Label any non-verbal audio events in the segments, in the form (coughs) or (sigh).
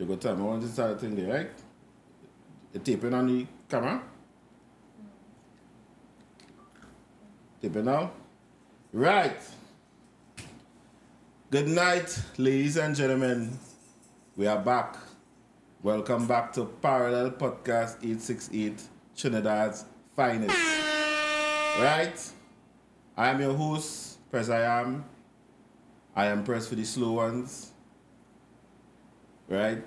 You go tell me you start the thing there, right? You taping on the camera? Taping now? Right. Good night, ladies and gentlemen. We are back. Welcome back to Parallel Podcast 868, Trinidad's finest. Right? I am your host, Preziam. I am Press for the slow ones. Right?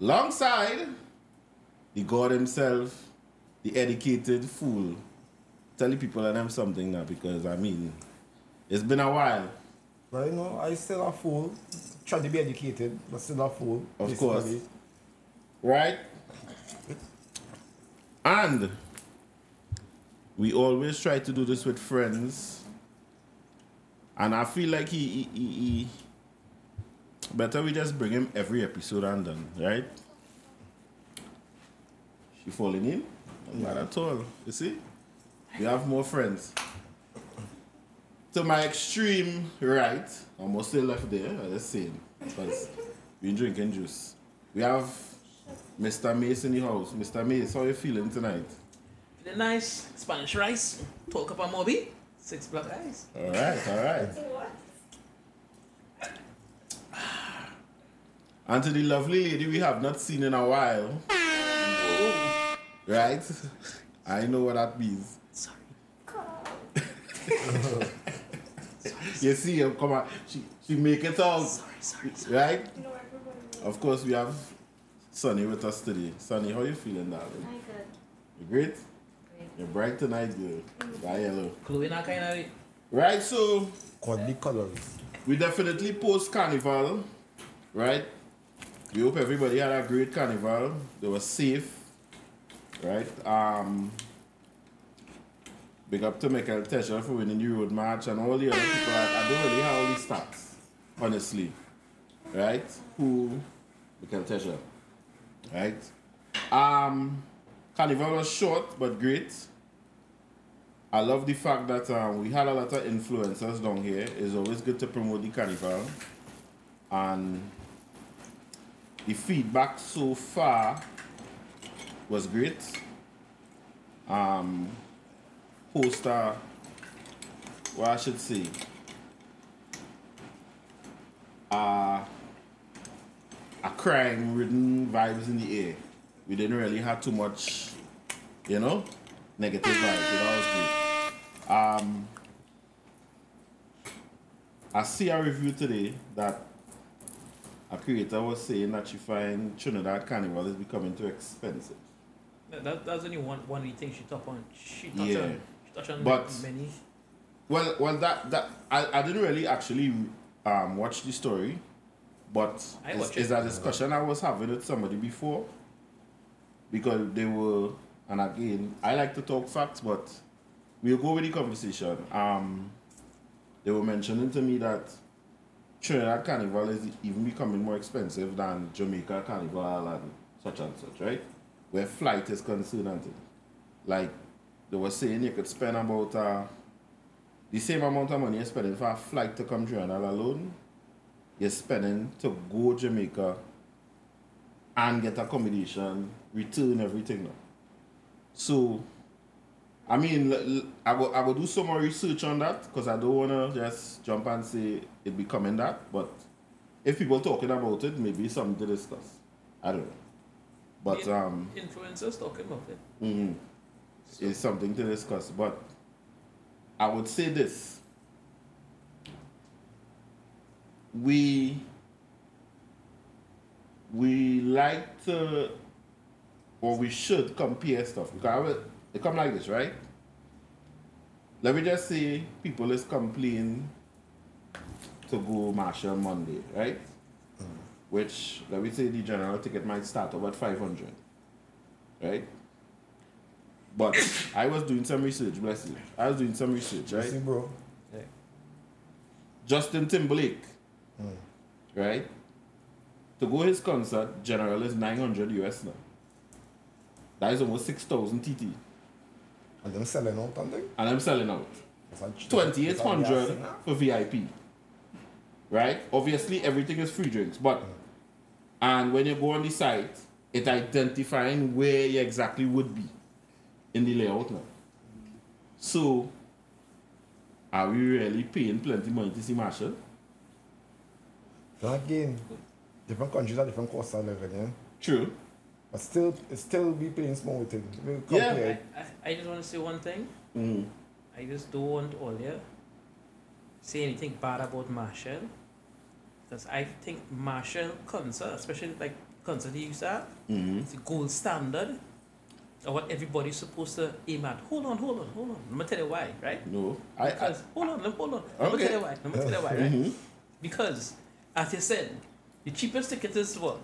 Alongside the God himself, the educated fool. Tell the people and them something now because I mean, it's been a while. But you know, I still a fool. Try to be educated, but still a fool. Of basically. course. Right? And we always try to do this with friends. And I feel like he, he, he, he better we just bring him every episode and done, right? She falling in? Not at all. You see? We have more friends. To my extreme right, I'm still left there, I just saying. Because we been drinking juice. We have Mr. Mace in the house. Mr. Mace, how you feeling tonight? Feeling nice. Spanish rice. Talk about Moby. Six black eyes. Alright, alright. And to the lovely lady we have not seen in a while. Right? I know what that means. Sorry. (laughs) You see her come on. She she make it out. Sorry, sorry, sorry. Right? Of course we have Sunny with us today. Sunny, how you feeling darling? Hi, good. You great? Great. You're bright tonight, girl. That yellow. Chloe not kind of Right, so Godly colors. we definitely post carnival, right? We hope everybody had a great carnival. They were safe, right? Um, big up to Mical Teja for winning the Road March and all the other people. I, I don't really have all these stats, honestly, right? Who Mical Teja, right? Um, carnival was short but great. I love the fact that um, we had a lot of influencers down here. It's always good to promote the carnival. And the feedback so far was great. Um, poster, what I should say, uh, a crime ridden vibes in the air. We didn't really have too much, you know, negative vibes. That was great. Um, I see a review today that a creator was saying that she find Trinidad Carnival is becoming too expensive. That, that, that's only one one of the things she touched on. She touched Yeah. on, she touched on But- many. Well, well, that that I, I didn't really actually um, watch the story, but it's, it's it. a discussion I was having with somebody before because they were, and again, I like to talk facts, but we'll go with the conversation. Um, they were mentioning to me that Trinidad Carnival is even becoming more expensive than Jamaica Carnival and such and such, right? Where flight is concerned, and like they were saying, you could spend about uh, the same amount of money you're spending for a flight to come to Trinidad alone, you're spending to go Jamaica and get accommodation, return everything. So, I mean, l- l- I will, I will do some more research on that because I don't want to just jump and say it becoming that. But if people talking about it, maybe something to discuss. I don't know. But Yeah. um, Influencers talking about it. mhm, it's something to discuss. But I would say this. We we like to or we should compare stuff. Because I will, it come like this, right? Let me just say people is complaining to go Machel Monday, right? Mm. Which let me say the general ticket might start about five hundred. Right? But (coughs) I was doing some research, bless you. I was doing some research, right? See, bro. Justin Timberlake, mm. right? To go his concert, general is 900 US now. That is almost 6,000 TT. And them selling out and thing. And I'm selling out. That's a- that's a 2,800 for VIP. Right? Obviously, everything is free drinks, but And when you go on the site, it identifying where you exactly would be in the layout now. So, are we really paying plenty money to see Machel? Again, different countries have different costs of living, yeah. True. But still, it still be playing small with it. We Yeah. compare. I, I, I just want to say one thing. Mm. I just don't want all you say anything bad about Machel. Because I think Machel concert, especially like concert he used to have, hmm it's a gold standard of what everybody's supposed to aim at. Hold on, hold on, hold on. Let me tell you why, right? No. I, I Because hold on, let me hold on. Let me Okay. tell you why. Let me tell you why, right? (laughs) Mhm. Because as you said, the cheapest ticket is what?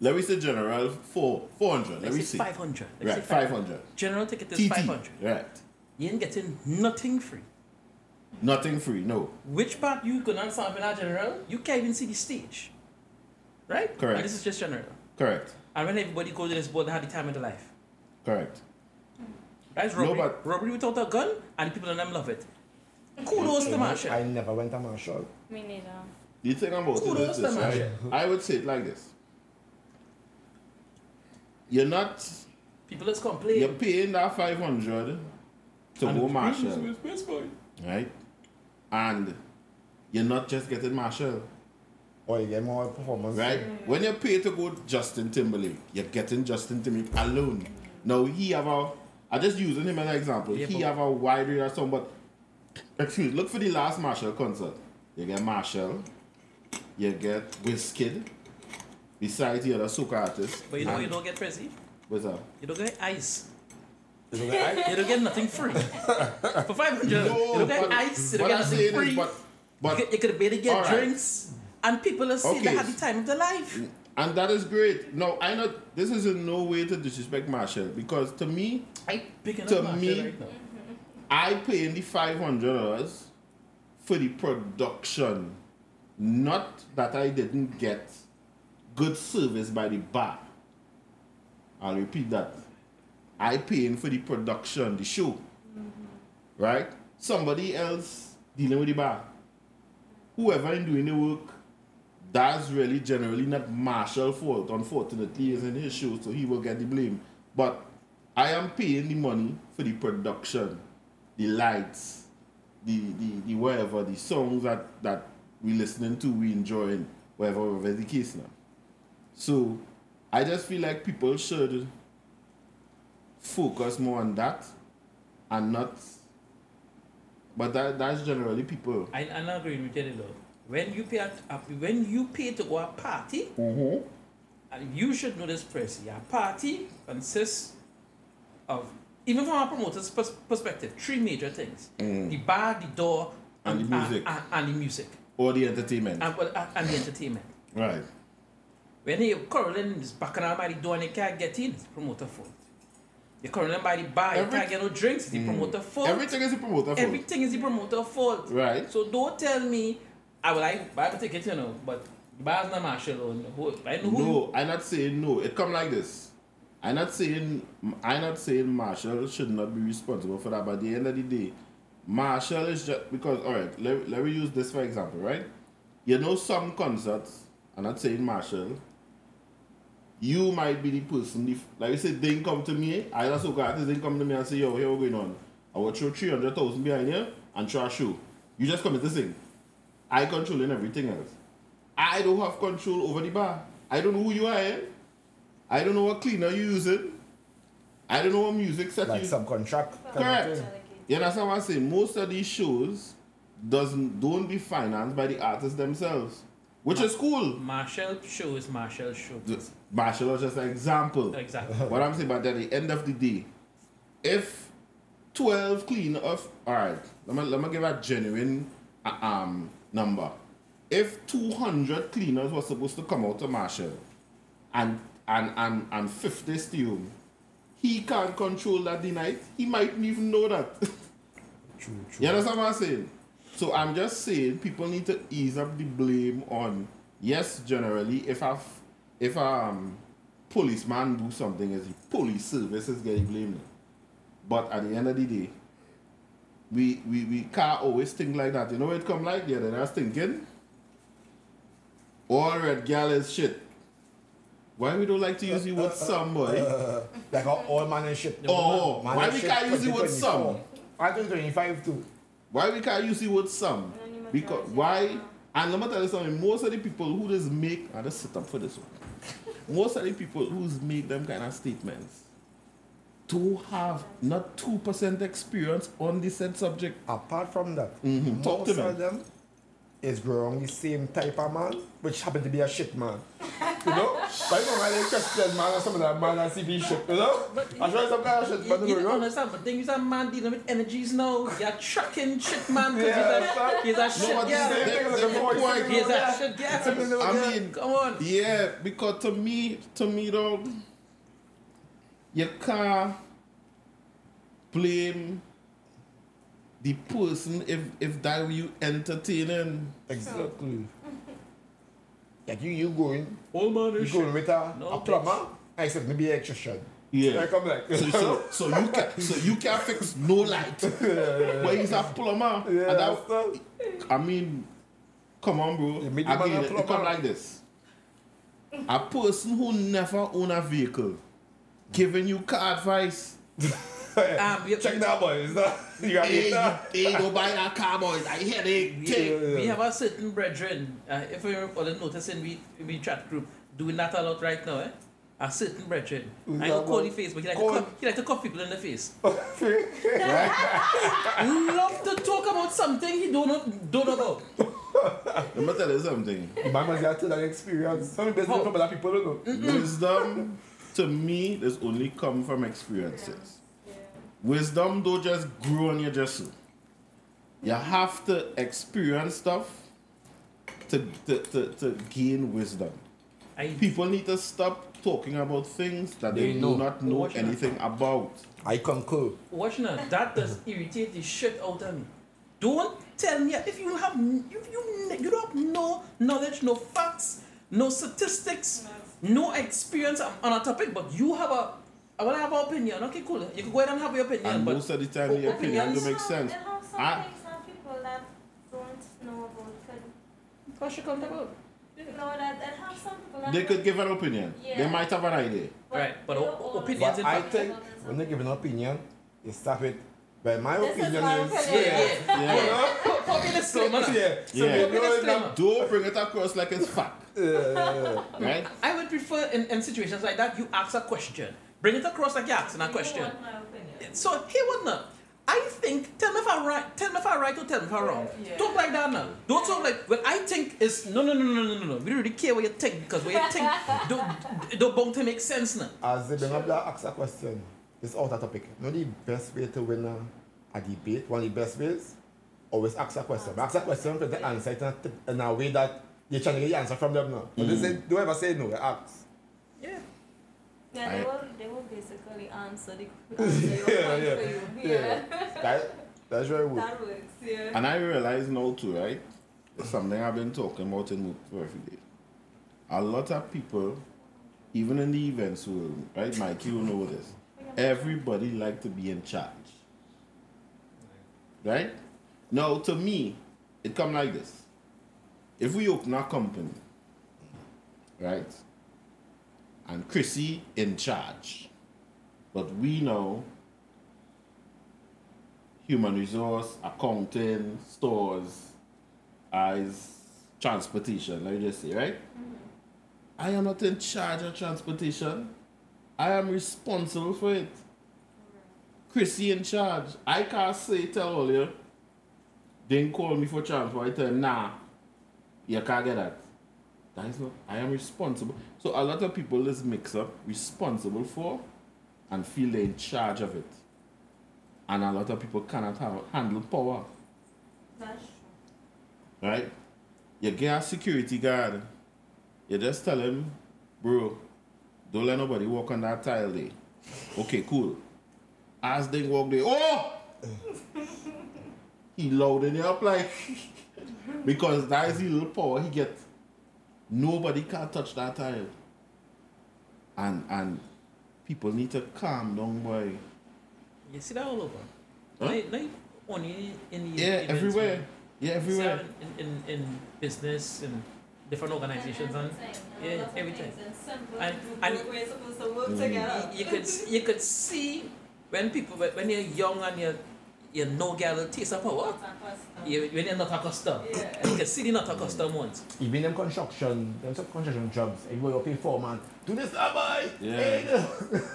Let me say general four four hundred. Let me say see. 500. Right, five hundred. General ticket is 500. Right. You ain't getting nothing free. Nothing free. No. Which part you gonna understand in our general? You can't even see the stage. Right? Correct. And this is just general. Correct. And when everybody goes to this board, they had the time of their life. Correct. That's No, robbery. but- robbery without a gun, and the people in them love it. Kudos to Machel. I never went to Machel. Me neither. The thing about it Kudos is to this, right? I would say it like this. You're not People is complaining. you're paying that five hundred to And go Machel. Queens is best boy. Right? And you're not just getting Machel. Or you get more performance. Right? When you pay to go Justin Timberlake, you're getting Justin Timberlake alone. Now he have a I just using him as an example. Yeah, he but- have a wide range of song, but excuse look for the last Machel concert. You get Machel, you get Wizkid, besides the other soca artists. But you know you don't get Prezi? What's up? You don't get ice. You know, I- You don't get nothing free. For 500, you don't get but ice, you what don't get I'm nothing free. is, but, but you, could, you could barely get Alright. drinks, and people are saying they Okay. had the time of their life. Mm, and that is great. No, I know this is in no way to disrespect Machel because to me, I picking To up Machel me- right now. I paying the five hundred dollars for the production, not that I didn't get good service by the bar. I'll repeat that. I paying for the production, the show, mm-hmm. right? Somebody else dealing with the bar. Whoever in doing the work, that's really generally not Machel fault. Unfortunately, is in his show, so he will get the blame. But I am paying the money for the production, the lights, the the, the whatever, the songs that that we listening to, we enjoying, whatever, whatever the case now. So I just feel like people should focus more on that and not but that that's generally people. I, I'm not agreeing with you, though. When you pay at, uh, when you pay to go a party, Mm-hmm. and you should know this, Percy. Your party consists of, even from a promoter's pers- perspective, three major things: the bar, the door, And the music. and, and the music, Or the entertainment. and, and the entertainment. right. When you're quarreling is backing out by the door and you can't get in, it's promoter fault. You're quarreling by the bar, you Every- can't get no drinks, it's the mm. promoter fault. Everything is a promoter fault. Everything is the promoter fault. Right. So don't tell me I will I buy a ticket, you know, but the bar's not Machel on who I know who No, I'm not saying no. It come like this. I'm not saying I'm not saying Machel should not be responsible for that. But at the end of the day, Machel is just because all right. Let, let me use this for example, right? You know some concerts. I'm not saying Machel. You might be the person. If, like you said, they come to me. I also got artists. They come to me and say, "Yo, here we going on. I will throw hundred thousand behind you and throw a show. You just come to sing. I controlling everything else. I don't have control over the bar. I don't know who you are. Eh? I don't know what cleaner you using. I don't know what music set like you. subcontract. of Correct. thing. You understand what I'm saying? Most of these shows doesn't don't be financed by the artists themselves, which is cool. Machel show is Machel show. The- Machel was just an example. Exactly. (laughs) What I'm saying, but at the end of the day, if 12 clean of all right, let me let me give a genuine uh, um number. If 200 cleaners were supposed to come out to Machel and and and and 50 still, he can't control that the night. He mightn't even know that. (laughs) True, true. You understand what I'm saying? So I'm just saying people need to ease up the blame on yes, generally if a f- if a um, policeman do something as the police service is getting blamed. But at the end of the day, we we, we can't always think like that. You know where it come like the other day, I was thinking all red gal is shit. Why we don't like to use the word some, boy? Uh, like a all man and shit. No, Oh, Man why we can't use the word some? I think 25 too. Why we can't use the word some? Because why? And let me tell you something. Most of the people who just make, I just sit up for this one. (laughs) Most of the people who make them kind of statements to have not two percent experience on the said subject. Apart from that, Mhm, talk to most me. of them is growing the same type of man, which happen to be a shit man. You know? Like when I Christian man or some of that man and see be shit, you know? I try some kind of shit, You, but you you don't know? understand, but then you're a man dealing with energies now. You're trucking shit, man, because Yeah, he's, a, he's a shit but guy. this- Yeah, That's the yeah, point. He's a shit guy. I mean, Come on. Yeah, because to me, to me, dog, you can't blame the person if if that you entertaining. Exactly. (laughs) Like you, you going, All man you going with a, No, a plumber, I said maybe electrician. Yeah. Like I'm like, So, so, so you can so you can fix no light, (laughs) but he's a plumber. yeah, and that, so, I mean, come on, bro. You make the man Again, a it, it come like this: a person who never own a vehicle giving you car advice. (laughs) Um, we, check that boy, is that? (laughs) You got Hey, it now? you, (laughs) hey, go buy a car, boys. I hear they we, take. we have a certain brethren, uh, if we all noticing we we chat group doing that a lot right now, eh? A certain brethren. Who's I don't call one? the face, but he like, Call- to cuff, he like to cuff people in the face. (laughs) Right? Love to talk about something he don't know, don't know about. Let me tell you something. The man must have to that experience. Some business How? from other people, you know. Wisdom, to me, does only come from experiences. Wisdom don't just grow on you just so. You have to experience stuff to, to, to, to gain wisdom. I, People need to stop talking about things that they, They do know. not know Watch it. anything about. I concur. watch now, that does irritate the shit out of me. Don't tell me if you have you you you don't have no knowledge, no facts, no statistics, no experience on on a topic, but you have a I want to have an opinion. Okay, cool. You can go ahead and have your opinion, And but most of the time, the opinion don't make sense. And how some I- things some people that don't know about could what she come about? know that and have some people that They could give an opinion. They might have an idea. Right, but they o- opinions But I think when they give an opinion, you start with, well, my This is opinion my is, opinion. Yeah, yeah, yeah. Put, put me disclaimer. yeah. So Yeah. you Put me know disclaimer. Don't bring it across like it's fact, (laughs) Uh, right? I would prefer in, in situations like that you ask a question. Bring it across like you're asking a question. want my opinion. So he would not. I think tell me if I'm right, tell me if I'm right or tell me if I'm wrong. Yeah. Talk like that now. Don't talk like what I think is no no no no no no no. We don't really care what you think because what you think (laughs) don't don't bound to make sense now. as they bring up that ask a question, it's out of topic. You know the best way to win a, a debate, one of the best ways, always ask a question. Ask a question, but the answer it in a, in a way that you're trying to get the answer from them now. But Mm. they say, don't ever say no, ask. Yeah. Yeah, I- they will they will basically answer the (laughs) answer your Yeah, yeah, for you. yeah. Yeah. That, that's very good. that works, yeah. And I realize now too, right? It's something I've been talking about in for every day. A lot of people, even in the events world, right, Mike, you know this. Everybody like to be in charge. Right? Now to me, it come like this. If we open a company, right? And Chrissy in charge. But we know human resource, accounting, stores, as transportation, let me just say, right? Mm-hmm. I am not in charge of transportation. I am responsible for it. Chrissy in charge. I can't say tell all you. Didn't call me for transport. I tell nah, you can't get that. That is not I am responsible. So a lot of people just mix up responsible for and feel they're in charge of it. And a lot of people cannot have, handle power. That's true. Right? You get a security guard. You just tell him, bro, don't let nobody walk on that tile there. Okay, cool. As they walk there, oh! (laughs) he loading you up like (laughs) because that is the little power he get. Nobody can touch that tile. And and people need to calm down, boy. You see that all over. Huh? Not, not only in the Yeah, events, everywhere. man. Yeah, You see that everywhere. In, in, in business and different organizations and yeah, yeah, everything. everything. And simple And- group and- work, we're supposed to work Mm. together. you, you could you could see when people when when you're young and you you know get a little taste of power. Not accustomed. You, when you're not accustomed, Yeah. you can see the not accustomed ones. Even them construction, them construction jobs, everybody will pay for man. Do this, ah, boy. Yeah. Hey,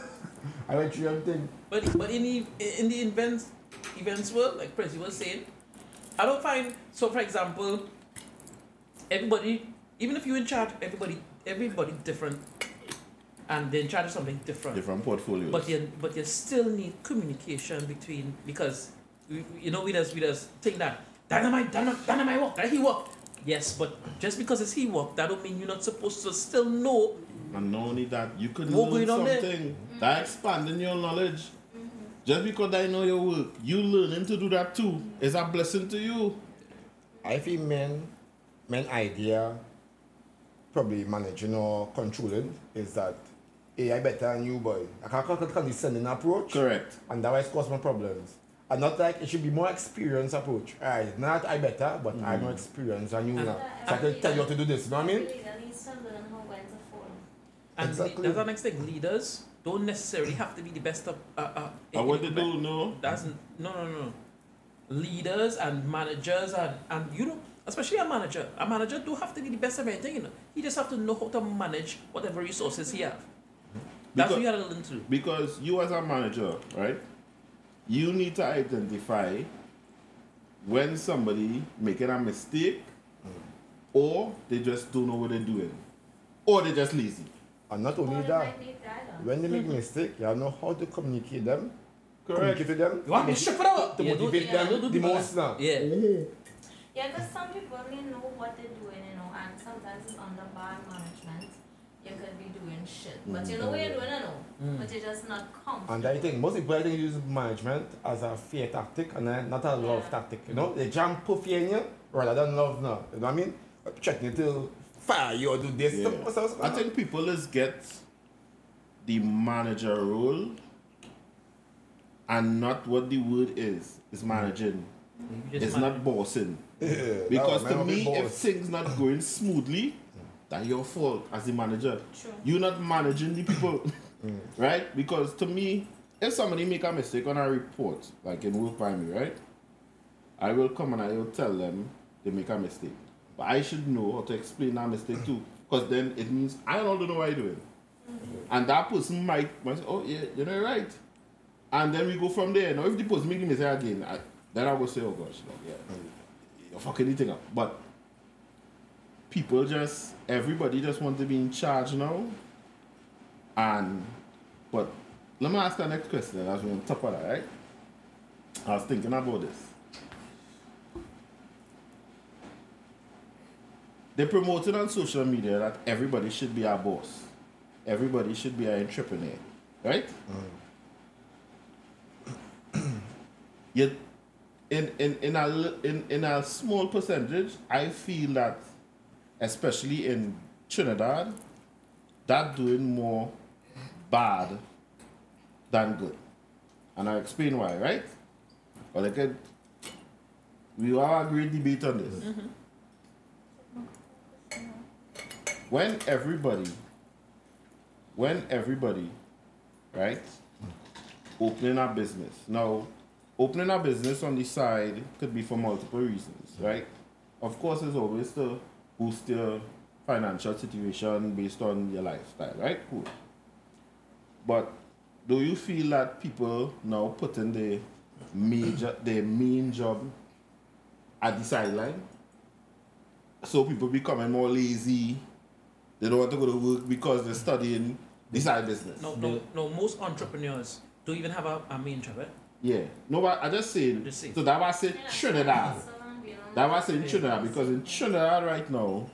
(laughs) I went through everything. But but in the in the events events world, like Prezi was saying, I don't find so. For example, everybody, even if you're in charge, everybody everybody different, and they're in charge of something different. Different portfolios. But you but you still need communication between because we, you know we just we just think that dynamite dynamite dynamite work that he work. Yes, but just because it's he work, that don't mean you're not supposed to still know. And not only that, you could What learn going on something that expanding your knowledge. Mm-hmm. Just because I know your work, you learning to do that too is a blessing to you. I feel men, men idea, probably managing or controlling is that, hey, I better than you, boy. I can't can't condescending approach. Correct. And that always cause more problems. And not like it should be more experienced approach. Alright, not I better, but I more experience than you And- now. So I can tell you how to do this, you know what I mean? Every leader needs to learn how when to fall. And Exactly. that's the next thing. Leaders don't necessarily have to be the best of. Uh, uh, And what they in- do, no? That's no, no, no. Leaders and managers and and you know, especially a manager. A manager do have to be the best of everything. You know, he just have to know how to manage whatever resources he have. That's what you gotta learn to. Because you as a manager, right? You need to identify when somebody making a mistake mm. or they just don't know what they're doing. Or they're just lazy. And not only Or that, might need guidance. when they make mistake, you know how to communicate them. Correct. Communicate with them. You want me to strip it out? To Yeah, motivate yeah, them don't do the that. most now. Yeah. Yeah, because some people only know what they're doing, you know, and sometimes it's under bad management. You could be doing shit, but you know what you're doing, you know, Mm. but you're just not comfortable. And I think most people I think use management as a fear tactic and then not a love Yeah. tactic. You know, they jump put fear in you rather than love now. You know what I mean? Checking to fire you or do this. Yeah. What's- what's- I think people just get the manager role and not what the word is. It's managing. You just It's manage. not bossing. Yeah, Because to me, be if things not going smoothly, that's your fault as the manager. True. You're not managing the people, (coughs) mm. right? Because to me, if somebody make a mistake on a report, like in Wolf Primary, right? I will come and I will tell them they make a mistake. But I should know how to explain that mistake too. Because then it means I don't know what I'm doing. Mm-hmm. And that person might, might say, oh yeah, you know right. And then we go from there. Now if the person make the mistake again, I, then I will say, oh gosh, no, yeah, mm. you're fucking anything up. But people just everybody just want to be in charge now. And but let me ask the next question as we're on top of that, right? I was thinking about this. They're promoting on social media that everybody should be a boss. Everybody should be an entrepreneur. Right? Mm. Yet in, in, in, a, in, in a small percentage, I feel that, especially in Trinidad, that doing more bad than good. And I'll explain why, right? But again, we have a great debate on this. Mm-hmm. When everybody, when everybody, right, opening a business. Now, opening a business on the side could be for multiple reasons, right? Of course, it's always to boost your financial situation based on your lifestyle, right? Cool. But do you feel that people now putting their major, their main job at the sideline? So people becoming more lazy. They don't want to go to work because they're studying the side business. No, no, no. Most entrepreneurs don't even have a, a main job. Eh? Yeah. No, but I just said. Just say. So that was say Yeah, Trinidad. So long being on That was in Yeah. Trinidad because in Trinidad right now,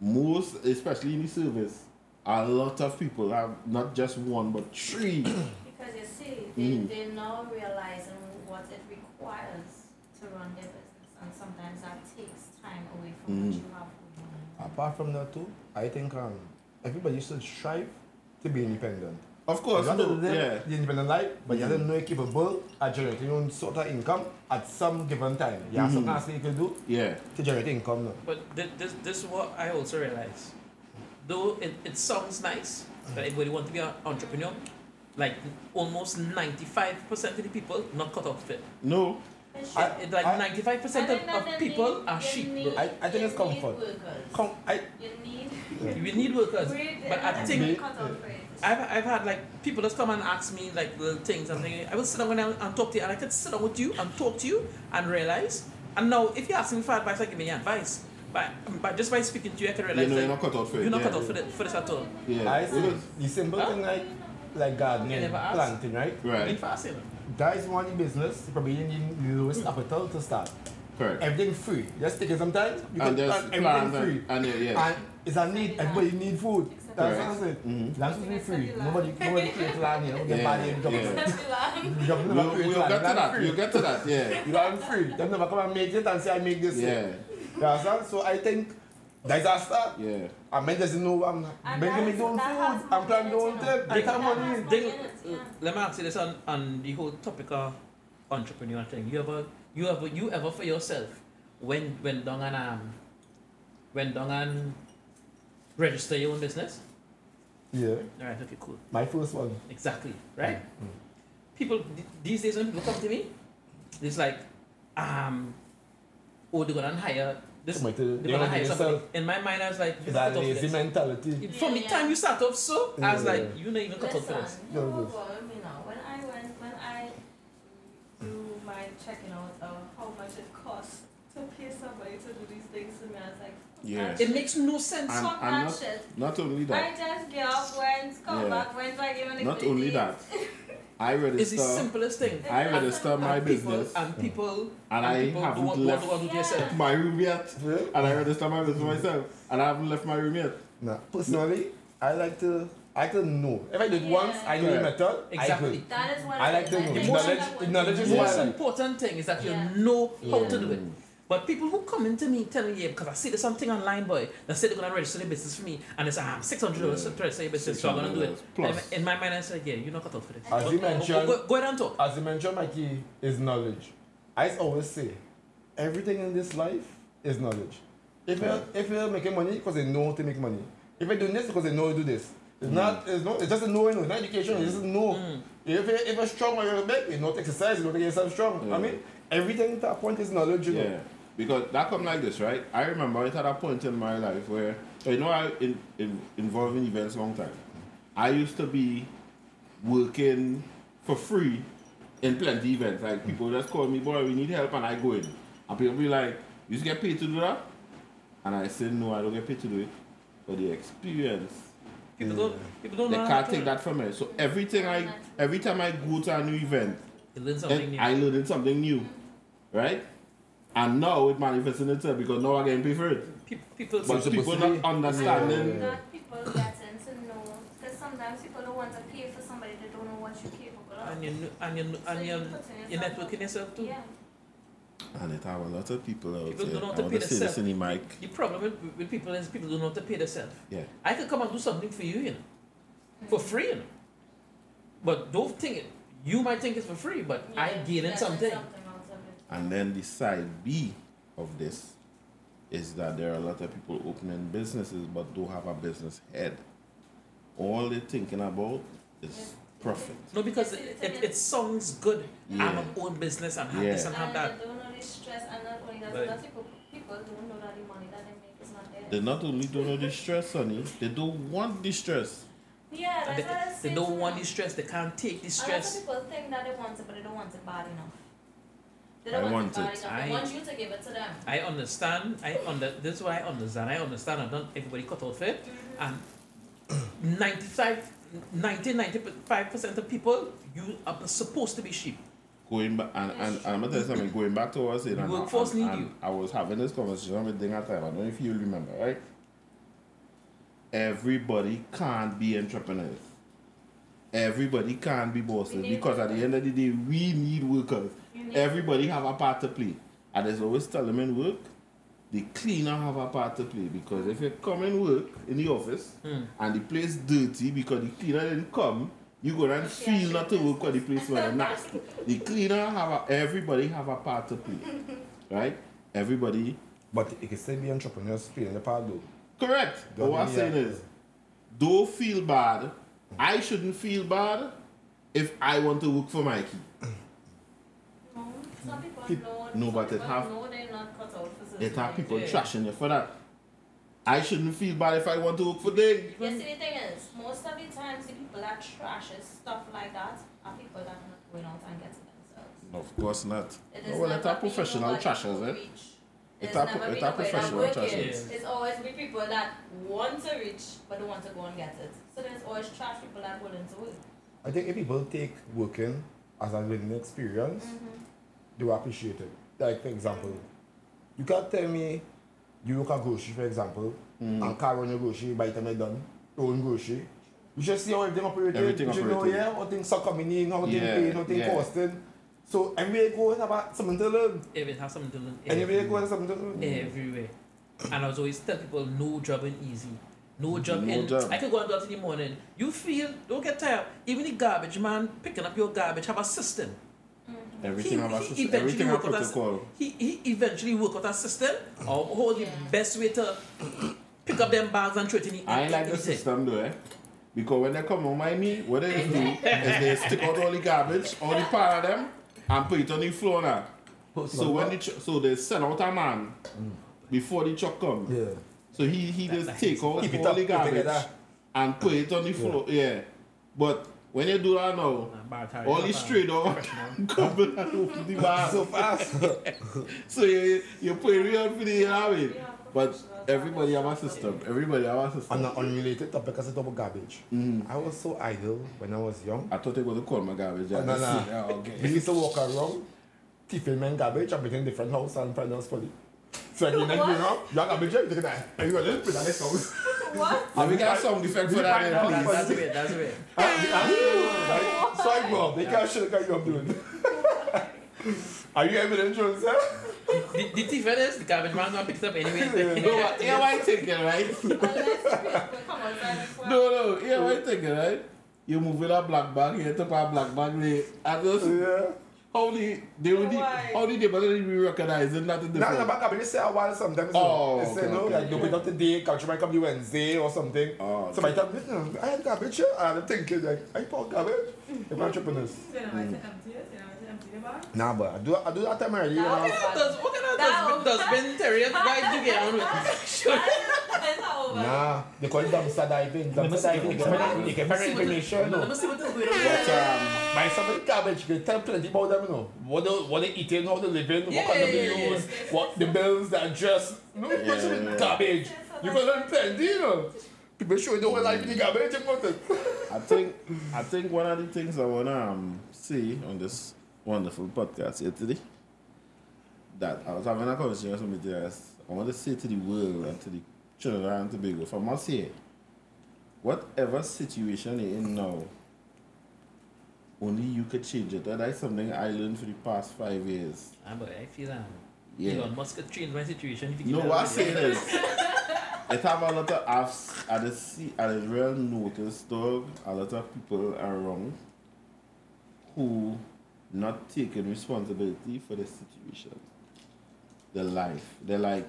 most, especially in the service, a lot of people have not just one but three. (coughs) Because you see, they, Mm. they're now realizing what it requires to run their business, and sometimes that takes time away from what Mm. you have going on. Apart from that too, I think um, everybody should strive to be independent. Of course, you have to no, live yeah. the independent life, but you have to know you're capable of generating your own sort of income at some given time. You have something else you can do Yeah. to generate income now. But thi- this, this is what I also realize. Though it, it sounds nice that mm. everybody want to be an entrepreneur, like almost 95% of the people not cut off it. No. I- It, like I- 95% I of, of people need- are sheep, need- I- I think you it's comfort. Need workers. Come, I, You need. We need workers. But I think- then cut out for it. I've, I've had like people just come and ask me like little things and things. I will sit down and, and talk to you and I could sit down with you and talk to you and realize. And now if you ask me for advice, I give me advice. But, but just by speaking to you, I can You realize know, that you're not cut out for it. you're not yeah. cut out for, the, for this at all. Yeah. I see Because- the simple Huh? thing like like gardening, You never asked. planting, right? Right. Right. fast, you know. That is one business, you probably need the lowest capital to start. Correct. Everything free. Just take it sometimes, you can And there's plant everything plans free. and, and yeah, yeah. And it's a need, everybody need food. That's Correct. what I'm saying. Mhm. Land should be free. Nobody, nobody create land here. Nobody get Yeah, bad in government. yeah. Government We'll, never create we'll get to that. free. We'll get to that. Yeah. (laughs) You are free. Them never come and make it and say I make this. Yeah. You understand? So I think that's a start. Yeah. I mean, doesn't know I'm And making that me is- own food. I'm planning my own in it, trip. They know. come That money. has They- money in it, yeah. Let me ask you this on, on the whole topic of entrepreneur thing. You ever you ever you ever for yourself when when down and um when down and register your own business? Yeah. Alright, okay, cool. My first one. Exactly. Mm, right? Mm. People th- these days when people come to me, it's like, um oh they're gonna hire this Somebody to- they're gonna hire do somebody. In my mind I was like, you That cut lazy this. mentality. From the time you start off so, I was Yeah. like, you not even cut off for this. Listen, No, you know what bothered me now? When I went, when I do my checking out of how much it costs to pay somebody to do these things to me, I was like, fuck Yeah. that It makes no sense. And- Fuck and that not- Not only I that. just get up, went, come Yeah. back, went back, even if Not it only that. I register. It's the simplest thing. I register my and people, business. and people And I people haven't don't want, left- want to do it yourself. my room yet. Yeah. And I register my business myself. And I haven't left my room yet. Nah, personally, I like to, I like to know. If I do it once, I know the Yeah. method. Exactly. I could. That is what I it like is. to know. think Knowledge- that's knowledge it is The most important thing is that you know how to do it. Mm. But people who come into me telling me, yeah, because I see there's something online, boy, that say they're going to register their business for me, and it's ah, $600 Yeah. to register your business, so I'm going to do it. Plus. in my mind, I said, yeah, you're not cut out for this. As you Go- go- mentioned- go, go ahead and talk. As you mentioned, Mikey, is knowledge. I always say, everything in this life is knowledge. If Yeah. you're if you're making money because they know how to make money, if you're doing this because they know how to do this, it's not it's not it's just a knowing, it's not education, it's just know. Mm. If you're if you're strong or you're big, you know how to exercise, you know how to get yourself strong. Yeah. I mean, everything to a point is knowledge, you know. Yeah, because that come like this, right? I remember it had a point in my life where, you know, I in, in involved in events long time. I used to be working for free in plenty events. Like people just call me, boy, we need help, and I go in, and people be like, you just get paid to do that, and I say no, I don't get paid to do it, but the experience. People don't, people don't They know how can't take that from me. So everything I, every time I go to a new event, You learn eh, something then new. I learned something new, right? And now it manifests in itself because now I getting paid for it. Pe- people, But people not be- understanding. Yeah. Not people getting to know, because sometimes people don't want to pay for somebody they don't know what you're capable of. and you and you So and you you put in you yourself networking yourself too. Yeah. And it have a lot of people out People there. don't know how I to want pay to say this themselves. in the mic. The problem with, with people is people don't know how to pay themselves. Yeah. I could come and do something for you, you know, for mm. free, you know. But don't think it. You might think it's for free, but I Yeah, gain in something. Out of it. And then the side B of this is that there are a lot of people opening businesses but don't have a business head. All they're thinking about is profit. No, because it, it, it sounds good. I'm Yeah. a own business and have Yeah. this and have that. they don't know the stress, and not only that, Right. people, people don't know that the money that they make is not there. They not only don't know the stress, honey, they don't want the stress. yeah, And that's what I they, they don't want them. the stress. They can't take the A lot of stress. people think that they want it, but they don't want it bad enough. They I don't want, want it it. I- want you to give it to them. I understand. I under. This is what I understand. I understand. I don't. Everybody cut off it. And 95, 90, 95 percent of people, you are supposed to be sheep. Going back and, and, and I'm gonna tell you something, going back to what I was saying, and, Workforce and, need you. I was having this conversation with Ding at time. I don't know if you remember, right? Everybody can't be entrepreneurs. Everybody can't be bosses because at the end of the day, we need workers. You Everybody have a part to play. And there's always tell them in work, the cleaner have a part to play because if you come and work in the office Hmm. and the place dirty because the cleaner didn't come, You go and feel not to work at the place where you're nasty. (laughs) The cleaner have a, everybody have a part to play. Right? Everybody But it can still be entrepreneurs playing the part though. correct. But what I'm saying is don't feel bad. I shouldn't feel bad if I want to work for Mikey. No, people Peop- know. No, but it have- know they're not cut out for It have people Yeah. trashing you for that. I shouldn't feel bad if I want to work for them. You see, the thing is, most of the times, the people that trashes stuff like that are people that are not going out and getting themselves. No, Of course not. It No, well, never it's a professional nobody trashers, eh? reach. It's It's a- never it's be a nobody that professional work trashers. it. It's always be people that want to reach but don't want to go and get it. So there's always trash people that are willing to work. I think if people take working as a learning experience, they were appreciated. Like for example, you can't tell me you work at grocery for example, Mm. and car run your grocery by the time you're done, own grocery. You should see how everything operated. Everything you should know, operated. yeah, how things are coming in, how things Yeah, paying, how things yeah. costing. So everywhere you go, it's about something to learn. If it has something to learn. Anywhere you go, it's something to learn. everywhere. And I was always tell people no job ain't easy. No job No in job. I can go and do it in the morning. You feel don't get tired. Even the garbage man picking up your garbage have a system. Everything have a he eventually Everything have work out a s- protocol. He, he eventually work out a system or how the best way to pick up them bags and throw it in the I in- like in the thing. system though, eh? Because when they come on my me, what they do (laughs) is they stick out all the garbage, all the pile of them, and put it on the floor now. So when the tr- so they send out a man before the truck come. Yeah. So he he just That's take out Keep all up, the garbage and put it on the floor. Yeah. But when you do that now, Nah, (laughs) bar tire, all bar straight dog come and open the bar. So fast. (laughs) So you you put it real for the you know what I mean? But everybody have a system. Everybody have a system. On system. an unrelated topic, I said about garbage. Mm. I was so idle when I was young. I thought they were to call my garbage. Oh, no, no. (laughs) Yeah, okay. We used to walk around, thieving men garbage and between different house and find house for it. So again, like, you know, you have garbage, you take that. And you go, let's put that next house. What? Let me get some defect for that, then, That's, please. (laughs) that's it, that's it. Right? So I go up, they can't show the guy you're doing. (laughs) Are you evident, Jones? eh? The, the thief is the garbage man gonna pick it up anyway. (laughs) You know what? Yeah, what you thinking, right? Come outside. No, no. Yeah, what you thinking, right? You move with a black bag, you took a black bag, they, and just, Yeah. How the, they would, Why? how did they better be recognizing that in the Now, in the back garbage, they say a while sometimes. Oh, they say, okay, no, okay. like, don't wait up today, culture might come the Wednesday or something. Oh, So my time, listen, I had garbage here, and I'm thinking, like, I pour garbage. If entrepreneurs. So Nah, but I do, I do that time already. You know. Does, what kind of That does, dustbin terrier guys you get on with? (laughs) (laughs) Sure. It's not over. Nah, they call it dumpster diving. Dumpster diving, you can find you can find information. Let No. me see what is going on. But, um, By somebody garbage, you can tell plenty about them, you know. What they, what they eating, how they living, what Yeah, kind of yeah, yeah, use, what the bills, the address. No, yeah, yeah. garbage. You can learn plenty, you know. People show you the whole life in the garbage important. I think I think one of the things I wanna um, say on this wonderful podcast here today that I was having a conversation with else. I want to say to the world and to the Trinidad and Tobago, I must say, whatever situation you're in now, only you could change it. That is something I learned for the past five years. Ah, but I feel um, Yeah. Elon Musk could change my situation. If he No, what I'm saying is, it have a lot of I've at the at the real notice dog, a lot of people around who not taking responsibility for the situation. The life. They're like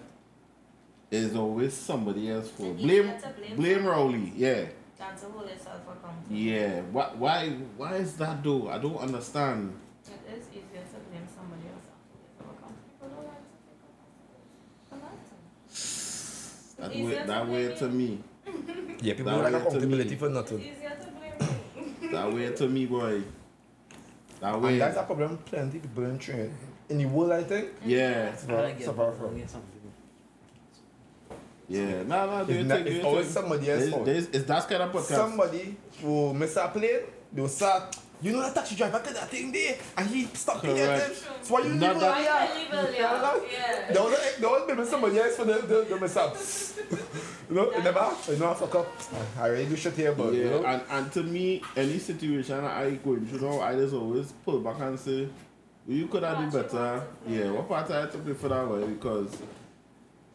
there's always somebody else for blame blame blame Rowley, yeah. Than to hold yourself accountable. Yeah. Why why why is that though? I don't understand. It is easier to blame somebody else than to hold yourself accountable. People don't like to take accountability for nothing. That It's way easier to that way to me. Yeah, people That like to accountability me. for It's nothing. easier to blame me. That way to me boy. That way And that's a problem plenty people in trade. In the world, I think. Yeah. I Suffer, suffer from. I get something. Yeah, no, no, do you It's, not, think, it's always think- somebody else's there's, fault. there's, it's that kind of podcast. Somebody who miss a plane, they'll start, you know that taxi driver got that thing there, and he stuck in Correct. it. So why you Not leave that- Why (laughs) you leave it Yeah, there? that- Yeah. They always, they blame somebody else for the, the, the mishaps. you (laughs) know, you never, you know, I fuck up. I already do shit here, but you know. and, and to me, any situation I going through now, I just always pull back and say, well, you could have done better. want to play. Yeah, what part I had to play for that way because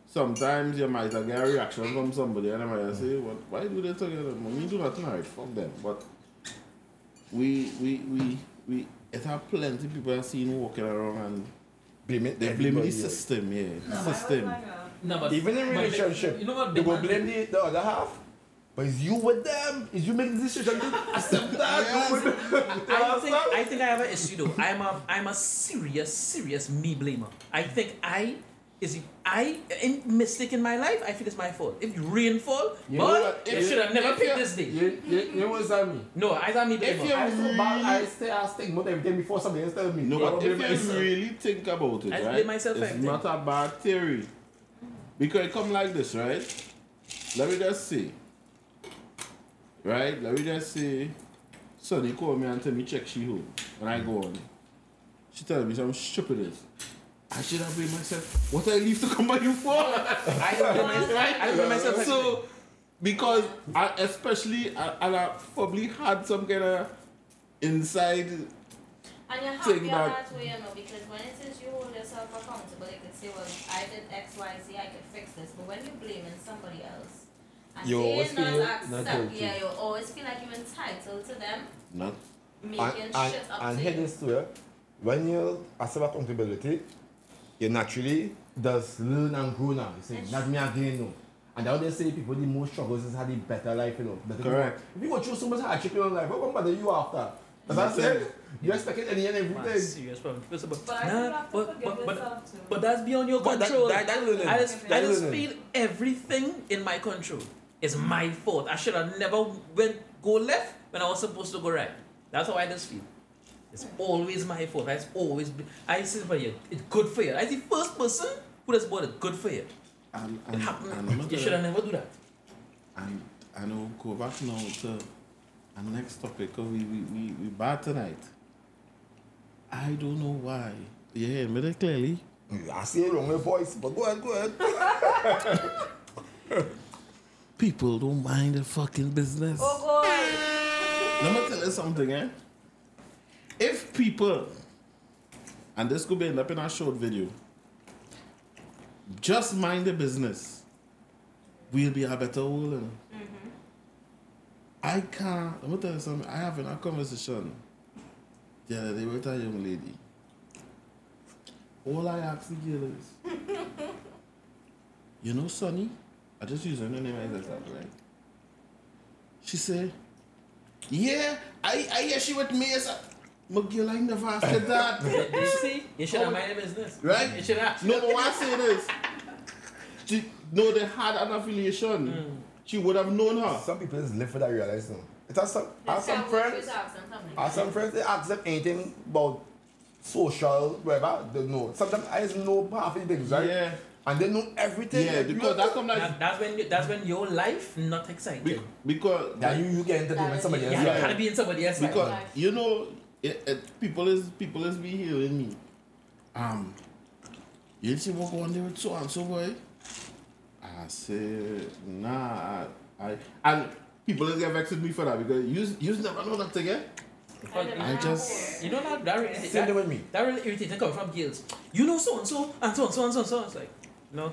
sometimes you might get a reaction from somebody and they might say, what, why do they together? Well, me do nothing right, fuck them. But we we we we it have plenty people I've seen walking around and Blame it. they blame the system, yeah. No, I was system. Uh, like, No, but Even in but they- relationship, you know what? they will blame the, the other half. But it's you with them. It's you make the decision (laughs) to accept that. You with. I think I think I have an issue though. I'm a I'm a serious serious me blamer. I think I is if I in mistake in my life. I feel it's my fault. If rain fall, You know boy, what? you If- should have never picked this day. You, you, you know what's that mean? No, I am me If blamer. you- I so bad, I stay, I stick with everything before somebody else tell me. No, but if you myself. really think about it, I right? myself it's everything. not a bad theory. Because it come like this, right? Let me just see. Right? Let me just say. Sonny call me and tell me check she who. when I go on. She tell me some stupidness. I should have been myself. What I leave to come by you for? I don't myself. (laughs) I don't myself. so because I especially I, and I probably had some kind of inside And you're Think happy about- that way, you know, because when it says you hold yourself accountable, you could say, well, I did X, Y, Z, I could fix this. But when you're blaming somebody else, and You they always not feel not accept, guilty. yeah, you always feel like you're entitled to them not making and, and, shit up and to hear you. this too, yeah? when you accept accountability, you naturally does learn and grow now. You say, Yes. not me again, no. And that's what they say people the most struggles is had the better life, you know. Better Correct. If you go through so much hardship in your life, what bother you after? As I said, you expect it any and Man, everything. serious problem. But, but, But nah, feel you have to but, forgive but, but, yourself too. but that's beyond your But that- control. that- that learning. I just, I just learning. feel everything in my control is my fault. I should have never went go left when I was supposed to go right. That's how I just feel. It's always my fault. It's always be, I say for you, it's good for you. I the first person who has bought it good for you. and, It happened. and I'm you should have never do that. And I know go back now to our next topic. 'cause we, we, we, we bad tonight. I don't know why. Yeah, hear me clearly? I see it wrong with voice, but go ahead, go ahead. (laughs) People don't mind the fucking business. Oh, God. Let me tell you something, eh? If people, and this could be end up in a short video, just mind the business, we'll be a better world. you know. I can't, let me tell you something. I have in a conversation the other day with a young lady. All I ask the girl is, you know, Sonny? I just use her name as example, right? She said, yeah, I, I hear she with me. Yes, I- my girl, I never asked that. (laughs) You see, you should have mind the business. Right? You should have. no, but why I say this? She, no, they had an affiliation. Mm. She would have known her. Some people just live for that realize now. It has some, I have some friends. "Always ask them. I have some friends they ask them anything about social, whatever, they know. Sometimes I just know half of the things, right? Yeah. And they know everything. Yeah, because know, that come like That, that's when you, that's when your life not exciting. be, because that you, you get entertainment That somebody else. yeah, life. you gotta be in somebody else's because Life. you know it, it, people is people is be hearing me. Um, you see what going on there with so and so boy. I said nah. I, I and people is get vexed with me for that because you you never know that again. But I just You know that that really, Same thing that, with me. that really irritating coming from girls. You know so and so and so and so and so and so. It's like no,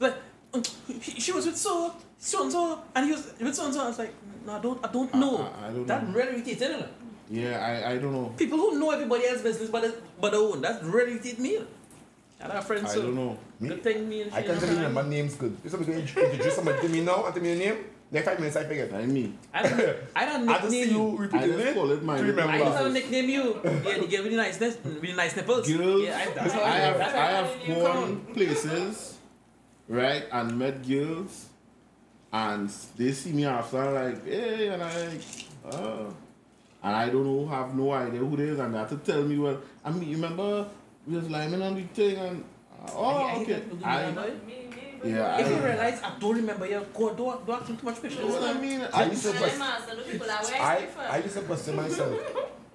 like um, she was with so so and so and he was with so and so. I was like no, I don't I don't know. I- I don't that know. really irritating. You know? Yeah, I, I don't know. People who know everybody else's business but it- but their own. That really irritates me. And our friends I so don't know. Me? good thing me and I can know tell you my names good. If somebody can introduce somebody to me now and tell me your name, next five minutes I forget. I mean, I don't I don't (laughs) I just see nickname you you. I repeatedly. just call it my to little I remember. just have nickname you. Yeah, you get really nice, really nice nipples. Girls, Yeah, I, that's how I have that's I have you gone places, right, and met girls, and they see me after I'm like, hey, and I like, oh, and I don't know, have no idea who they is, and they have to tell me, well, I mean, you remember we was liming on the thing, and oh, I- oh, I okay, think I, Me, me, Yeah, If I- you realize I don't remember your God, don't, don't ask him too much questions. what I mean, I used to Tell question. them, master, the people are where I. I used to question myself,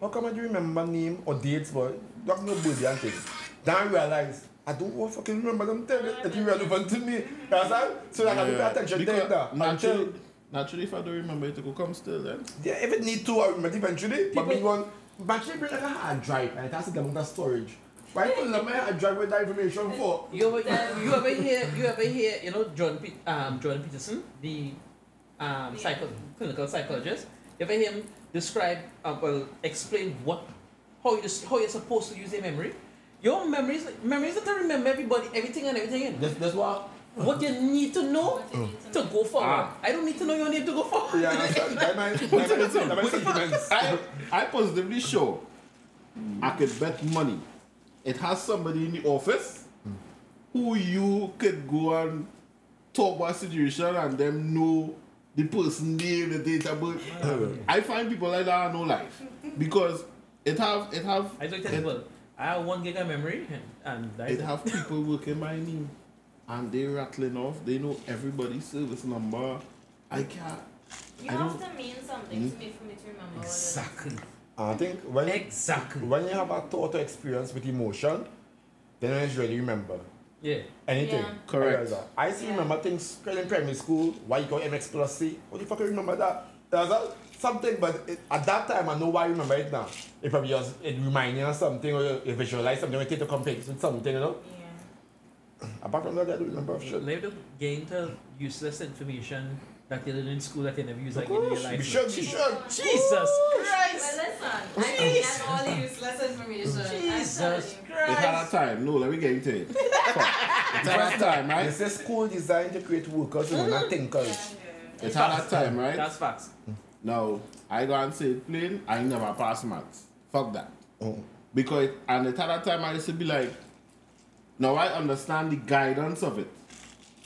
how come I do remember name or dates, boy? Don't know birthday and things. Then I realize I don't want fucking remember them tell it that irrelevant to me. You understand? So like I don't pay attention to because it naturally, Until naturally, if I don't remember it, it will come still then. yeah, if it need to, I remember it eventually. But People- me one, but actually bring like a hard drive and it has to get into storage. Why fill up my hard drive with that information for? You ever, you, you ever hear, you ever hear, you know, John, Pe- um, Jordan Peterson, the um, psycho, clinical psychologist. If I hear him describe, uh, well, explain what, how you how you're supposed to use your memory. Your memories, memories that to remember everybody, everything and everything in. That's, that's what. What you need to know What need to to go forward. Ah. I don't need to know your name to go forward. Yeah, understand. That might, that might, (laughs) that might sentiments. I, I positively sure I could bet money. It has somebody in the office who you could go and talk about situation and them know the person name, the date of birth. I find people like that are no life because it have it have I just tell people, I have one gig of memory and, and it have people working by me and they rattling off. They know everybody's service number. I can't. You I have don't- to mean something to hmm? me for me to remember what it is. Exactly. I think when Exactly. when you have a thought or experience with emotion, then it's really remember Yeah. anything. Yeah. Correct. I used to Yeah. remember things in primary school. Why you call MX plus C? What the fuck you remember that? There's a, something, but it, at that time I know why I remember it now. It probably was it remind you of something or you, you visualize something, you take to compare it with something, you know. Yeah. Apart from that, I don't remember of shit. Let them gain to useless information that you learn in school that you never use again in your Of course, life. we should, we should. Jesus Well, Christ! listen, I can get all the useless information. I'm Jesus Christ! It's It had time. No, let me get into it. (laughs) it's it had time, right? This is school designed to create workers, you know, not thinkers. It's had a time, right? That's facts. Now, I go and say it plain, I never pass maths. Fuck that. Oh. Because, and the that time, I used to be like, now I understand the guidance of it,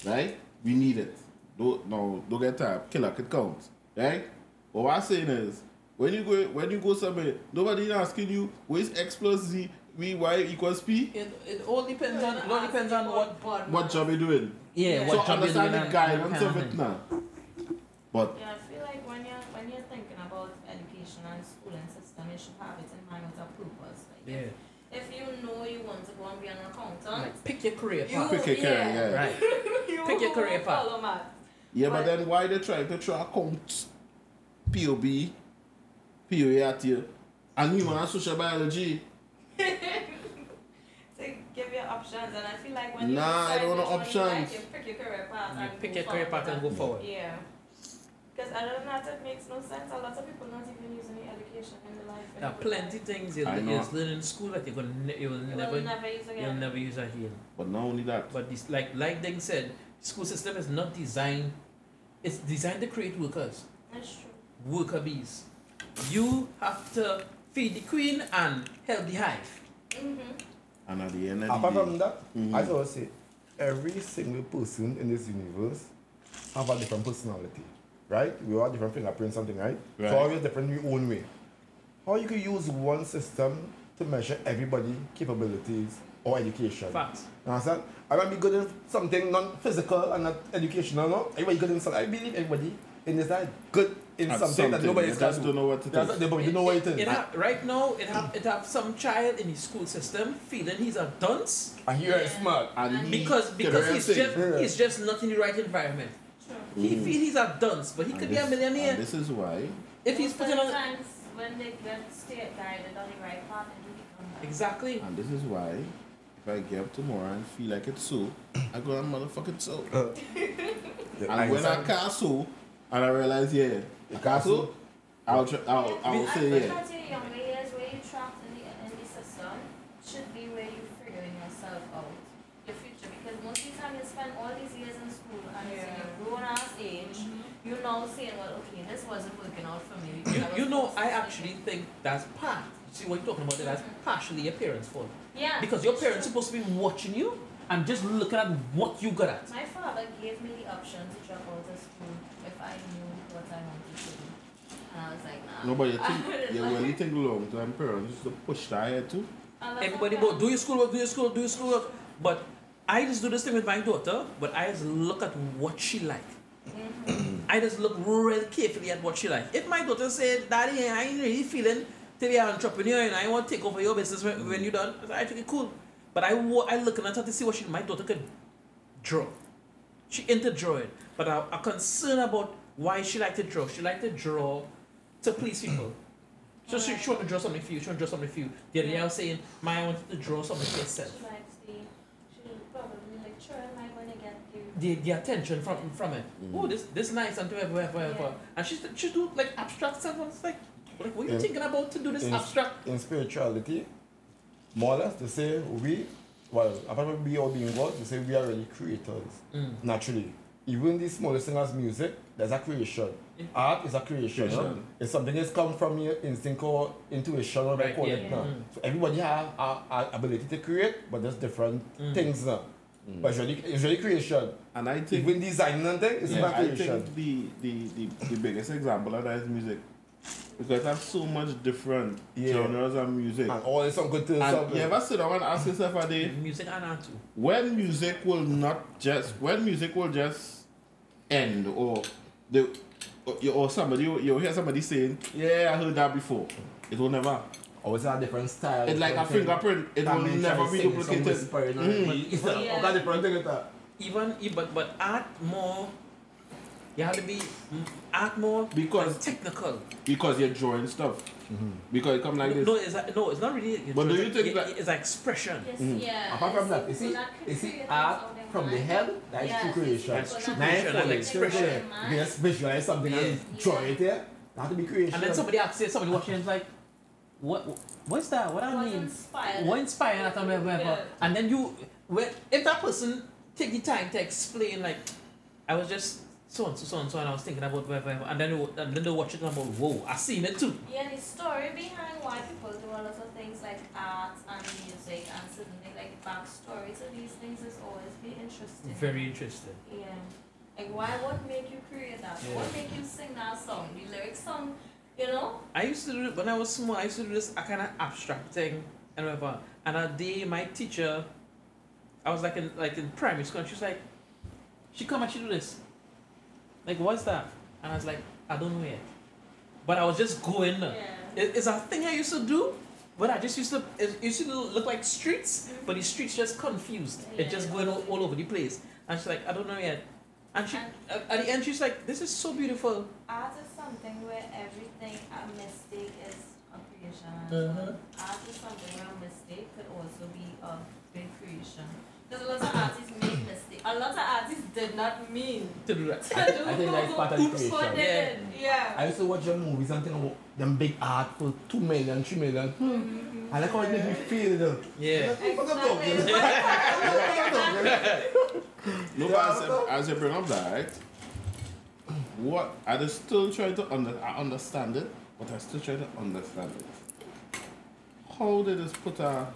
right? We need it. Don't, no, don't get tired. Killer, it counts, right? But what I'm saying is, when you go, when you go somewhere, nobody asking you, what is X plus Z, V, Y equals P? It, it all depends on it all depends on what What job you're doing? yeah so what job you're understand doing the and- guidance and of kind it now. But Yeah, I feel like when you're when you're thinking about education and schooling system, you should have it in mind with a purpose. Like Yeah. if, if you know you want to go and be an accountant, Like pick your career You- path. pick a career, yeah. yeah. Right. (laughs) you Pick your career path. follow math. Yeah, but But- then why they try to throw account POB, POA at you, and human and social biology? (laughs) To give you options, and I feel like when you Nah, I don't which want one you like, options. you pick your career path You and pick go your career forward path and go forward. that. Yeah. Because other than that, it makes no sense. A lot of people not even using the education in their life. There are plenty of things you'll, you'll learn in school that you're gonna ne- you'll You never will never use again. you'll never use again. But not only that, But this like like Deng said, school system is not designed it's designed to create workers. That's true. Worker bees. You have to feed the queen and help the hive. Mm-hmm. and at the end of Apart the from day, that, Mhm. I always say, every single person in this universe have a different personality, right? We all have different fingerprints, something, right? Right. So always different in your own way. How you could use one system to measure everybody capabilities or education? Facts. You understand? I might be good in something non-physical and not educational, no? Everybody good in something. I believe everybody in this life good in at something, that nobody you else just don't know what to They do. they probably don't know what it is. It have, right now, it have it have some child in his school system feeling he's a dunce And here it's Yeah. smart. And he because can because he's just Yeah. he's just not in the right environment. True. He feel he's a dunce, but he And could be a millionaire And this is why if he's putting on the times when they get state guided on the right path, they do become exactly. And this is why, if I get up tomorrow and feel like it's so, I go uh, and motherfucking so. The And when I Einstein- can't so, and I realize, yeah, I can't so, I'll, try, I'll, I'll I say, feel yeah. that your younger years where you trapped in the, in the system should be where you figuring yourself out, your future. Because most of the time you spend all these years in school and it's in Yeah. your grown ass age, mm-hmm. you now saying, well, okay, this wasn't working out for me. You, you know, I actually think that's part. See what you're talking about? there, That's partially your parents' fault Yeah. because your parents true. supposed to be watching you and just looking at what you got at. My father gave me the option to drop out of school if I knew what I wanted to do. And I was like, nah. No, but you I (laughs) think, yeah, like- when you think long time parents used to push that ahead too. Everybody my go do parents. your schoolwork, do your school, do your schoolwork. But I just do this thing with my daughter, but I just look at what she like. Mhm. (clears throat) I just look real carefully at what she like. If my daughter said, Daddy, I ain't really feeling to be an entrepreneur and I want to take over your business when, when you're done, I say, I think it's cool. But I, wa- I looking at her to see what she, my daughter could draw. She into drawing, but I, I'm concerned about why she like to draw. She like to draw to please people. (clears throat) So she, she want to draw something for you. She want to draw something for you. The other day I was saying, my I wanted to draw something for yourself. She likes the, she probably like, sure, am I going to get you? the, the attention from from it. Mm. Oh, this this nice and whatever, whatever, whatever. Yeah. And she she do like abstract stuff. I was like, like what are you Yeah. thinking about to do this In- abstract? in spirituality, more or less, they say we, well, apart from we all being God, they say we are really creators, Mm. naturally. Even the smallest thing as music, there's a creation. Yeah. Art is a creation. no? Creation. It's something that's come from your instinct or intuition, or Right, call yeah. it now. Mm. So everybody have a, a ability to create, but there's different Mm. things now. But it's really, it's really creation. And I think Even designing and thing, it's Yeah, about I think the, the, the, the biggest example of that is music. Because I have so much different Yeah. genres of music. And all this some good to And something. you ever sit down and ask yourself a day, Music and art too. when music will not just, when music will just end or the, or, you- or somebody, you'll hear somebody saying, yeah, I heard that before. It will never. Or Always have different style? It's like a fingerprint. It will never be sing, some duplicated. whisper, you Mm. It's Yeah. all got different thing with that. Even but but art more. You have to be art more Because- technical. Because you're drawing stuff. Because it come like this. no, it's a, no, it's not really. But do you think it- that- it's an expression? Yes, Mm. yeah. Apart from it's- that, you it's see, you see art from the head, that is Yeah, true creation. That's not true Now, creation for and the expression. expression, you can just visualize something and Yeah. draw Yeah. it there. That have to be creation. And then somebody asks it, somebody watching it's like, what what's that? What I Was mean? inspired. What inspired that and whatever, whatever. And then you when if that person take the time to explain like I was just so and so so and so and I was thinking about whatever, and then and then they watch it and I'm like, whoa, I seen it too. Yeah, the story behind why people do a lot of things like art and music and certain things like backstory to these things is always be interesting. Very interesting. Yeah. Like why what make you create that? Yeah. What make you sing that song? The lyrics song, you know? I used to do it when I was small. I used to do this kind of abstract thing and whatever. And a day, my teacher, I was like in like in primary school, and she was like, she come and she do this. Like, what's that? And I was like, I don't know yet. But I was just going. Yeah. It, it's a thing I used to do, but I just used to. It used to look like streets, mm-hmm. but the streets just confused. It just going all, all over the place. And she's like, I don't know yet. And she, at at the end, she's like, this is so beautiful. Art is something where everything a mistake is a creation. well. Art is something where a mistake could also be a big creation. Because a lot of artists make. A lot of artists did not mean To do that. (laughs) to I do think- I think that's part of the oops, creation. what they Yeah. did. Yeah. I used to watch them movies and think about them big art for two million, three million. Hmm. I like how it makes me feel. though. Yeah. Like, fuck Exactly. (laughs) No, but as, I- as you bring up that, right? What I just still try to under, I understand it, but I still try to understand it. How did this put a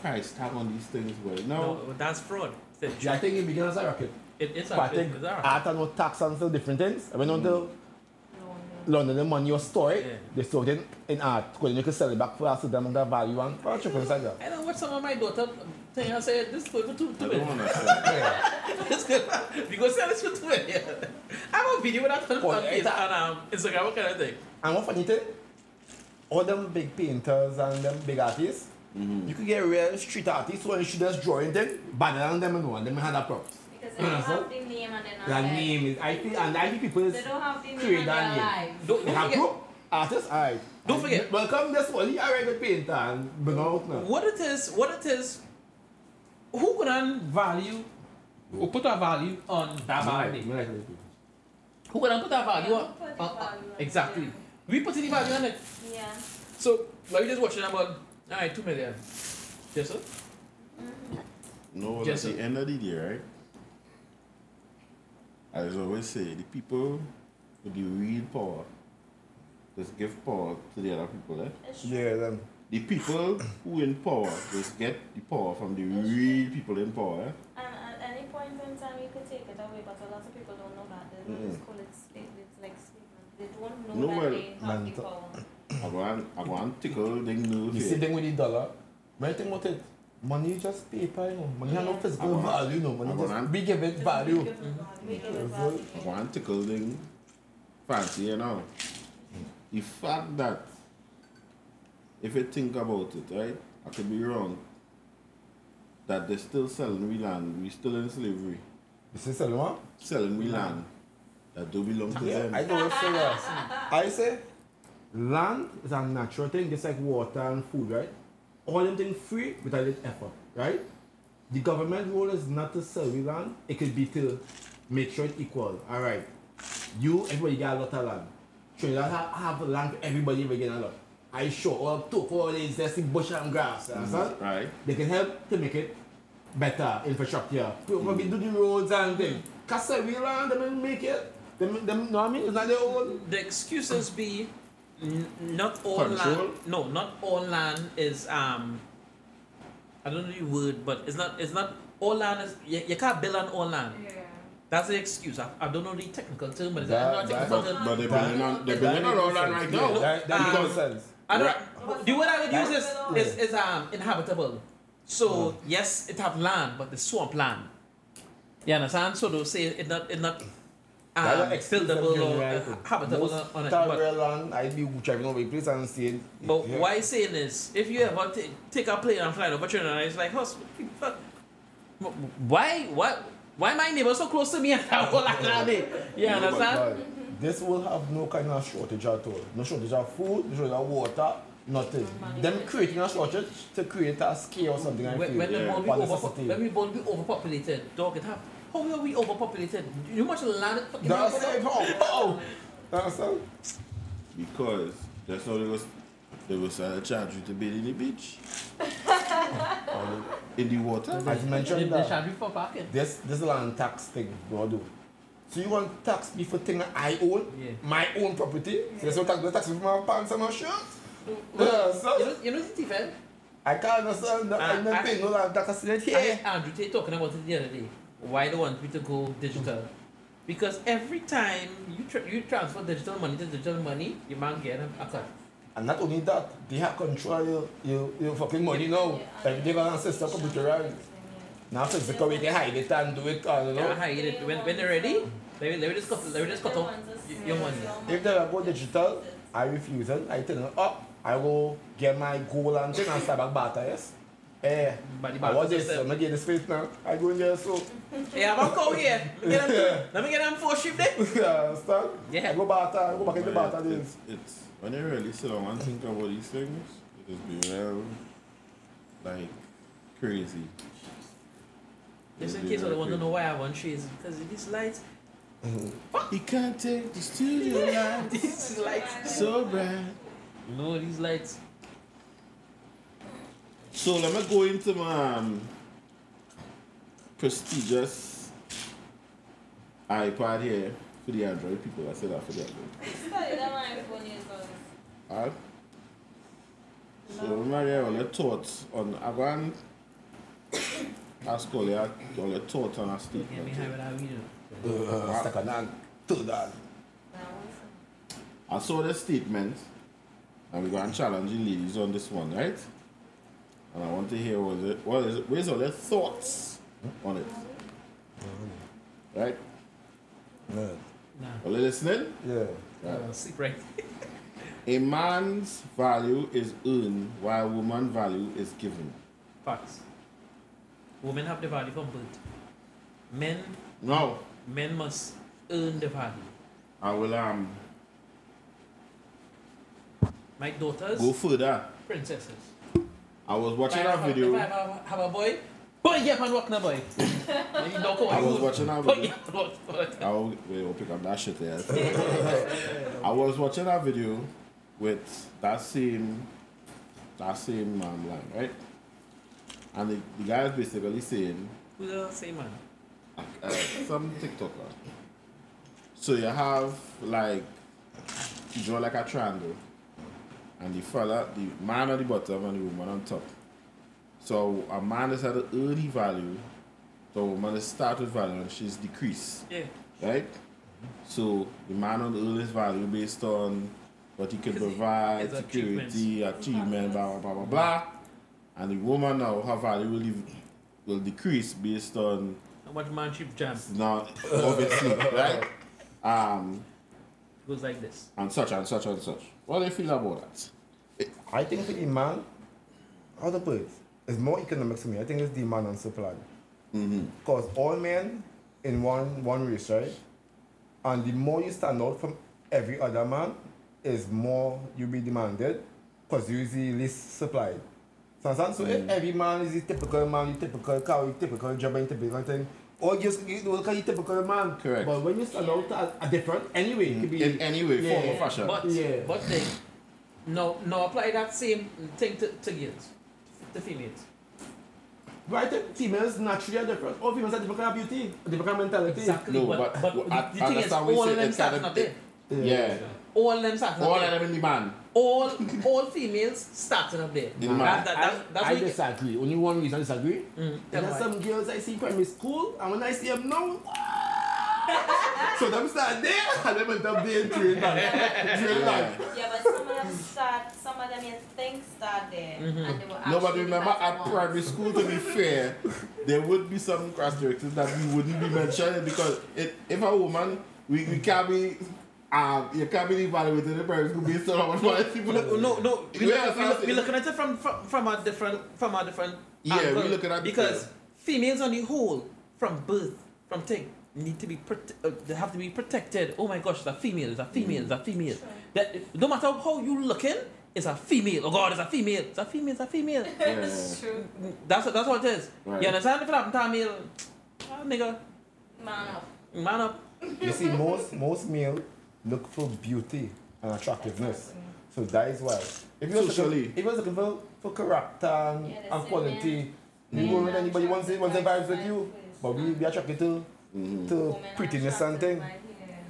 price tag on these things? Well, no, No, that's fraud. It's Yeah, I think it begins as a racket. It, it's a, But I think it's a- art and no tax and still different things. I went on to No, no. London, the money was stored. Yeah. They stored it in art. Because you can sell it back for a certain amount of value and for a check inside that. I know what some of my daughter thing I said this is good for two, I two don't (laughs) It's good. Because sell this for two million. I have a video with that on, on, it's a- on um, Instagram, what kind of thing? And what funny thing, all them big painters and them big artists, Mhm. you could get real street artists who should just drawing thing, better than them and one, them had that props. Because they don't have the name and they're not Their there. name is, I feel, and I think people is, They don't have the name create and that they're name. Don't, they don't have forget, group artists, alright. Don't forget. Welcome this one, he already good painter and bring out now. what it is, what it is, who can value, or put a value on that value? me like those people. Who can put a value Yeah, on? who put the on- on- value on exactly. yeah. We put the value on it. Yeah. So, like we just watching about, alright, two million. Yes, sir? No, but Yes, at sir. the end of the day, right? As I always say, the people with the real power just give power to the other people, eh? Yeah, them. The people who in power just get the power from the real people in power, eh? And at any point in time, you could take it away, but a lot of people don't know that. They Mm-mm. just call it slave. It's like slavery. They don't know No, that well, they have the power. I go and, I go and tickle the nerve You see here. thing with the dollar, when you think about it, money is just paper, you know. Money has no physical value, you know. Money I just, want- we give it Just value. give it value. We give it value. I go and tickle the fancy, you know. The fact that, if you think about it, right, I could be wrong, that they're still selling we land, we still in slavery, You see, Selma? selling we land that do belong to Yeah, them. I know it's (laughs) serious. I say, land is a natural thing, just like water and food, right? All them things free without little effort, right? the government role is not to survey land, it could be to make sure it's equal. Alright. You, everybody get a lot of land. Trinidad have, have land for everybody every get a lot. I sure all took all this, there's the bush and grass, you understand? Right. They can help to make it better infrastructure. We mm. we do the roads and things. Cause survey land, they will make it. Them, them, know what I mean? It's not their own. The excuses be n- not all Control? land. No, not all land is um. I don't know the word, but it's not. It's not all land is. You, you can't build on all land. Yeah. That's the excuse. I, I don't know the technical term, but it's That- not that- technical But, term. but they're That- building on they're building on all land right Yeah, now. That, that Um, makes sense. I don't. Right. The word I would use is That- is, is um inhabitable. So yes, it have land, but the swamp land. You understand? So they'll say it not it not That's um, an excuse them buildable doing or right uh, thing. habitable Most on it. time But, real land, I be driving over the place and seeing. but yeah. why saying this? If you ever t- take a plane and fly over Trinidad, it's like, "Hus- fuck. why why why my neighbor so close to me and I whole lot of it? (laughs) You No, but understand? God, this will have no kind of shortage at all. No shortage of food, no shortage of water, nothing. Them creating a shortage to create a scale or something. I When, feel. when, the Yeah. be over, when we ball be overpopulated, dog, it have. How are we overpopulated? You know much land it fucking That's have? it. Oh, oh. Understand? Because that's how they was they was uh, charge you to bathe in the beach. (laughs) in the water. As you They, mentioned they that. charge me for parking. This this land tax thing we do. So you want to tax me for thing that I own, Yeah. my own property. So there's no tax, no tax me for my pants and my shirt. Yeah, You so know, you know the thing, eh? I can't understand that. Uh, I don't I- pay no land tax still I here. heard Andrew Tate talking about it the other day. Why do they want me to go digital? Because every time you tra- you transfer digital money to digital money, you man get a, a cut. And not only that, they have control your, your, your fucking money now. Like they gonna system computerized. Now physical we can hide it and do it, you Yeah, know. hide it. When, when they're ready, they will, they will just cut, they will just cut off your money. If they go digital, I refuse it. I tell them, oh, I will get my goal and thing and start back barter, yes. Eh, By the I barter want this, system. I'm gonna get this space now. I go in there, so, Hey, I'm gonna go here. Let me get them, let me get them four sheep there. (laughs) you understand? Yeah. I go barter, I go back in the barter But it's, it's when you really sit down and think about these things, it just be real like crazy. Just in case I want to know why I want trees. Because these lights, He can't take the studio (laughs) light these lights. so bright. No, these lights. So let me go into my um, prestigious iPad here for the Android people. I said that for the Android. Study them iPhone users. Alright. So remember here all your thoughts on I go (coughs) ask all your all your thoughts on a Get me statement. high with that video. Second hand, third I saw the statement and we're going to challenge the ladies on this one, right? And I want to hear what is it what is it where's all their thoughts on it. Right? Yeah. Nah, Are you listening? Yeah. Right. uh, sleep right. (laughs) A man's value is earned while a woman's value is given. Facts. Women have the value from birth. Men, No. men must earn the value. I will um My daughters, go further. princesses. I was If watching I a have, video. If I have, have a boy, boy, yeah, man, walk na boy. You don't go I was watching a Boy, video. yeah, walk, walk. I will, wait, we'll pick up that shit there. (laughs) I was watching a video with that same that same um, line, right? And the, the guy is basically saying Who's the same man? uh, some TikToker. So you have like you draw like a triangle, and the fella, the man on the bottom and the woman on top. So a man is at an early value, so a woman is started value and she's decreased, Yeah. right? So the man on the earliest value based on what he can provide, his security, achievement, blah blah blah blah blah. And the woman now her value will, leave, will decrease based on How much man cheap jam not obviously, (laughs) right? Um, goes like this. and such and such and such. What do you feel about that? I think the man, how to put it's more economics to me. I think it's demand and supply. Mm-hmm. Because all men in one one race, right? And the more you stand out from every other man, is more you be demanded because you the least supplied. So, understand? so if every man is the typical man, the typical cow, the typical jobber, the typical thing, or just you look at the typical man. Correct. But when you stand out as a different, anyway, it could be. In any way, form or fashion. But Yeah. but then no no apply that same thing to, to girls, to females. But I think females naturally are different. All females have different kind of beauty, different kind of mentality. Exactly. No, but, but- but, but the, I- the thing is, understand what you all of them it's starting kinda up there. Yeah. All of them starting All up of there. them in the man. All all females starting up there. In the That, man. that, I, that, that's I what you- disagree. Only one reason I disagree. Mm, There are some girls I see in primary school, and when I see them now, (laughs) so them start there, and them end up there in train life. Train life. Yeah, but some of them start, some of them you think start there, Mm-hmm. and they were No, but remember at ones. primary school, to be fair, there would be some characteristics that we wouldn't be mentioning because it, if a woman, we, we can't be, um, you can't be evaluated in primary school based on how much money people. No, no, no. We Yeah, look, we look, it. we looking at it from, from from a different from a different. Yeah, we angle. looking at- because yeah. females on the whole, from birth, from thing, need to be prote- uh, they have to be protected. Oh my gosh, it's a female, it's a female, it's a female. That no matter how you looking, it's a female. Oh God, it's a female. It's a female. It's a female. (laughs) It's true. That's that's what it is. Right. You understand? If it happen to a male, ah, nigga, Man up. man up. You see, most most male look for beauty and attractiveness. So that is why. If you was Socially. looking, if you was looking for, for character and, Yeah, and quality, you won't with anybody wants it, wants the vibes with you. But we be attracted to Mhm. to prettiness and thing.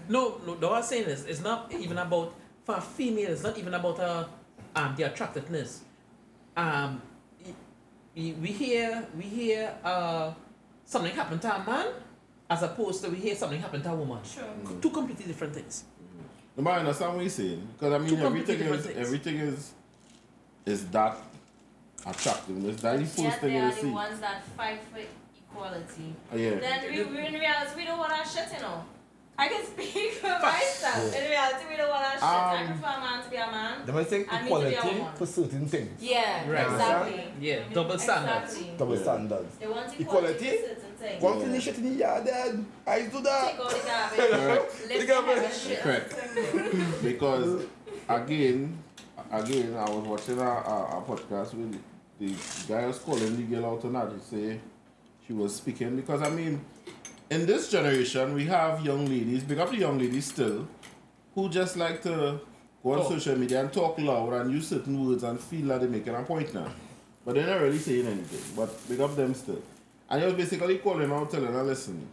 No, no, the what I'm saying is, it's not even about for a female. It's not even about uh, um the attractiveness. Um, y- y- we hear we hear uh something happen to a man, as opposed to we hear something happen to a woman. True. Two completely different things. No, but I understand what you're saying because I mean Two everything is things. everything is is that attractiveness. That is the Yet first thing they you are the see. ones that fight for equality. Uh, yeah. Then we, we in reality we don't want our shit, you know. I can speak (laughs) for myself. In reality, we don't want our shit. I Um, prefer a man to be a man. They might think And me to be a equality woman. for certain things. Yeah, Right. exactly. Yeah, double standards. Exactly. Double Yeah. standards. They want equality, Equality? for certain things. One clean shit in the yard, then I do that. Take out the (laughs) garbage. Correct. Lift The the garbage. heavy shit. Correct. (laughs) because again, again, I was watching a, a, a podcast with the guy was calling the girl out on that. He say she was speaking because I mean, in this generation, we have young ladies, big up the young ladies still, who just like to go on Talk. social media and talk loud and use certain words and feel that they're making a point now. But they're not really saying anything. But big up them still. And he was basically calling out, telling her, listen,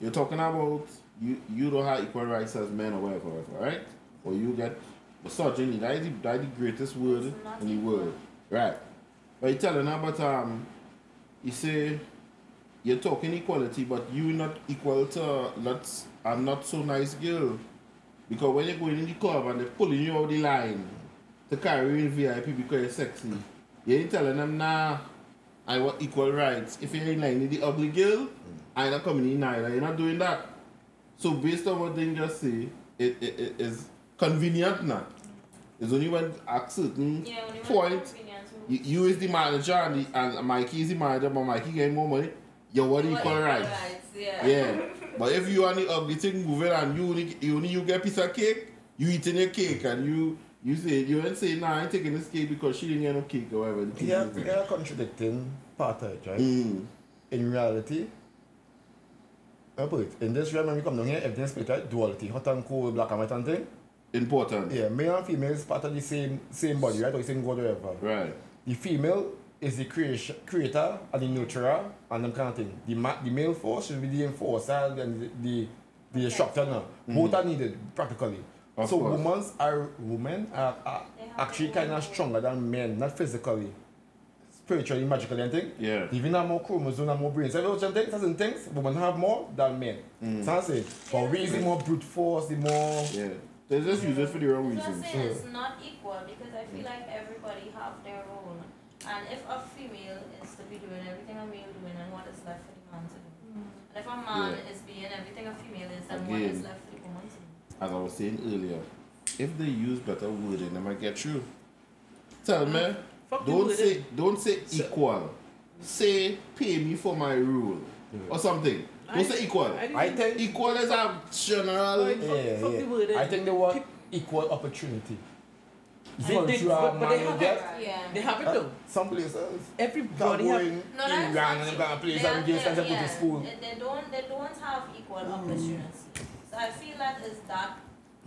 you're talking about you you don't have equal rights as men or whatever, whatever, right? Or you get misogyny. That is the, that is the greatest word It's not in the world. Right. But you're telling her but um he say you're talking equality but you not equal to let's a not so nice girl. Because when you're going in the club and they're pulling you out the line to carry in VIP because you're sexy, you ain't telling them nah I want equal rights. If you're in line with the ugly girl, I'm not coming in either. You're not doing that. So based on what they just say, it, it, it is convenient now. It's only when at certain Yeah, point, you, you is the manager and, the, and Mikey is the manager, but Mikey getting more money, you want you want equal rights. Yeah. Yeah. (laughs) but if you are the ugly thing moving and you only, you only you get a piece of cake, you eating your cake and you you say you ain't say nah I ain't taking this cake because she didn't get no cake or whatever. the case Yeah, is. yeah, contradicting part of it, right? Mm. In reality, I put it, in this realm when we come down here, everything's split right, duality, hot and cold, black and white and thing. Important. Yeah, male and female is part of the same same body, right? Or the same God, whatever. Right. The female is the creation, creator and the nurturer and them kind of thing. The, ma- the male force should be the enforcer and the, the, the instructor now. Both are needed, practically. Mm-hmm. Of so course. women are women are, are actually kind of stronger than men, not physically, spiritually, magically, and thing. Yeah. Even have more chromosomes and more brains. Every other thing, certain things, women have more than men. Mm. So I say, for we is the more brute force, the more. Yeah. They just use it for the wrong That's what I'm reasons. saying, it's not equal because I feel like everybody have their role. And if a female is to be doing everything a male doing, then what is left for the man to do? And if a man Yeah. is being everything a female is, then what is left for the woman to do? As I was saying earlier, if they use better wording, they might get through. Tell me, Fuck don't wording. say don't say So- equal. Say pay me for my rule or something. Don't say equal. I think Equal is a general. Right. Yeah, yeah. I think they want Keep- equal opportunity. It's They- they- through but- but they manual have jet. Yeah. They have it Uh, though. Some places. Everybody Can't have. in No, that's Iran not and true. them can't place They and are- just they- send them to school. They, they don't they don't have equal opportunity. So I feel that is that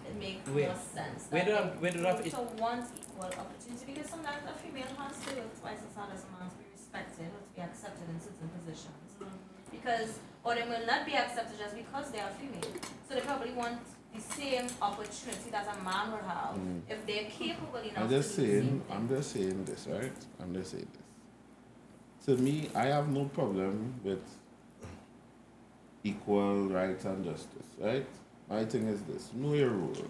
it makes Where- more sense. where do they I- where do I- also want equal opportunity because sometimes a female has to work twice as hard as a man to be respected or to be accepted in certain positions. Because or they will not be accepted just because they are female. So they probably want the same opportunity that a man would have Mm. if they're capable enough I'm just do the same saying. I'm just saying this, right? I'm just saying this. To me, I have no problem with equal rights and justice, right? My thing is this know your role.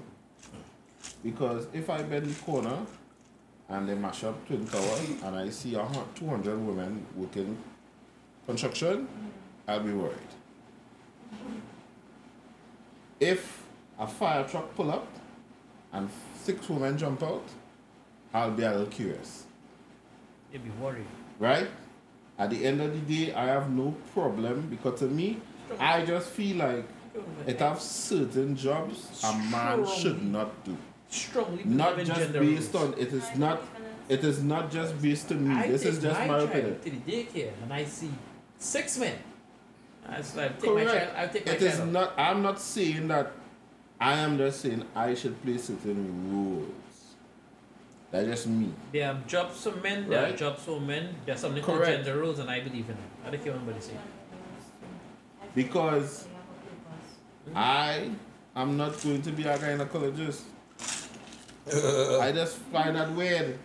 Because if I bend the corner and they mash up Twin Tower and I see a 200 women working construction, I'll be worried. (laughs) If a fire truck pull up and six women jump out, I'll be a little curious, They be worried. right? At the end of the day, I have no problem because to me, I just feel like it have certain jobs a man should not do. Strongly Not just based roles. on it I is don't it is not just based to me. I this is just my, my child opinion. to the daycare and I see six men. I was like, take my child. I'll take my It is child. out. not I'm not saying that I am just saying I should play certain roles. That's just me. There are jobs for men. There are jobs for men. There's something called Correct. gender roles, and I believe in it. I don't care what anybody say. Because hmm? I am not going to be a gynecologist. (laughs) I just find that weird.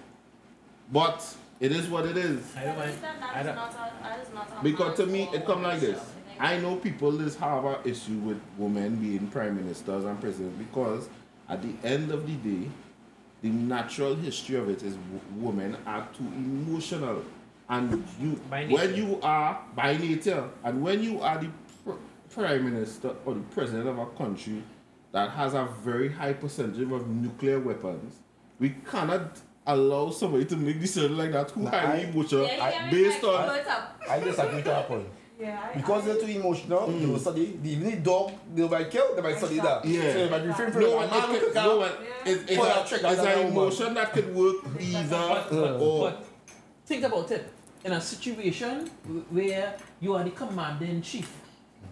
But it is what it is. I don't mind. I don't. Because to me, it come like this. I know people just have an issue with women being prime ministers and presidents because at the end of the day, the natural history of it is w- women are too emotional. And you, when you are by nature, and when you are the pr- prime minister or the president of a country that has a very high percentage of nuclear weapons, we cannot allow somebody to make decisions like that who Nah, highly emotional based on um, I disagree to that point. Yeah, I, Because they're too emotional, they will study. The even dog, they might kill, they might study that. Mm. Yeah. So they might be free for No one, man it who could, no one, it, it's, a, that trigger it's an emotion that could work either But, but, or. but think about it. In a situation where you are the commander in chief,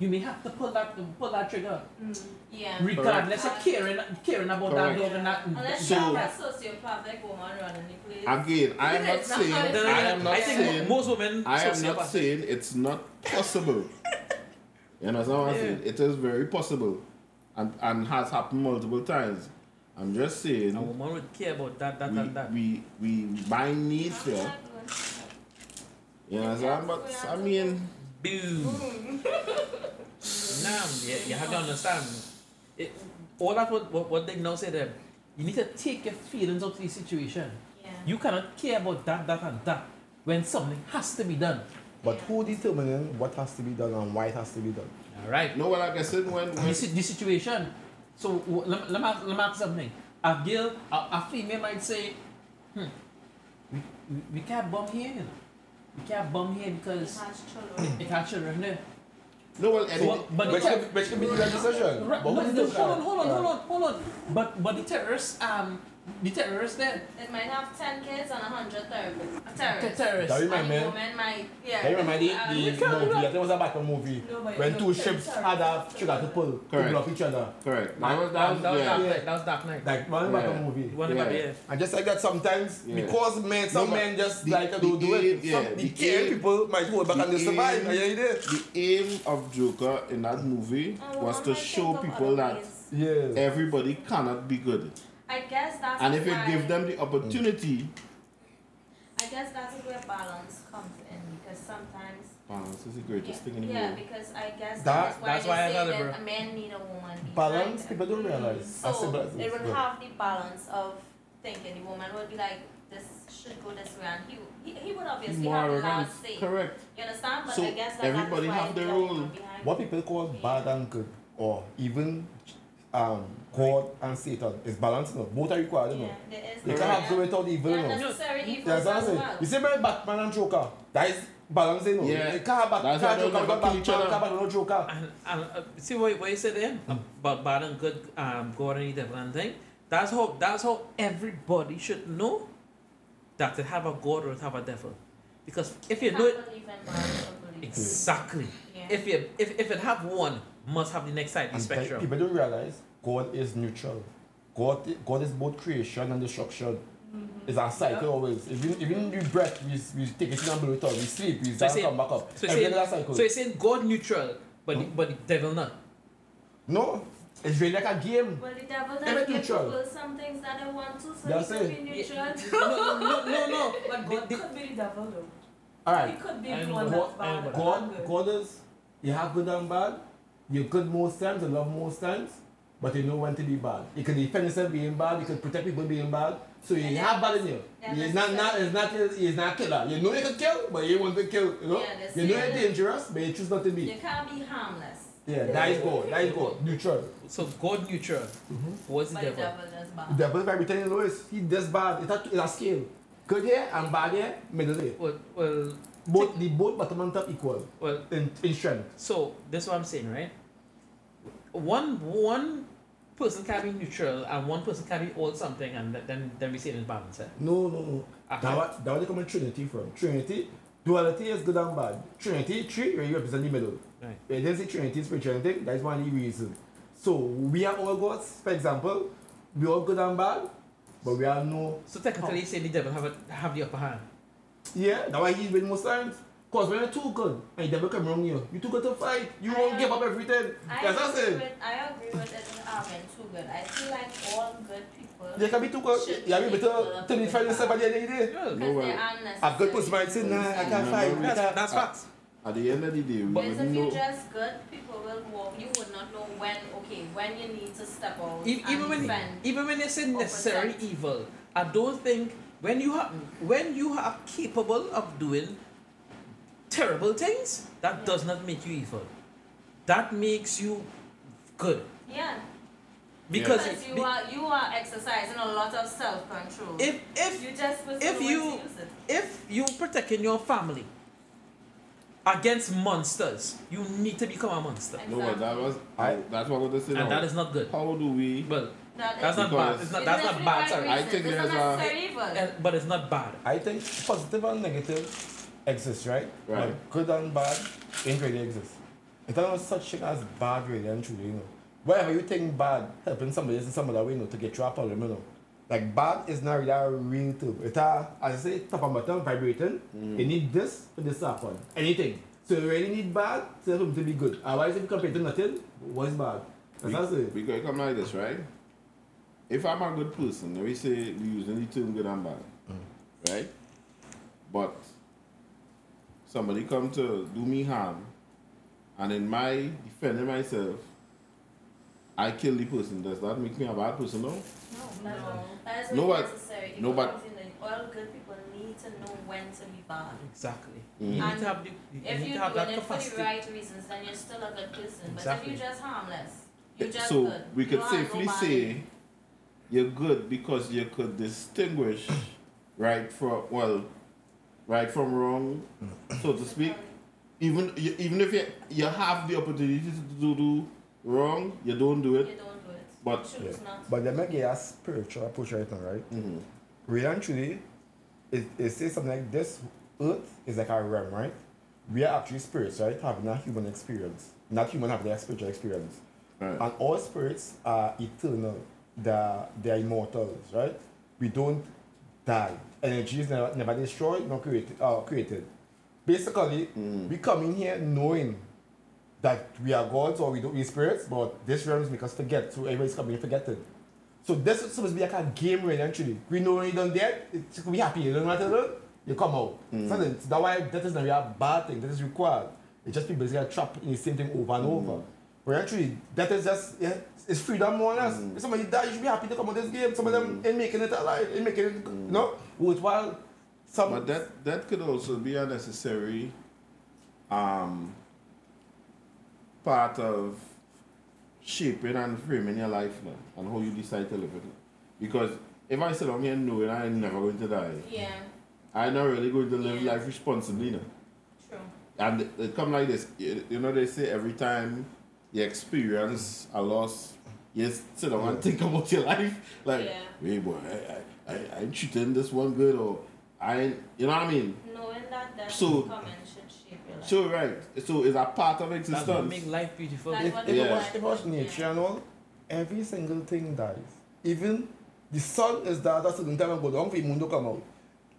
you may have to pull that pull that trigger, mm, Yeah. regardless of caring caring about that Correct. dog and that. Unless So- you're a sociopathic woman running the place. Again, I am not It's not saying, how it's Then I again, am not I think saying, most women. I am not saying it's not possible. You understand what I'm saying? It is very possible, and and has happened multiple times. I'm just saying, A woman would care about that, that, we, and that. we we by nature, you understand? But I mean, Boom. (laughs) Nah, you, you have to understand. It, all that what, what, what they now say them, you need to take your feelings out of the situation. Yeah. You cannot care about that, that, and that when something has to be done. But who determining what has to be done and why it has to be done? All right. no, what I guess it when, when This, this situation. So w- let, let, me, ask- let me ask something. A girl, a, a female might say, hmm, we, we, we can't bum here, you know. We can't bum here because it has children there. No, well, So what, but Which can, which can be the decision. Right, But no, does hold on, hold on, hold on, hold on. But but the terrorists, um, the terrorists there, It might have 10 kids and 100 ter- the terrorists. terrorists. That And remind me. woman might, yeah. That remind me the we movie. do I think it was a Batman movie. No, When two know, ships sorry. had a trigger to pull to block each other. correct. That was, That that was, was, that was yeah. Dark Yeah. Knight. That was Dark Knight. Like one Yeah. Batman movie. One Yeah. about yeah. And just like that, sometimes Yeah. because men, some but men just the- like to the do, do it. yeah, some, the the aim- people might hold back the and they survive. aim- And yeah, you did. The aim of Joker in that movie oh, was to show people that. Yeah. everybody cannot be good. I guess that's And if you why, give them the opportunity, I guess that's where balance comes in because sometimes. balance is the greatest thing in the Yeah, world. because I guess That- that's why that's why I say got that a man need a woman. Balance, people don't realize. As So simple as it this. would Yeah. have the balance of thinking the woman would be like, this should go this way, and he he, he would obviously More have the arrogant. last say. Correct. You understand? But So I guess that everybody that's why have their the role. What people call bad and good, or even um, God and Satan, is balance. No? Both are required. You know? Yeah, there is. You Correct. can't have good without evil. You know? necessary You evils what I'm saying? You see, my Batman and Joker, that is balance. You know? Yeah. You can't have Bat- That's can't why they'll Joker never without kill each Batman, other. can't Batman without Joker. And, and uh, see what, what you said there about bad and good, um, God and the devil and thing. That's how that's how everybody should know that they have a God or they have a devil. Because if you know it Can't believe in man, don't exactly, Yeah. if you if, if it have one, must have the next side of the And spectrum. people don't realize God is neutral. God, God is both creation and destruction. Mm-hmm. It's a cycle always. Even even we breath, we, we take it in and blow it out. We sleep, we So start come back up. So Everything you're a saying, cycle. so you're saying God neutral, but the, hmm? but the devil not. no, it's really like a game. Well, the devil They're does give neutral. people some things that they want to, so That's he could it. be neutral. No, no, no, no. (laughs) But God the- could be the devil though. All He right. could be the know one that. that's I bad know and God. God is, you have good and bad. You're good most times, you love most times, but you know when to be bad. You can defend yourself being bad, you can protect people being bad. So you And have bad in you. that You're not, the- not, it's not, it's not killer. You know you can kill, but you want to kill, you know? Yeah, you know you're dangerous, but you choose not to be. You can't be harmless. Yeah, that is God. That is God. Neutral. So God neutral. Mm-hmm. What's the But the devil? devil does The bad. devil every time you know he does bad. It's a, it's a scale. Good here and bad here, middle here. Well, well, Both the both bottom and top equal well. in, in strength. So this is what I'm saying, right? One one person can be neutral and one person can be all something, and th- then then we say it's balance. Eh? No, no, no. Uh-huh. That what that what they come in Trinity from. Trinity, duality is good and bad. Trinity, three where you represent the middle. Right. They didn't say Trinity spirituality, that is one of the reasons. So we are all gods, for example, we all good and bad, but we are no So technically, you say the devil have a, have the upper hand. Yeah, that's why he win most times. Cause when you're too good and the devil come wrong you, you too good to fight. You I won't am- give up everything. I That's what I'm agree saying. with I agree with it having um, too good. I feel like all good people They can be too good. Should Yeah, be be better equal to defend yourself at the end of the day. Well, because No, well, they're unnecessary. A good person might say, nah, uh, I can't fight. That's, that's facts. At the end of the day, we Because if wouldn't you know. just good, people will walk. You would not know when. Okay, when you need to step out E- and Even when defend. even when you say or necessary evil, I don't think when you have when you are capable of doing terrible things, that Yeah. does not make you evil. That makes you good Yeah, because because you be- are you are exercising a lot of self control. if if you just if you- when to if you protecting your family against monsters, you need to become a monster, No, but that was. I- that's what I was saying. and that is not good. How do we? Well, That that's not bad. It's not It that's not bad. right Sorry, I think it's there's a- evil. But it's not bad. I think positive and negative exist, right? Right. But good and bad ain't really exist. It's not such thing as bad really and truly, you know. Whatever you think bad, helping somebody else in some other way, you know, to get you a problem, you know. Like bad is not really a real thing. It's a, as I say, top and bottom vibrating. Mm. You need this for this to happen. Anything. So you really need bad to help to be good. Otherwise if you compare to nothing, what's bad? That's what I say. We could come like this, right? If I'm a good person, we say we using the term good and bad, mm. right? But somebody come to do me harm, and in my defending myself, I kill the person. Does that make me a bad person? No. No, that, No. that is No, not but- necessary. no, but- Because in the- all good people need to know when to be bad. Exactly. Mm. You need to have the you If you're have doing that it for the right reasons, then you're still a good person. Exactly. But if you're just harmless, you're just so good. we You could don't have safely no say you're good because you could distinguish right from well, right from wrong, so to speak. Even even if you you have the opportunity to do, do wrong, you don't do You it. don't do it. But- choose not. But they make it a spiritual approach right now, right? Mhm. Really and truly, it, it says something like this earth is like a realm, right? We are actually spirits, right? Having a human experience. Not human having a spiritual experience. Right. And all spirits are eternal. They're, they're immortals, right? We don't die. Energy is never, never destroyed, nor created. Uh, created. Basically, Mm. we come in here knowing that we are gods or we don't we spirits, but this realm make us forget. So everybody's coming forgetting. So this is supposed to be like a game really actually. We know when you done dead, it's be happy. You don't matter you come out. Mm. So that's why that is not really a bad thing. That is required. It's just people basically trapped in the same thing over and over. But actually, that is just yeah, it's freedom more or less. Mm. If somebody die, you should be happy to come out this game. Some of them Mm. ain't making it alive, ain't making it, you know, worthwhile. Some But that that could also be a necessary um, part of shaping and framing your life now and how you decide to live it. Because if I sit down here knowing I'm never going to die, Yeah, I'm not really going to live Yeah. life responsibly now. true. And it, it come like this, you, you know they say every time you experience a loss, you sit down and think about your life. Like, Yeah. wait, boy, I, I, I, I treating this one good, or I, ain't- you know what I mean? Knowing that that So- comment should shape your life. So right. So is that part of That's what existence? make life beautiful. That's If, what if, you Yeah. watch, if you watch nature and all, every single thing dies. Even the sun is there at the certain time and go down for the moon to come out.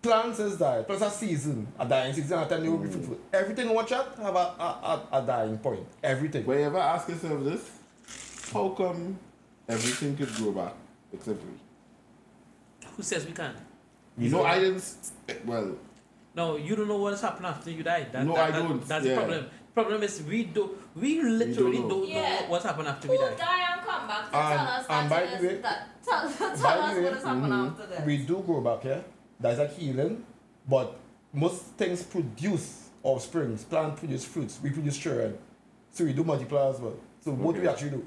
Plants is die. Plants are season, a dying season, a time they will be mm. fruitful. Everything you watch out have a, a, a, a dying point. Everything. But you ever ask yourself this? How come everything could grow back except we? Who says we can't? You know, I didn't. Well, No, you don't know what has happened after you die. That, No, that, I that- don't. That's Yeah. the problem. Problem is we do we literally know. don't know, Yeah. what's happened after Who we die die. and come back to And- tell us and that by the way- that tell, tell us the what way, has happened mhm. after this. We do grow back here. There's a healing, but most things produce offsprings. Plant produce fruits. We produce children. So we do multiply as well. So what do we actually do?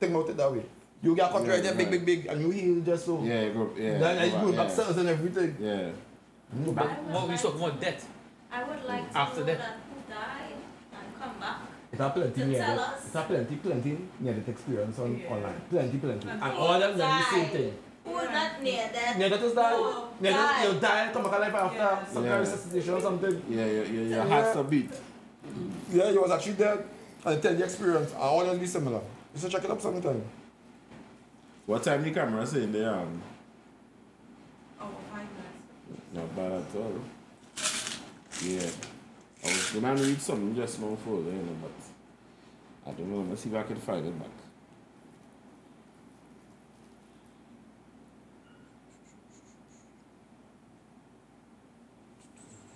Think about it that way. You get cut Yeah, right there, big, right. big, big, and you heal just so. yeah, go, yeah. then you back, grow back yeah. cells and everything. Yeah. Mm, But I would what we like talking to- about death. I would like to After know that. that who died and come back. It have plenty To near tell us. It have plenty, plenty near that experience on Yeah. online. Plenty, plenty. And And all of them are the same died? thing. Who is not near that? Near that is die. Oh, Near that died. you die and come back alive after Yes. some kind Yeah. of resuscitation or something. Yeah, yeah, yeah. Your Yeah. heart's a beat. Yeah, you was actually dead. And tell the experience. And all of them be similar. You should check it up sometime. What time the camera saying there? Um, Oh, five minutes. not bad at all. Yeah. I was gonna read something just now for you know, but I don't know. Let's see if I can find it back.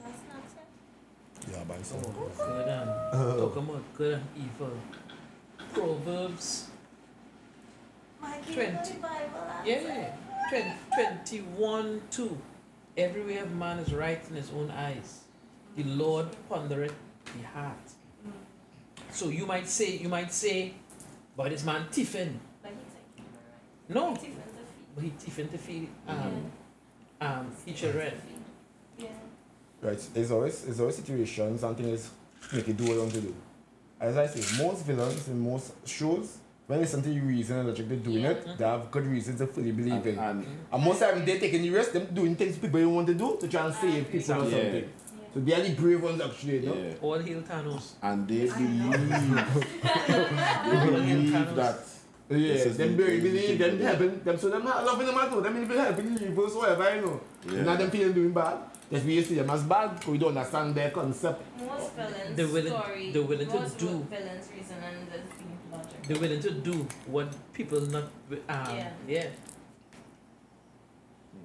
That's not it. Yeah, by some. Good and talking about good and evil. Proverbs My Twenty. Twenty. Bible yeah, 20, 21 2. Every way of man is right in his own eyes. The Lord pondereth the heart. So you might say, you might say, but this man tiffin. But he's like, No, he's even the but he tiffin to feed um um he children. Yeah. Right. There's always there's always situations and things make you do what you want to do. As I say, most villains in most shows, when there's something you reason and logic they're doing Yeah. it, they have good reasons to fully believe And, in. and mm-hmm. And most of the time they taking the risk, them doing things people don't want to do to try and ah, save people or something. Yeah. So they are the brave ones actually, you know? yeah, All hail Thanos. and they believe (laughs) they believe that Yeah, them very believe, them Yeah. helping, them so them not loving them at all, them even helping the evil whatsoever, you know. Yeah. Not them feeling doing bad. Just we see them as bad, because we don't understand their concept. Most villains They're willing- story. they're willing to most do. villains reason and the being logic. They're willing to do what people not um Yeah. yeah.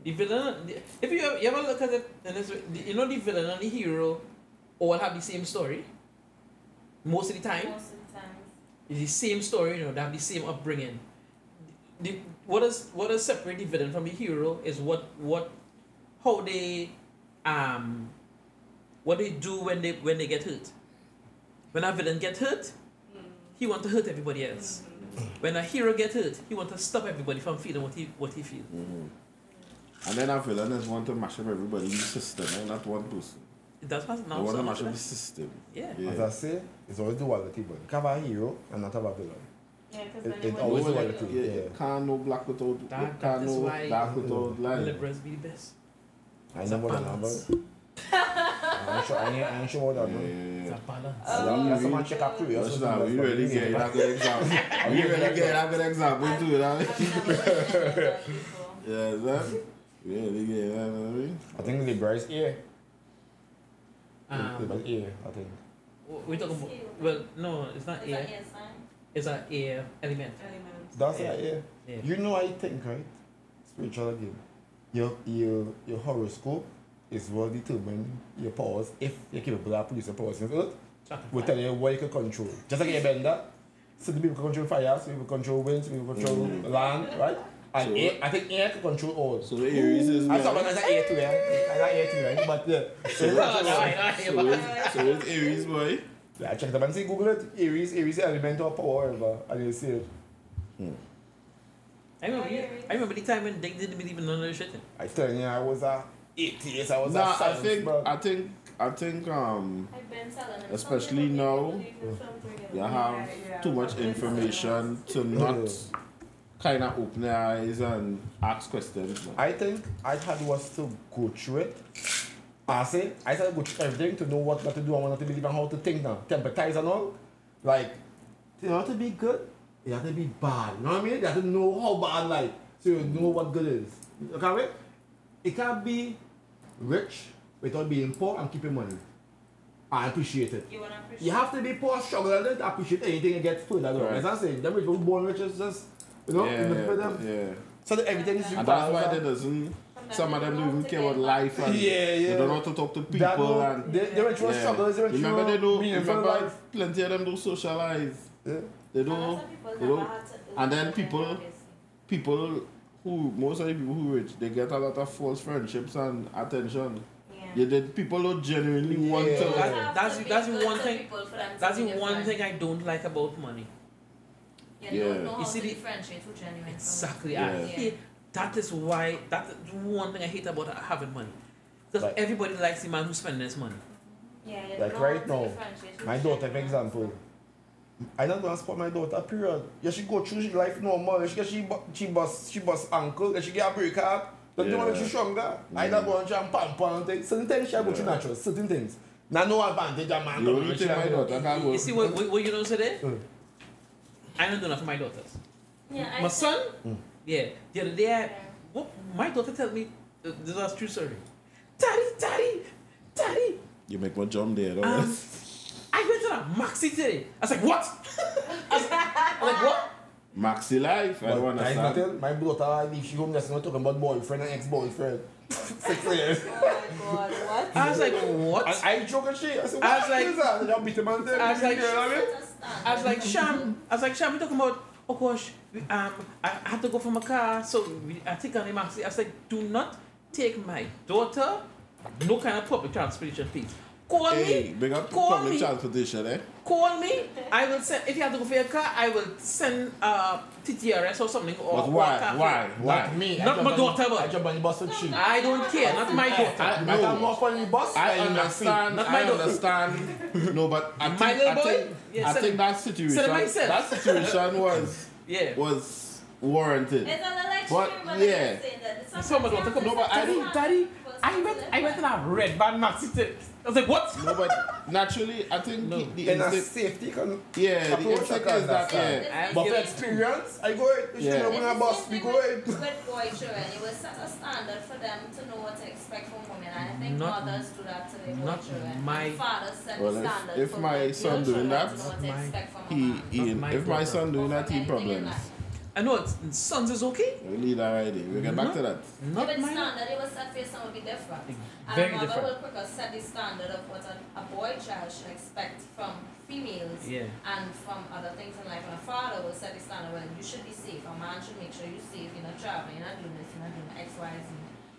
The villain, if you ever, you ever look at it, and it's, you know the villain and the hero all have the same story. Most of the time, Most of the time. it's the same story. You know, they have the same upbringing. The, what does what does separate the villain from the hero is what what how they um what they do when they when they get hurt. When a villain get hurt, he want to hurt everybody else. When a hero get hurt, he want to stop everybody from feeling what he what he feel. Mhm. And then a villain is want to mash up everybody in the system, eh? not one person. That's what They now. want to mash up the system. Yeah. As I say, it's always duality, but you can't have a hero and not have a villain. Yeah, because It- then it it always be No, duality. yeah, yeah. you Can't no black without, That- can't that is no why dark without light. Liberals be the best. I It's know a what I'm balance. (laughs) about. I ain't sure, I ain't, I ain't sure what Yeah, I'm yeah, about. It's a balance. Yeah, that's we- someone check out curious. What's that? We really get that good example. We really get that good example too, that. I've never that. Yeah, is that? We really get that, you know I mean? I think the Bryce ear. Um, the ear, I think. we're talking about well, no, it's not Is air. that air sign? It's an air element. Elements. That's Yeah. yeah. ear. Yeah. You know I think, right? Spiritual again. Your your your horoscope is what determine your powers if you're capable of producing powers in earth. Will tell you what you can control. Just like a bender. So the people can control fire, some people control wind, some people control Mhm. land, right? And So- air, I think air can control all. So the Aries is I'm talking well. as an air to air. As an air to air. But yeah. So, No, no, no, no, so, it's, so it's Aries boy. Yeah, I checked up and see Google it. Aries, Aries element or power, whatever. And you see it. I remember, I remember the time when they didn't believe in none of the shit. I telling you, I was a atheist. I was Nah, a I science, think, bro. I think, I think, um, I've been telling them Especially now, people believe in something else. you have Yeah, yeah. too much information to not kind of open your eyes and ask questions. man. I think I had was to go through it. I say I had to go through everything to know what not to do and what not to believe and how to think now. To empathize and all. Like, you know, to be good, you have to be bad. You know what I mean? You have to know how bad like so you know what good is. Okay, wait? It can't be rich without being poor and keeping money. I appreciate it. You wanna appreciate. You have to be poor, struggle and to appreciate anything and get further. Right. Right. As I'm saying, them rich people born rich is just you know, yeah, you for them. yeah. So that everything is And that's why they and- doesn't. Sometimes Some of them don't don't even care get about life and Yeah, yeah. they don't know how to talk to That people no, and they, they went through yeah. struggles, they went through Remember they do. meaningful Remember life. plenty of them do socialize. Yeah. They don't of people They do. had to do And then that, people- People who most of the people who rich they get a lot of false friendships and attention. Yeah. Yeah, the people don't genuinely want to. That- Have that's- to that's good one thing- people for them to That's the one friend. thing I don't like about money. Yeah, they Yeah. don't know You how see to the- differentiate who genuine Exactly. Yeah. I hate that is why that is the one thing I hate about having money. Because Like- everybody likes the man who spends his money. Yeah, you Like right now, to differentiate who's My daughter, for genuine. example, I don't gonna support my daughter, period. Yeah, she go through she life normal. She get she bu- she bust she bust ankle, and she get a break heart. Don't you want to Yeah. make she stronger? I Mm. don't go and try and pump and things. Certain things she go through natural, certain things. Now no advantage a man The come only and thing my daughter can. You see what, what, what you know today? Mm. I don't do that for my daughters. Yeah, My think- son, Mm. yeah, the other day, I, what, my daughter tell me, uh, this is a true story. Daddy, daddy, daddy, You make my jump there, don't um, you? I went to that Maxi today. I was like, what? (laughs) I was like, what? Maxi life. I But don't guys, understand. nothing. My daughter, I leave she home just not talking about boyfriend and ex-boyfriend. (laughs) Six years. Oh my god, what? I was like, what? And I joke and shit. I said, I was like- is that? And I beat him and tell I was like, you know what I was like, Sham, I was like, Sham, we talking about, oh gosh, we, um, I had to go for my car, so we, I think on the maxi. I was like, do not take my daughter, no kind of public transportation, please. Call Hey, me, big up Call public me. transportation, eh? call me. I will send, if you have to go for your car, I will send uh, TTRS or something. Or, But or why? Why? Why? Like me. I Not my daughter, but- I jump on the bus with she. I don't care, not my daughter. I- I no. can walk on the bus. I understand. Not my I understand. (laughs) no, but I think, My little I think, Yeah, I think that situation, send him myself. that situation (laughs) was Yeah. was warranted. It's an election, But, but yeah. yeah. saying that it's So my daughter come, No, but I daddy, don't- daddy, I went, I went to that red band maxi today. I was like, what? No, but naturally, I think No. the, the In a instinct, safety con- yeah, the approach, instinct is that understand. yeah. But for experience, I go ahead. Yeah. you know when a bus, we go ahead. With boy children, it will set a standard for them to know what to expect from women, and I think Not- mothers do that to their not children. my- and fathers set Well, the if- standard if for my their son doing to that, know what Not to my- expect from a He, man. My if my son doing that, he anything in problems. Life. I know it's sons is okay. We lead already. We get back to that. Not If it's my standard, it was set for your son will be different. And Very a mother different. will quicker set the standard of what a, a boy child should expect from females Yeah. and from other things in life. And a father will set the standard, well, you should be safe. A man should make sure you're safe. You're not traveling, you're not doing this, you're not doing X, Y, Z.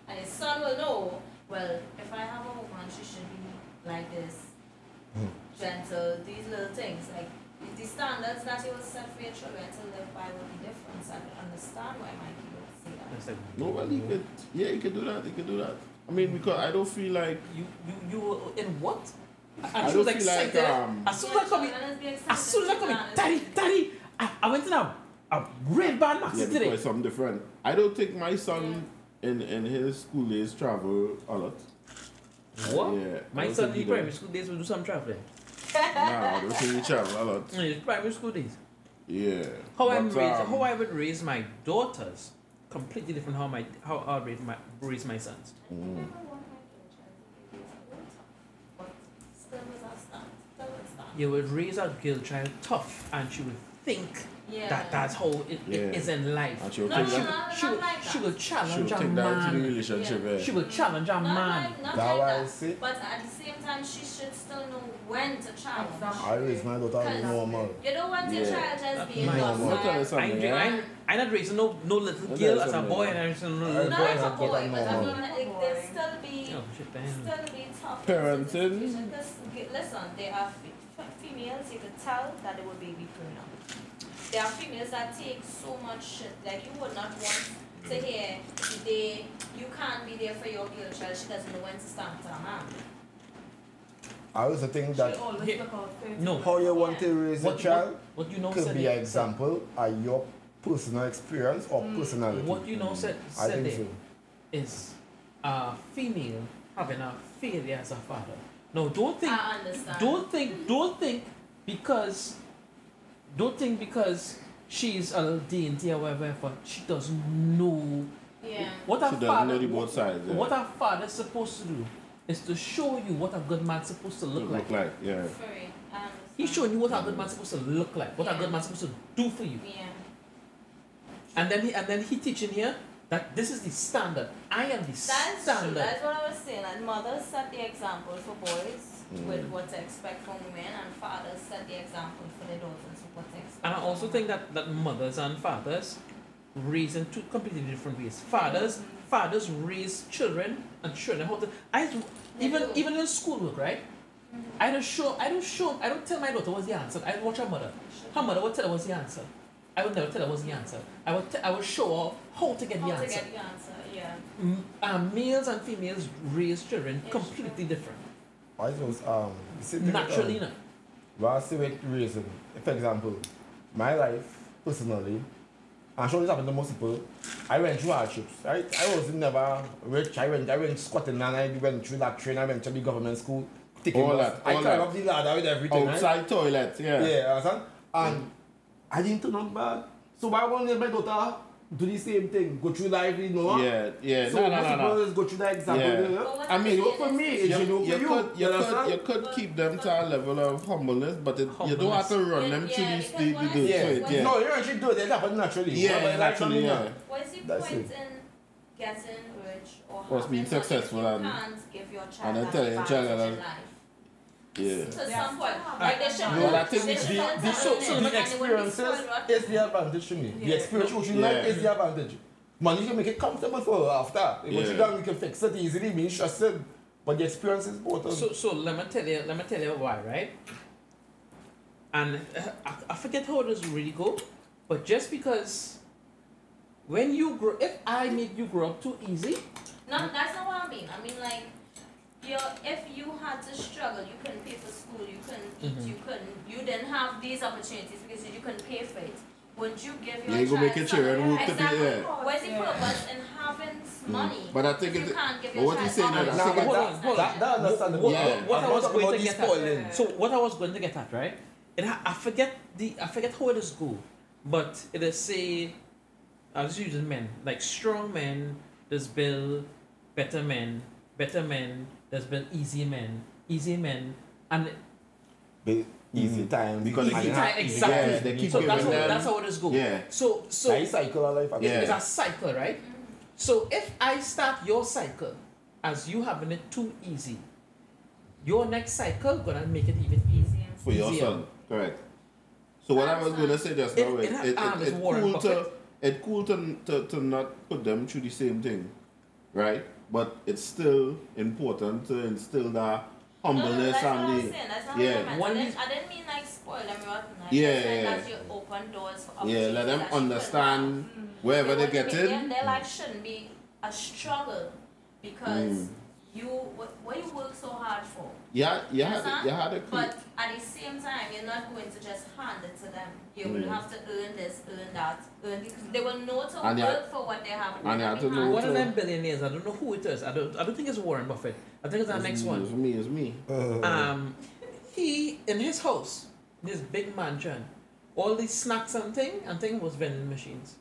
And his son will know, well, if I have a woman, she should be like this, hmm. gentle, these little things. Like, the standards that you will set for your children to live by will be different. So I can understand why Mikey would say that. It's like, No, well, he could, yeah, he could do that. He could do that. I mean, because I don't feel like you, you, you were in what? And I she was don't feel like, um, as soon as I come in, children is being as soon as I come in, daddy, daddy, I, I went in a, a red band maxi yeah, today. because something different. I don't think my son in in his school days travel a lot. What? Yeah, My son in he primary school days will do some traveling. Nah, I don't think he travel a lot. In his primary school days. Yeah. How I raise, um, how I would raise my daughters, completely different how my how I would raise my raise my sons. mm. You would raise a girl child tough, and she would think Yeah. that that's how it, Yeah. it is in life. And she'll No, think no, that, no, She will, like she that. will she'll challenge a take that into the man. relationship. Yeah. Yeah. She will challenge a Not man. like, not That like why I that. say- But at the same time, she should still know when to challenge. Exactly. I raise my daughter Because- normal. You don't want your Yeah. child just That's being my- I'm gonna tell you docile. I, something. I, Yeah? I, I not raising no no little girl tell you as a boy, and I raising no little Not boy as as a a Boy, boy, boy, but I normal. mean, it, there still be, Oh shit, damn. still be tough. Parenting. Because, listen, there are fe- fe- females, you could tell that they were baby pruner. There are females that take so much shit, like you would not want to hear they, you can't be there for your girl child, she doesn't know when to stand to a man. I also think She that always look out. No. how you want to raise a child what, what you know could be an example of your personal experience or mm. personality. What you know said mm. I said so. is a female having a failure as a father. No, don't think I understand. don't think don't think because don't think because she's a little dainty or whatever she doesn't know Yeah. what a She doesn't father know the both sides. Yeah. what a father's supposed to do is to show you what a good man's supposed to look look like. like, yeah. Free. I understand. He's showing you what a good man's supposed to look like, what a Yeah. good man's supposed to do for you. Yeah. And then he and then he teaching here that this is the standard. I am the That's true. standard. That's what I was saying. Like mothers set the example for boys Mm. with what to expect from women, and fathers set the example for their daughters with what to expect. And I also think that, that mothers and fathers raise in two completely different ways. Fathers fathers raise children and children how to I They even do. even in schoolwork, right? Mhm. I don't show I don't show I don't tell my daughter what's the answer. I watch her mother. Her mother would tell her what's the answer. I would never tell her what's the answer. I would t- I would show her how to get How the to answer. get the answer, yeah. M- um, males and females raise children It's completely different. I suppose um, the same thing with, Naturally, um, no. Well, I see with raising. For example, my life personally, I'm sure this happened to most people. I went through hardships, right? I was never rich. I went, I went squatting and I went through that train. I went to the government school, taking All bus. that, I climbed up the ladder with everything. right? Outside toilet, yeah. Yeah, understand? And mm. I didn't turn out bad. So why won't my daughter do the same thing? Go through life, you know? Yeah, yeah. So no, no, no, people no. go through that example Yeah. there. But I mean, it work for me, is- it You, should work you for you. could, you, could, you could keep them to a level of humbleness, but it, you don't have to run Yeah, them through yeah, this, the, because the, what the, said it, yeah. No, you actually do it. It happens naturally. Yeah, But like naturally, yeah. What's the That's point it. in getting rich or Or being successful if you and- can't give your child and then an your child that- in life? Yeah. To Yeah. some point, I- like they should No, I think the- should The, learn so, the they wouldn't be experiences is the advantage to me. The Yeah. experience which you Yeah. like is the advantage. Money can make it comfortable for her after. Once Yeah. you done, you can fix it easily, be interested. But the experience is important. So so let me tell you let me tell you why, right? And uh, I, I forget how does really go, but just because when you grow, if I make you grow up too easy, No, that's not what I mean. I mean like you if you had to struggle, you couldn't pay for school, you couldn't eat, Mhm. you couldn't you didn't have these opportunities because you couldn't pay for it. Would you give your Yeah, you go child make your children something- work to be- exactly. yeah. Where's the Yeah. purpose in having money? But I think if it- you can't give but your what child he's saying something is- Nah, Hold but on, that, hold that, on. that understandable. What- what- what I'm I not was going to the get at- So what I was going to get at, right? It I forget the I forget how it is go, but it is say, I'll just use men like strong men. There's build better men, better men. There's been easy men, easy men, and Be easy Mhm. time. Because Easy they time, keep, exactly. Yeah, they keep so that's how them. that's how it is go. yeah. So so Nice cycle of life. it's, Yeah. it's a cycle, right? So if I start your cycle as you having it too easy, your next cycle gonna make it even easier Easy and for your easier. son. Correct. So what I was going to say just It- now it is ha- it, it, um, it, it's cool to Buffett. it cool to, to to not put them through the same thing, right? But it's still important to instill that No, no, humbleness that's what and I'm the. That's yeah. what I meant. I, didn't, I didn't mean like spoil them rotten. I Yeah, yeah, that yeah. you open doors for yeah. Let them that she couldn't understand wherever It they get in. Their life shouldn't be a struggle because Mm. You what, what you work so hard for. Yeah, you had Understand? you had a But at the same time, you're not going to just hand it to them. You will Mm. have to earn this, earn that, earn this. They will know to And work have- for what they have. and you have to They know have- One of them billionaires, I don't know who it is. I don't I don't think it's Warren Buffett. I think it's our next It's one. It's me, it's me. Uh, Um he in his house, this big mansion, all these snacks and thing and thing was vending machines.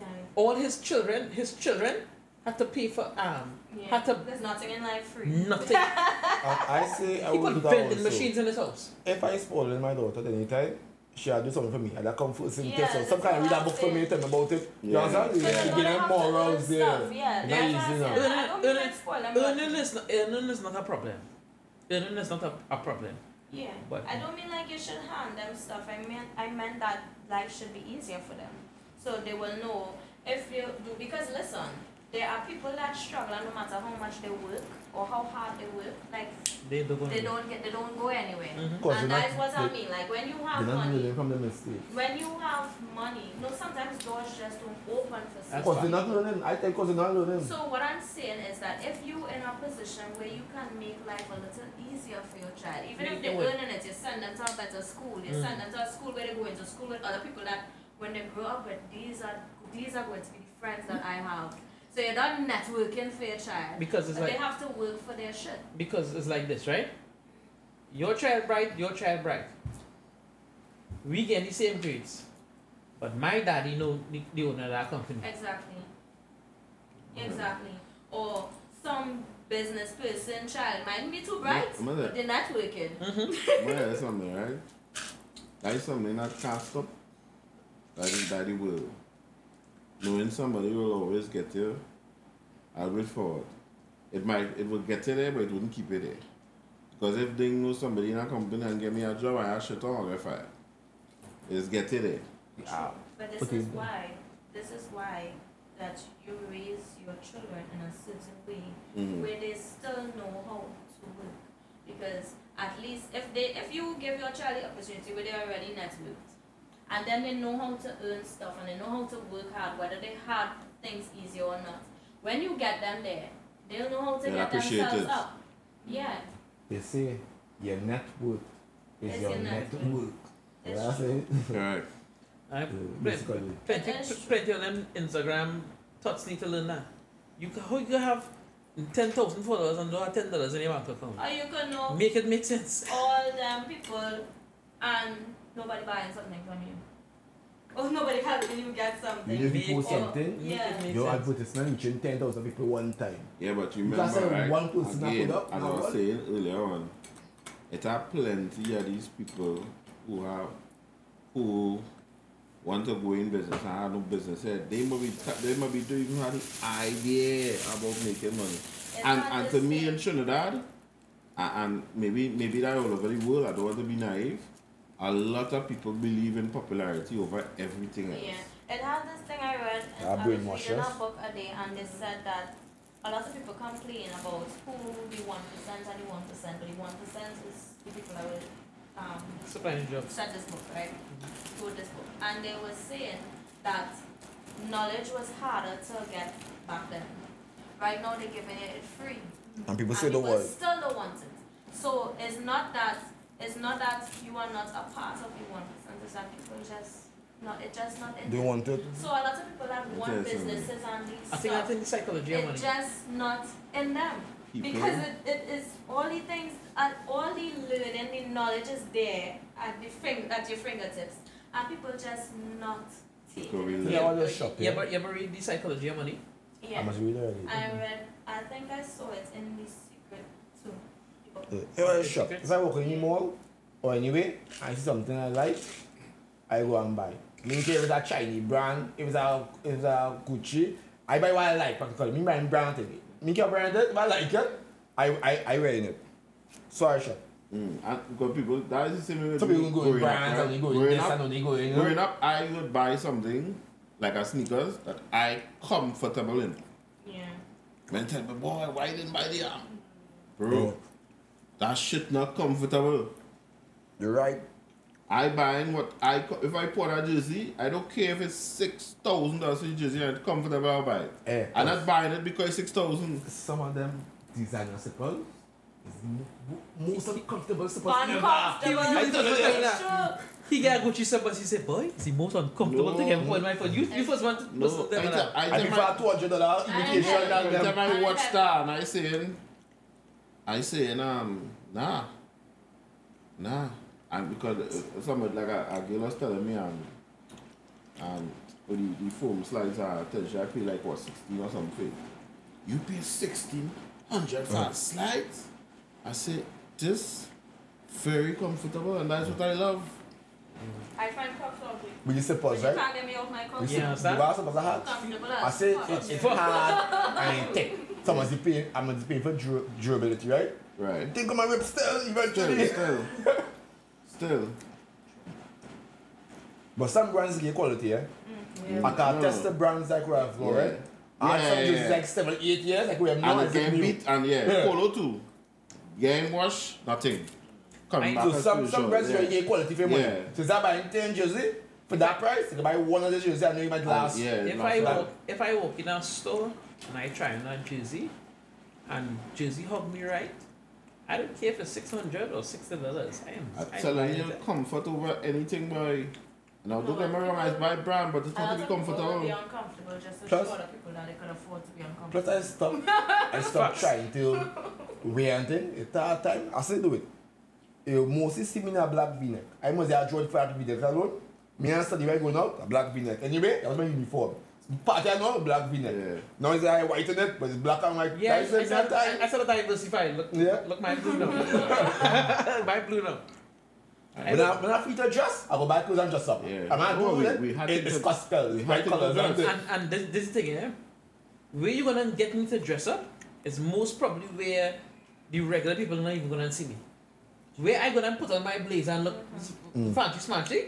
Yeah. All his children his children had to pay for um Yeah. had to There's nothing in life free. nothing. I, I say I he would put do that vending also. machines in his house. If I spoil my daughter at any time, she'll do something for me. And I come first in Yeah, test. So some kind of read what a book for I'm me, tell me about it. You Yeah. So You they're give gonna them have morals there. stuff, Yeah, Not that's what easy I'm now. saying. I don't mean Earning- like spoil them. Earning is not earning is not a problem. Earning is not a, a problem. Yeah, But- I don't mean like you should hand them stuff. I meant I meant that life should be easier for them, so they will know if you do. Because listen, there are people that struggle, no matter how much they work or how hard they work, like They don't go they don't get, they don't go anywhere. Mhm. And that's not- what I mean. Like when you have not money, learning from the mistakes. when you have money, no, sometimes doors just don't open for That's some Because they're people. not learning. I think because they're not learning. So what I'm saying is that if you in a position where you can make life a little easier for your child, even if they're it work. earning it, you send them to a better school, you Mm. send them to a school where they're going to school with other people that when they grow up with these are these are going to be the friends that I have. So you're not networking for your child. Because it's but like they have to work for their shit. because it's like this, right? Your child bright, your child bright. We get the same grades, but my daddy know the, the owner of that company. Exactly. Exactly. Or some business person child might be too bright, Mother. but they're networking. Mm-hmm. (laughs) Well, that's something, right? That is something that can't stop. That is that it will. Knowing somebody will always get you. I'll wait forward. It It might it will get you there, but it wouldn't keep you there. Because if they know somebody in a company and get me a job, I shut on or get fired. It's get you there. Yeah. But this Okay. is why this is why that you raise your children in a certain way Mm. where they still know how to work. Because at least if they if you give your child the opportunity where they're already networked and then they know how to earn stuff and they know how to work hard, whether they had things easy or not. When you get them there, they'll know how to They'll get appreciate themselves it. up. Yeah. They say your net worth is It's your, your net net worth. You It's know what I'm saying? Correct. I Yeah, plenty, basically. plenty, That's- plenty of them Instagram thoughts need to learn that. You can, how you can have ten thousand followers and don't have ten dollars in your bank account. Or you can know Make it make sense. all them people and nobody buying something from you. Or nobody helping you get something. You just Make post oh, something, Make Yeah. it make your sense. advertisement reaching 10,000 people one time. Yeah, but you You remember, can right? one person that Again, put up, as I was one. saying earlier on, it are plenty of these people who have who want to go in business and have no business head. They might be they might be don't even have the idea about making money. It's and and to me same. in Trinidad, and, and maybe maybe that all over the world, I don't want to be naive. A lot of people believe in popularity over everything else. Yeah, it had this thing I read. I was reading a book a day, and they said that a lot of people complain about who the one percent and the one percent, but the one percent is the people that will um, Supplying jobs. said this book, right? Wrote this book, and they were saying that knowledge was harder to get back then. Right now, they're giving it free. And people say and the people word. still don't want it. So it's not that it's not that you are not a part of the one percent. It's that people just not it just not in They them. want it. So a lot of people that want Interesting. businesses and these I think stuff, that's in the psychology of money. it's just not in them. People- Because it, it is all the things and all the learning, the knowledge is there at the fing, at your fingertips. And people just not taking it. really- Yeah, all the seriously. shop, You yeah. ever, you ever read the psychology of money? I Yeah. must read it I read I think I saw it in the secret too. Yeah. If I shop, if I walk in the mall or anyway, I see something I like, I go and buy. Me care if it's a Chinese brand, if it's a if it's a Gucci, I buy what I like practically. Me buy brand thing. Me care brand it, if I like it, I I I wear it. So I shop. Mm. And because people that is the same way Some people go in growing up, brands right? and they go in Growing this up- and they go in. Growing up, I would buy something like a sneakers that I comfortable in. Yeah. Man tell me, boy, why didn't buy the arm? Bro, Bro. That shit not comfortable. You're right. I buying what I co- if I put a jersey, I don't care if it's six thousand dollars for jersey and it's comfortable, I'll buy it. Eh, I'm not buying it because it's six thousand. some of them designer slippers is mo- most uncomfortable slippers ever. Uncomfortable. I tell you that. Sure. He got Gucci slippers. He said, "Boy, it's the most uncomfortable No. thing ever put in my phone. You, you first want to No, listen to them I, and tell- that. I, I tell prefer my- two hundred dollar imitation I- than Every them. time I I watch have- that and I saying, I saying, um, nah, nah. And because uh, somebody like a, a girl was telling me, um, um, with the, the foam slides are attention, I pay like what, 16 or something. You pay 1600 for Uh. a slides? I said, this very comfortable and that's what I love. I find Crocs ugly. With the But slippers, you right? can't get me off my You Yeah, the understand? bar slippers are hard. I as say fuck. it's, it's hard (laughs) and thick. Someone's paying, I'm gonna pay for dur- durability, right? Right. Think of my rip still Still, eventually. still, still. But some brands get quality, eh? Mm. I can No. test the brands like we have, right? Yeah. And Yeah, some yeah, just yeah. like seven, eight years, like we have And no the as game beat and yeah, Yeah. polo too. Game wash, nothing. Come back So some, some brands yeah. really get quality for money. Yeah. So is that buying 10 jersey for that price? You can buy one of the jerseys and you might And, last. Oh, yeah, If I time. walk, if I walk in a store and I try on a jersey, and jersey hug me right, I don't care if it's six hundred or sixty dollars. I am. I'm I'm telling you, comfort over anything, boy. Now, don't get me wrong, I buy brand, but it's not to of be comfortable. be uncomfortable just to Plus- show other people that they could afford to be uncomfortable. Plus I stopped I stopped trying to wear and thing. At that time, I still do it. You mostly see me in a black v-neck. I must have drawn for that v-neck alone. Me and study right going out, a black v-neck. Anyway, that was my uniform. Party I know, black v-neck. Yeah. Now it's like white in it, but it's black and white. Yeah, I, That is at said, that I, time. I said that diversified. Look, Yeah. look, my blue now. (laughs) my blue now. I When don't- I, when I fit a dress, I go buy clothes and dress up. Yeah. And I No, do we- it. we had it- to it's do- gospel, we it's had bright colors and and, and this, this thing, yeah? Where you gonna get me to dress up is most probably where the regular people not even gonna see me. Where I gonna put on my blazer and look Mm. fancy smarty,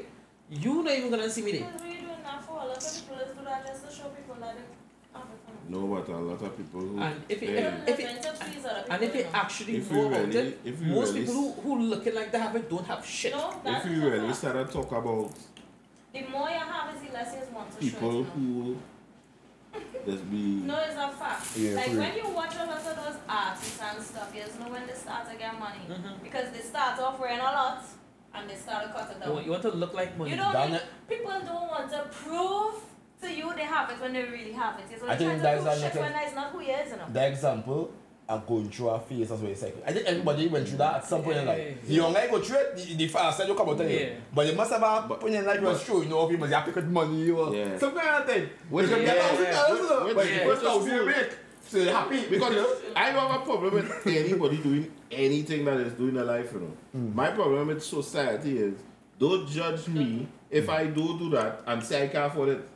you not even gonna see me there. Because we doing that for a lot of people is do that just to show people that they have it. No, but a lot of people who. And if it, Yeah. if, if it, to please other people. and if you you actually If know you about really- it, if most really people who, who looking like they have it don't have shit. No, that If you really start to talk about The more you have is the less you want to people show it. you know. who just be. No, it's a fact. Yeah, like when you watch a lot of those artists and stuff, you know when they start to get money. Mhm. Because they start off wearing a lot and they start to cut it You down. want, you want to look like money. You don't Done need, it. people don't want to prove to you they have it when they really have it. So I think that's to prove shit when that's not who he is, you know. The example are going through a phase as well. It's like, I think everybody went through that at some point in life. The younger you go through it, the, the faster you come out of Yeah. it. But you must have a point in life was true, you know, people have to cut money or Yeah. some kind of thing. Which- you can get yeah, thousand yeah. dollars, Which- but which- the first which is thousand you cool. So happy. Because I don't have a problem with anybody doing anything that is doing their life, you know. Hmm. My problem with society is don't judge me if hmm. I do do that and say I can't afford it.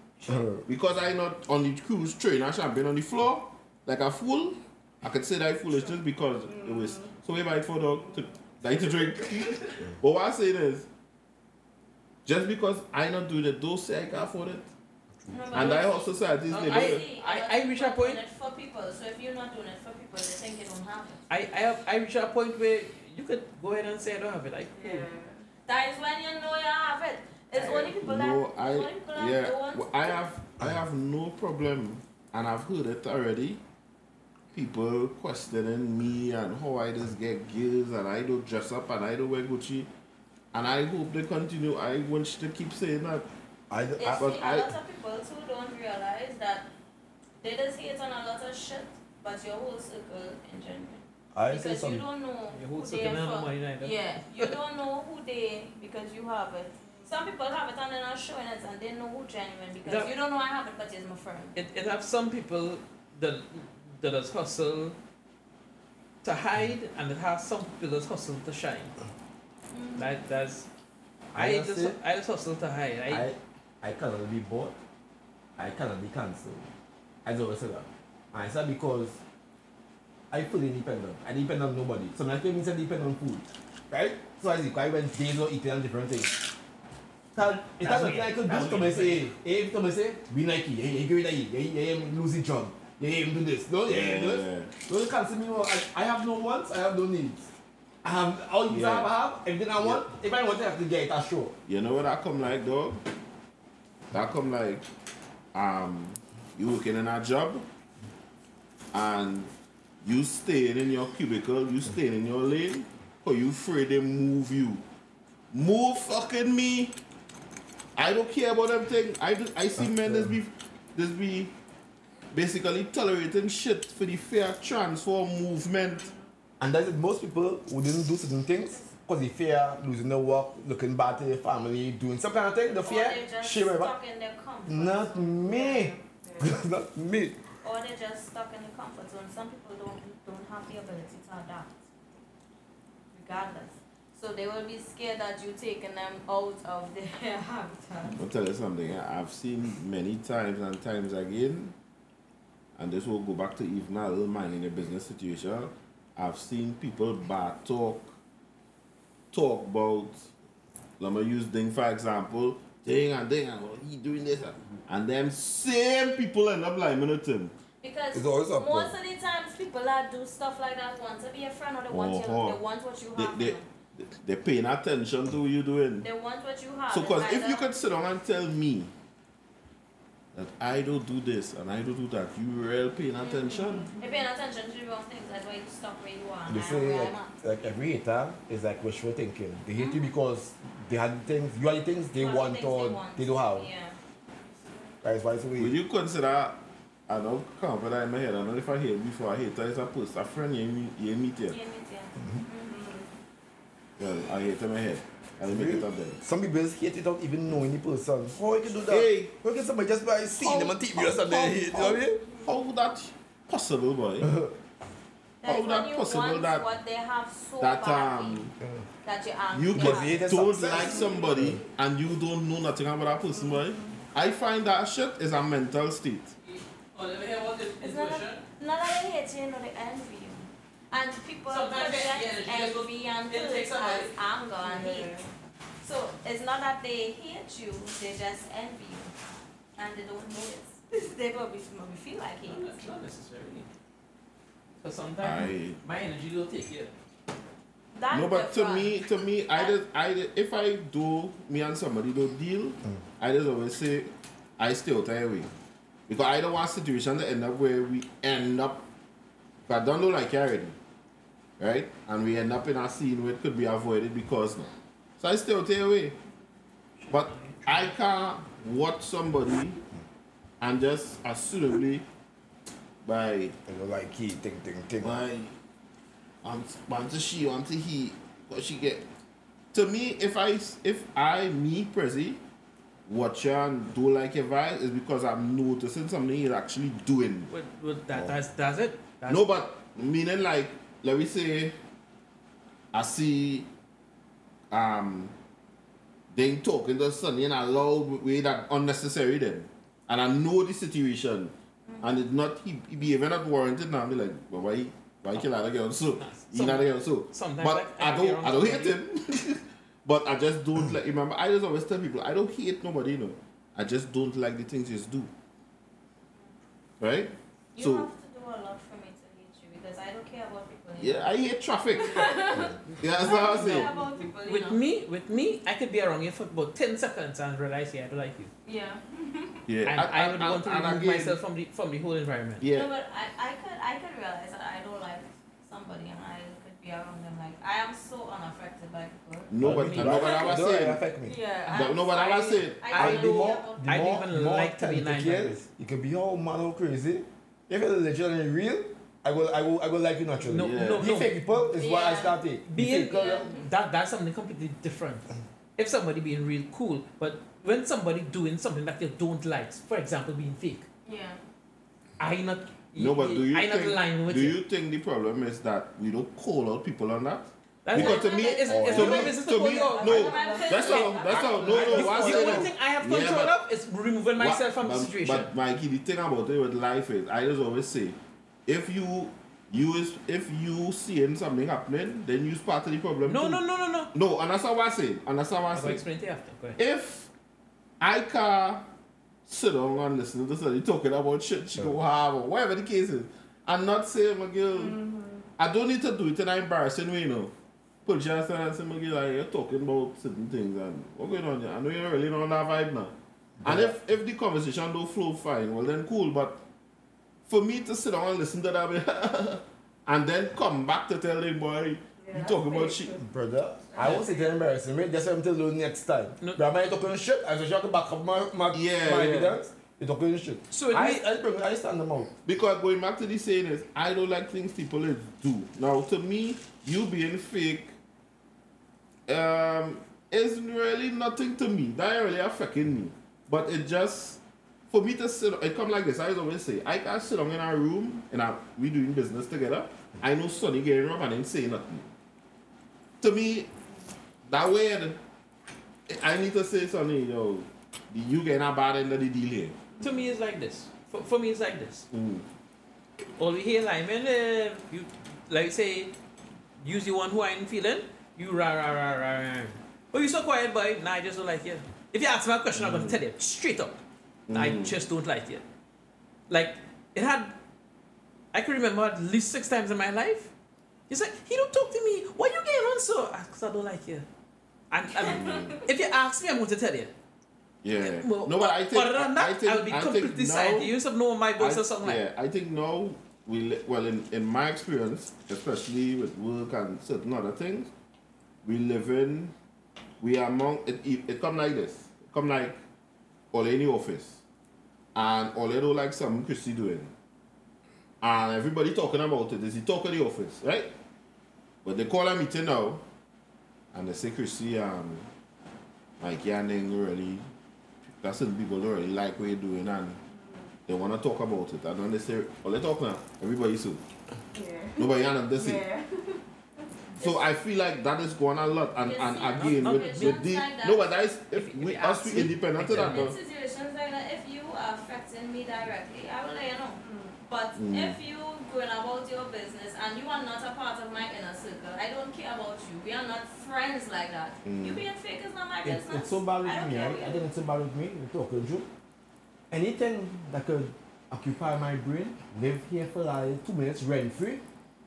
Because I not on the cruise train, I should have been on the floor like a fool. I could say that foolishness because it was so buy for dog to like to drink. (laughs) but what I'm saying is just because I not doing it, don't say I can't afford it. Remember, And I hope society is Um, I- I- I reach a point- for people. So if you're not doing it for people, they think you don't have it. I, I have I reach a point where you could go ahead and say I don't have it. I cool. That is when you know you have it. It's only people that No, it's I only people that yeah, don't. well, I have I have no problem, and I've heard it already. People questioning me and how I just get gills and I don't dress up and I don't wear Gucci, and I hope they continue. I want to keep saying that. I, It's I, but see, I- a lot of people too don't realize that they just hate on a lot of shit, but your whole circle in general. I say Because you don't know Your who they are don't for. Yeah, (laughs) you don't know who they because you have it. Some people have it and they're not showing it and they know who genuine because Yeah. you don't know I have it but it's my friend. It, it have some people that that does hustle to hide and it has some people that hustle to shine. Mm. That that's I I just just say- I just hustle to hide. I, I, I cannot be bought. I cannot be cancelled. I always say that. And I said because I feel independent. I depend on nobody. So my family said depend on food. Right? So as if I went days or eating on different things. That, it's That's not weird. I could do to me weird. say, hey, if to me say, be Nike, hey, hey, give it a hey, hey, hey, lose the job. Hey, hey, do this. No, yeah, yeah, do this. Don't cancel me. more. I, I have no wants, I have no needs. I have all you Yeah. have, I have. Everything I want, if I want, I have to get it, I sure. You know what I come like, dog? That come like, um, you working in a job, and you staying in your cubicle, you staying in your lane, or you afraid they move you. Move fucking me. I don't care about them thing. I do, I see men this be this be basically tolerating shit for the fair transform movement. And that's it. Most people who didn't do certain things because they fear losing their work, looking bad to their family, doing some kind of thing. The Or fear, they're just shame stuck in their comfort Not zone. me. Yeah. (laughs) Not me. Or they're just stuck in the comfort zone. Some people don't don't have the ability to adapt. Regardless. So they will be scared that you taking them out of their (laughs) habitat. I'll tell you something. I've seen many times and times again, and this will go back to even a little man in a business situation. I've seen people bad talk, talk about. Let me use Ding for example. Ding and Ding, and he doing this, and- and them same people end up like him. Because It's always up most of the times people that do stuff like that want to be a friend or they want Uh-huh. they want what you They, have. they, you know. they're paying attention to what you're doing. They want what you have. So, because if you either- could sit down and tell me that I don't do this and I don't do that, you real paying attention. You're paying attention to the wrong things, that's why you stop where you are. and They I am say like, like every hater is like wishful thinking. They hate you mm-hmm. because They had things, you had the things they One of the want things or want. they don't have. Yeah. Right, so why is Would you consider, I don't come up with that in my head, I don't know if I hear before, I hate it as a post, a friend you meet, you meet here. Yeah, me too. Mm-hmm. Mm-hmm. Well, I hate it in my head. I make it up there. Some people just hate it without even knowing the person. How you can do that? Hey. How can somebody just by seeing them on TV or something How- hate, you know what I mean? How that possible, boy? That's (laughs) How when that you possible want that- what they have so that badly um that you angry. you Yeah. could But it is don't like somebody and you don't know nothing about that person, boy. I find that shit is a mental state. Oh, let me hear what the It's not intuition. that, not that they hate you, no, they envy you. And people Sometimes they- project yeah, they just go- envy and it as anger and hate. So it's not that they hate you, they just envy you. And they don't know it. they probably, probably feel like No, hate. that's not necessarily. So sometimes I my energy will take you. That no, but to different. me, to me, I just, I just, if I do me and somebody do deal, mm. I just always say I stay out of the way because I don't want situation to end up where we end up. But I don't know like you already, right? And we end up in a scene where it could be avoided because no. So I stay out of the way. But I can't watch somebody and just assumably by You know, like he ting ting ting. why want want to she want to he what she get to me if i if i me Prezi, watch you and do like your vibe is because i'm noticing something he's actually doing With, with that, Oh. that's, that's it. That's no but meaning like let me say i see um they talking to Sonny in a loud way that unnecessary then. And i know the situation. And it's not he, he behaving not warranted now. I'm be like well, why why kill that girl? So he not a girl so. sometimes but like, i I can be don't i don't hate him. (laughs) But i just don't like remember i just always tell people i don't hate nobody you know. I just don't like the things you do. Right? You so have to do a lot for me to hate you because I don't care about people. Yeah i hate traffic (laughs) yeah that's what i'm I saying care people, you With know. me, with me, I could be around you for about 10 seconds and realize, yeah, I don't like you. Yeah. yeah And I would want to remove again, myself from the, from the whole environment. yeah No, but I, I could I could realize that I don't like somebody and I could be around them. Like I am so unaffected by people. no but Me. no but i was Don't saying affect me. Yeah. But no, but I was saying, I, I don't the do- more, care I more, even more like to be in authentic that it is, you can be all mad or crazy. If it's legitimately real, I will, I will, I will like you naturally. No, Yeah. no, no. fake people is what I started. Being- Yeah. That that's something completely different. If somebody being real cool, but when somebody doing something that you don't like, for example, being fake, Yeah. I not. No, but do you I not think, with do you. you think the problem is that we don't call out people on that? That's Because why- to me- it's, it's to me- business to me, no, that's how, that's how, no, no, the, what's the the only no. thing I have Yeah, control but- of is removing myself from the situation. But Mikey, the thing about it with life is, I just always say, if you, you is, if you seeing something happening, then you's part of the problem no, too. no, no, no, no. No, and that's how I say, and that's how I I'll say. explain to you after. Go ahead. If I can sit down and listen to somebody talking about shit she go have or whatever the case is, and not say, my girl, mm-hmm. I don't need to do it in an embarrassing way, you know. Put your hand and say, my girl, like, you're talking about certain things and what going on here? I know you're really not on that vibe now. And if, if the conversation don't flow fine, well then cool, but for me to sit down and listen to that bit, (laughs) and then come back to tell the boy, you talking about shit. Brother, I won't say it's embarrassing, mate. That's what I'm telling you next time. No. But I'm talking shit, I just have to back up my, my, Yeah, my yeah. evidence. You're talking shit. So it I, may- I, bring, I stand them out. Because going back to the saying is, I don't like things people do. Now, to me, you being fake um, is really nothing to me. That really affecting me. But it just, for me to sit, it come like this. I always say, I can sit down in a room and I, we doing business together. I know Sonny getting up and then say nothing. To me, that way, I need to say something, yo, you getting a bad end of the deal here. To me, it's like this. For, for me, it's like this. Mm. All we hear like, man, uh, you, like say, use the one who I ain't feeling, you rah rah rah rah rah. Oh, you so quiet, boy. Nah, I just don't like you. If you ask me a question, I'm gonna tell you straight up. I Mm. just don't like it. Like it had, I can remember at least six times in my life. He's like, he don't talk to me. Why you getting on so? Because I don't like you. And, and (laughs) if you ask me, I'm going to tell you. Yeah. Well, no, but I think other than that, I, think, I would be I completely silent. You used to know my voice I- or something like yeah, I think now we li- well in, in my experience, especially with work and certain other things, we live in we are among it, it, it come like this. It come like all any office. And all they do like something Christy doing. And everybody talking about it is the talk of the office, right? But they call a meeting now and they say Christy um like Yanning really that's certain people don't really like what you're doing and they wanna talk about it. And when they say all they talk now, everybody so Yeah. nobody and they say Yeah. So I feel like that is going a lot, and, and yeah. again Not- with, with the like that. no, but that is if If- we if us you we ask me, independent of that. exactly. In situations like that, if you are affecting me directly, I will let you know. But Mm. if you going about your business and you are not a part of my inner circle, I don't care about you. We are not friends like that. Mm. You being fake is not my It's, business. it's so bad I with don't me, care right? I you think it's so bad with me, we're talking true. Anything that could occupy my brain, live here for like two minutes rent free,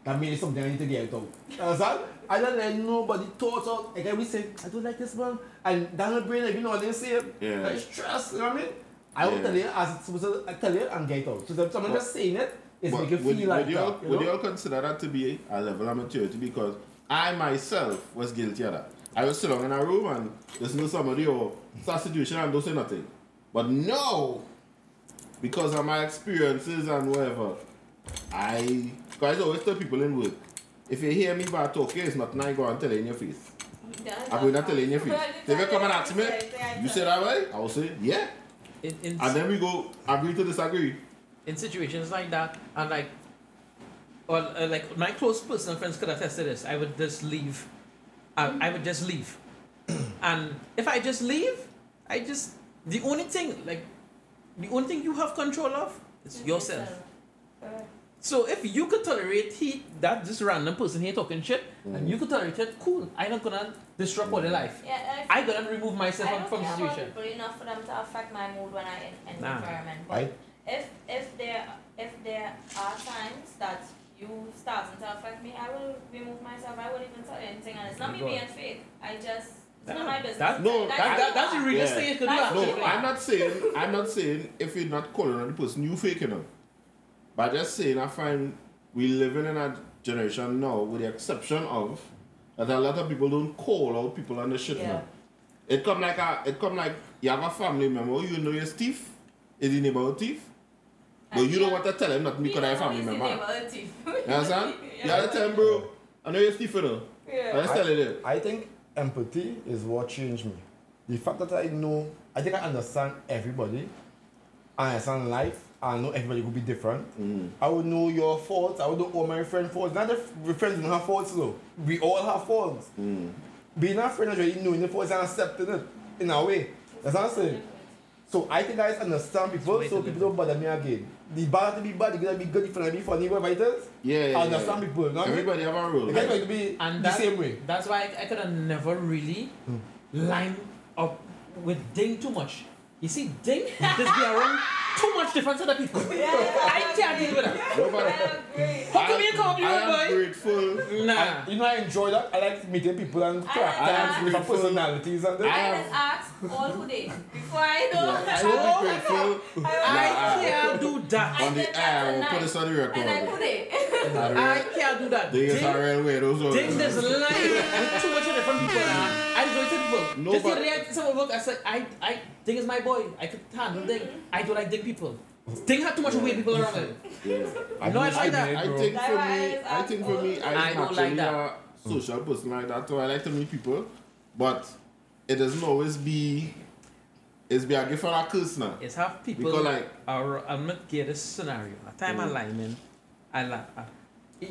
that means something I need to get out. of. Understand? I don't let nobody thought out. Like I always say, I don't like this man. And down the brain, like, you know what they say? Yeah. Like stress, you know what I mean? I will Yeah. tell you as it's supposed to I tell you and get out. So if someone But- just saying it, it's making you would, feel like would you all, that. You would know? you all consider that to be a level of maturity? Because I myself was guilty of that. I was sitting in a room and listen to somebody or start situation and don't say nothing. But no, because of my experiences and whatever, I guys always tell people in work, if you hear me bad talking, it's nothing I go and tell you in your face. I'm going to not tell you in your fine. face. If you come and ask me, you say that way, I will say, yeah. In, in, And then we go agree to disagree. in situations like that, and like, or uh, like my close personal friends could attest to this. I would just leave. I, I would just leave, (clears throat) and if I just leave, I just the only thing like, the only thing you have control of is yourself. Correct. So if you could tolerate he that this random person here talking shit, and mm. you could tolerate it, cool. I'm not gonna disrupt all their mm. life. Yeah, I gonna remove myself I from, don't from the care about situation. people enough for them to affect my mood when I in, in the Nah. environment. But Right? if if there if there are times that you starting to affect me, I will remove myself. I won't even tell you anything, and it's not oh me Good. being fake. I just it's That- not my business. that- No, That, that, that's the realest Yeah. thing you could do. That's. No, I'm not saying I'm not saying if you're not calling on the person you faking them. But just saying I find we living in a generation now with the exception of that a lot of people don't call out people on the shit Yeah. now. It come like a it come like you have a family member you know your thief, is the neighbor a thief? But you don't want to tell him not me because I have a family member. You understand? (laughs) You have to tell him bro, I know you're thief you know. Yeah. Let's tell it. I think empathy is what changed me. The fact that I know, I think I understand everybody, I understand life, I know everybody will be different. Mm. I would know your faults, I would know all my friends' faults. Not that my friends don't have faults though. We all have faults. Mm. Being a friend is really knowing the faults and accepting it in a way. That's what I'm saying. So I think I understand people, so people don't bother me again. The bad to be bad, the good to be good, the funny to be funny, whatever it is. Yeah, yeah, I yeah. understand people, you know what I mean? Everybody have a role. The guy to be and the same way. That's why I, I could have never really line up with Ding too much. You see, Ding just be around too much different other people. (laughs) I can't deal with that. Nobody. agree. How come you come up, you I am boy? grateful. Nah. I, you know, I enjoy that. I like meeting people and I characters, am different personalities and that. I I just ask all who they before I know. I will be grateful. (laughs) I can't do that. On the air, we'll put this on the record. And I put it. (laughs) I can't do that. They is Ding, a real way. Those are. Ding this line with too much of different people. I don't tell people. No, Just the but- other day, someone work. I said, I, I, Ding is my boy. I could handle mm-hmm. Ding. I don't like Ding people. Ding had too much weird people around him. Yeah. No, I like that. I think for me, I think for me, uh, I I don't like that. a social person like that. So I like to meet people, but it doesn't always be. It's be a gift or a curse now. It's have people. Because like are, I'm not get this scenario. A time I Mm. lie, man. I lie. I,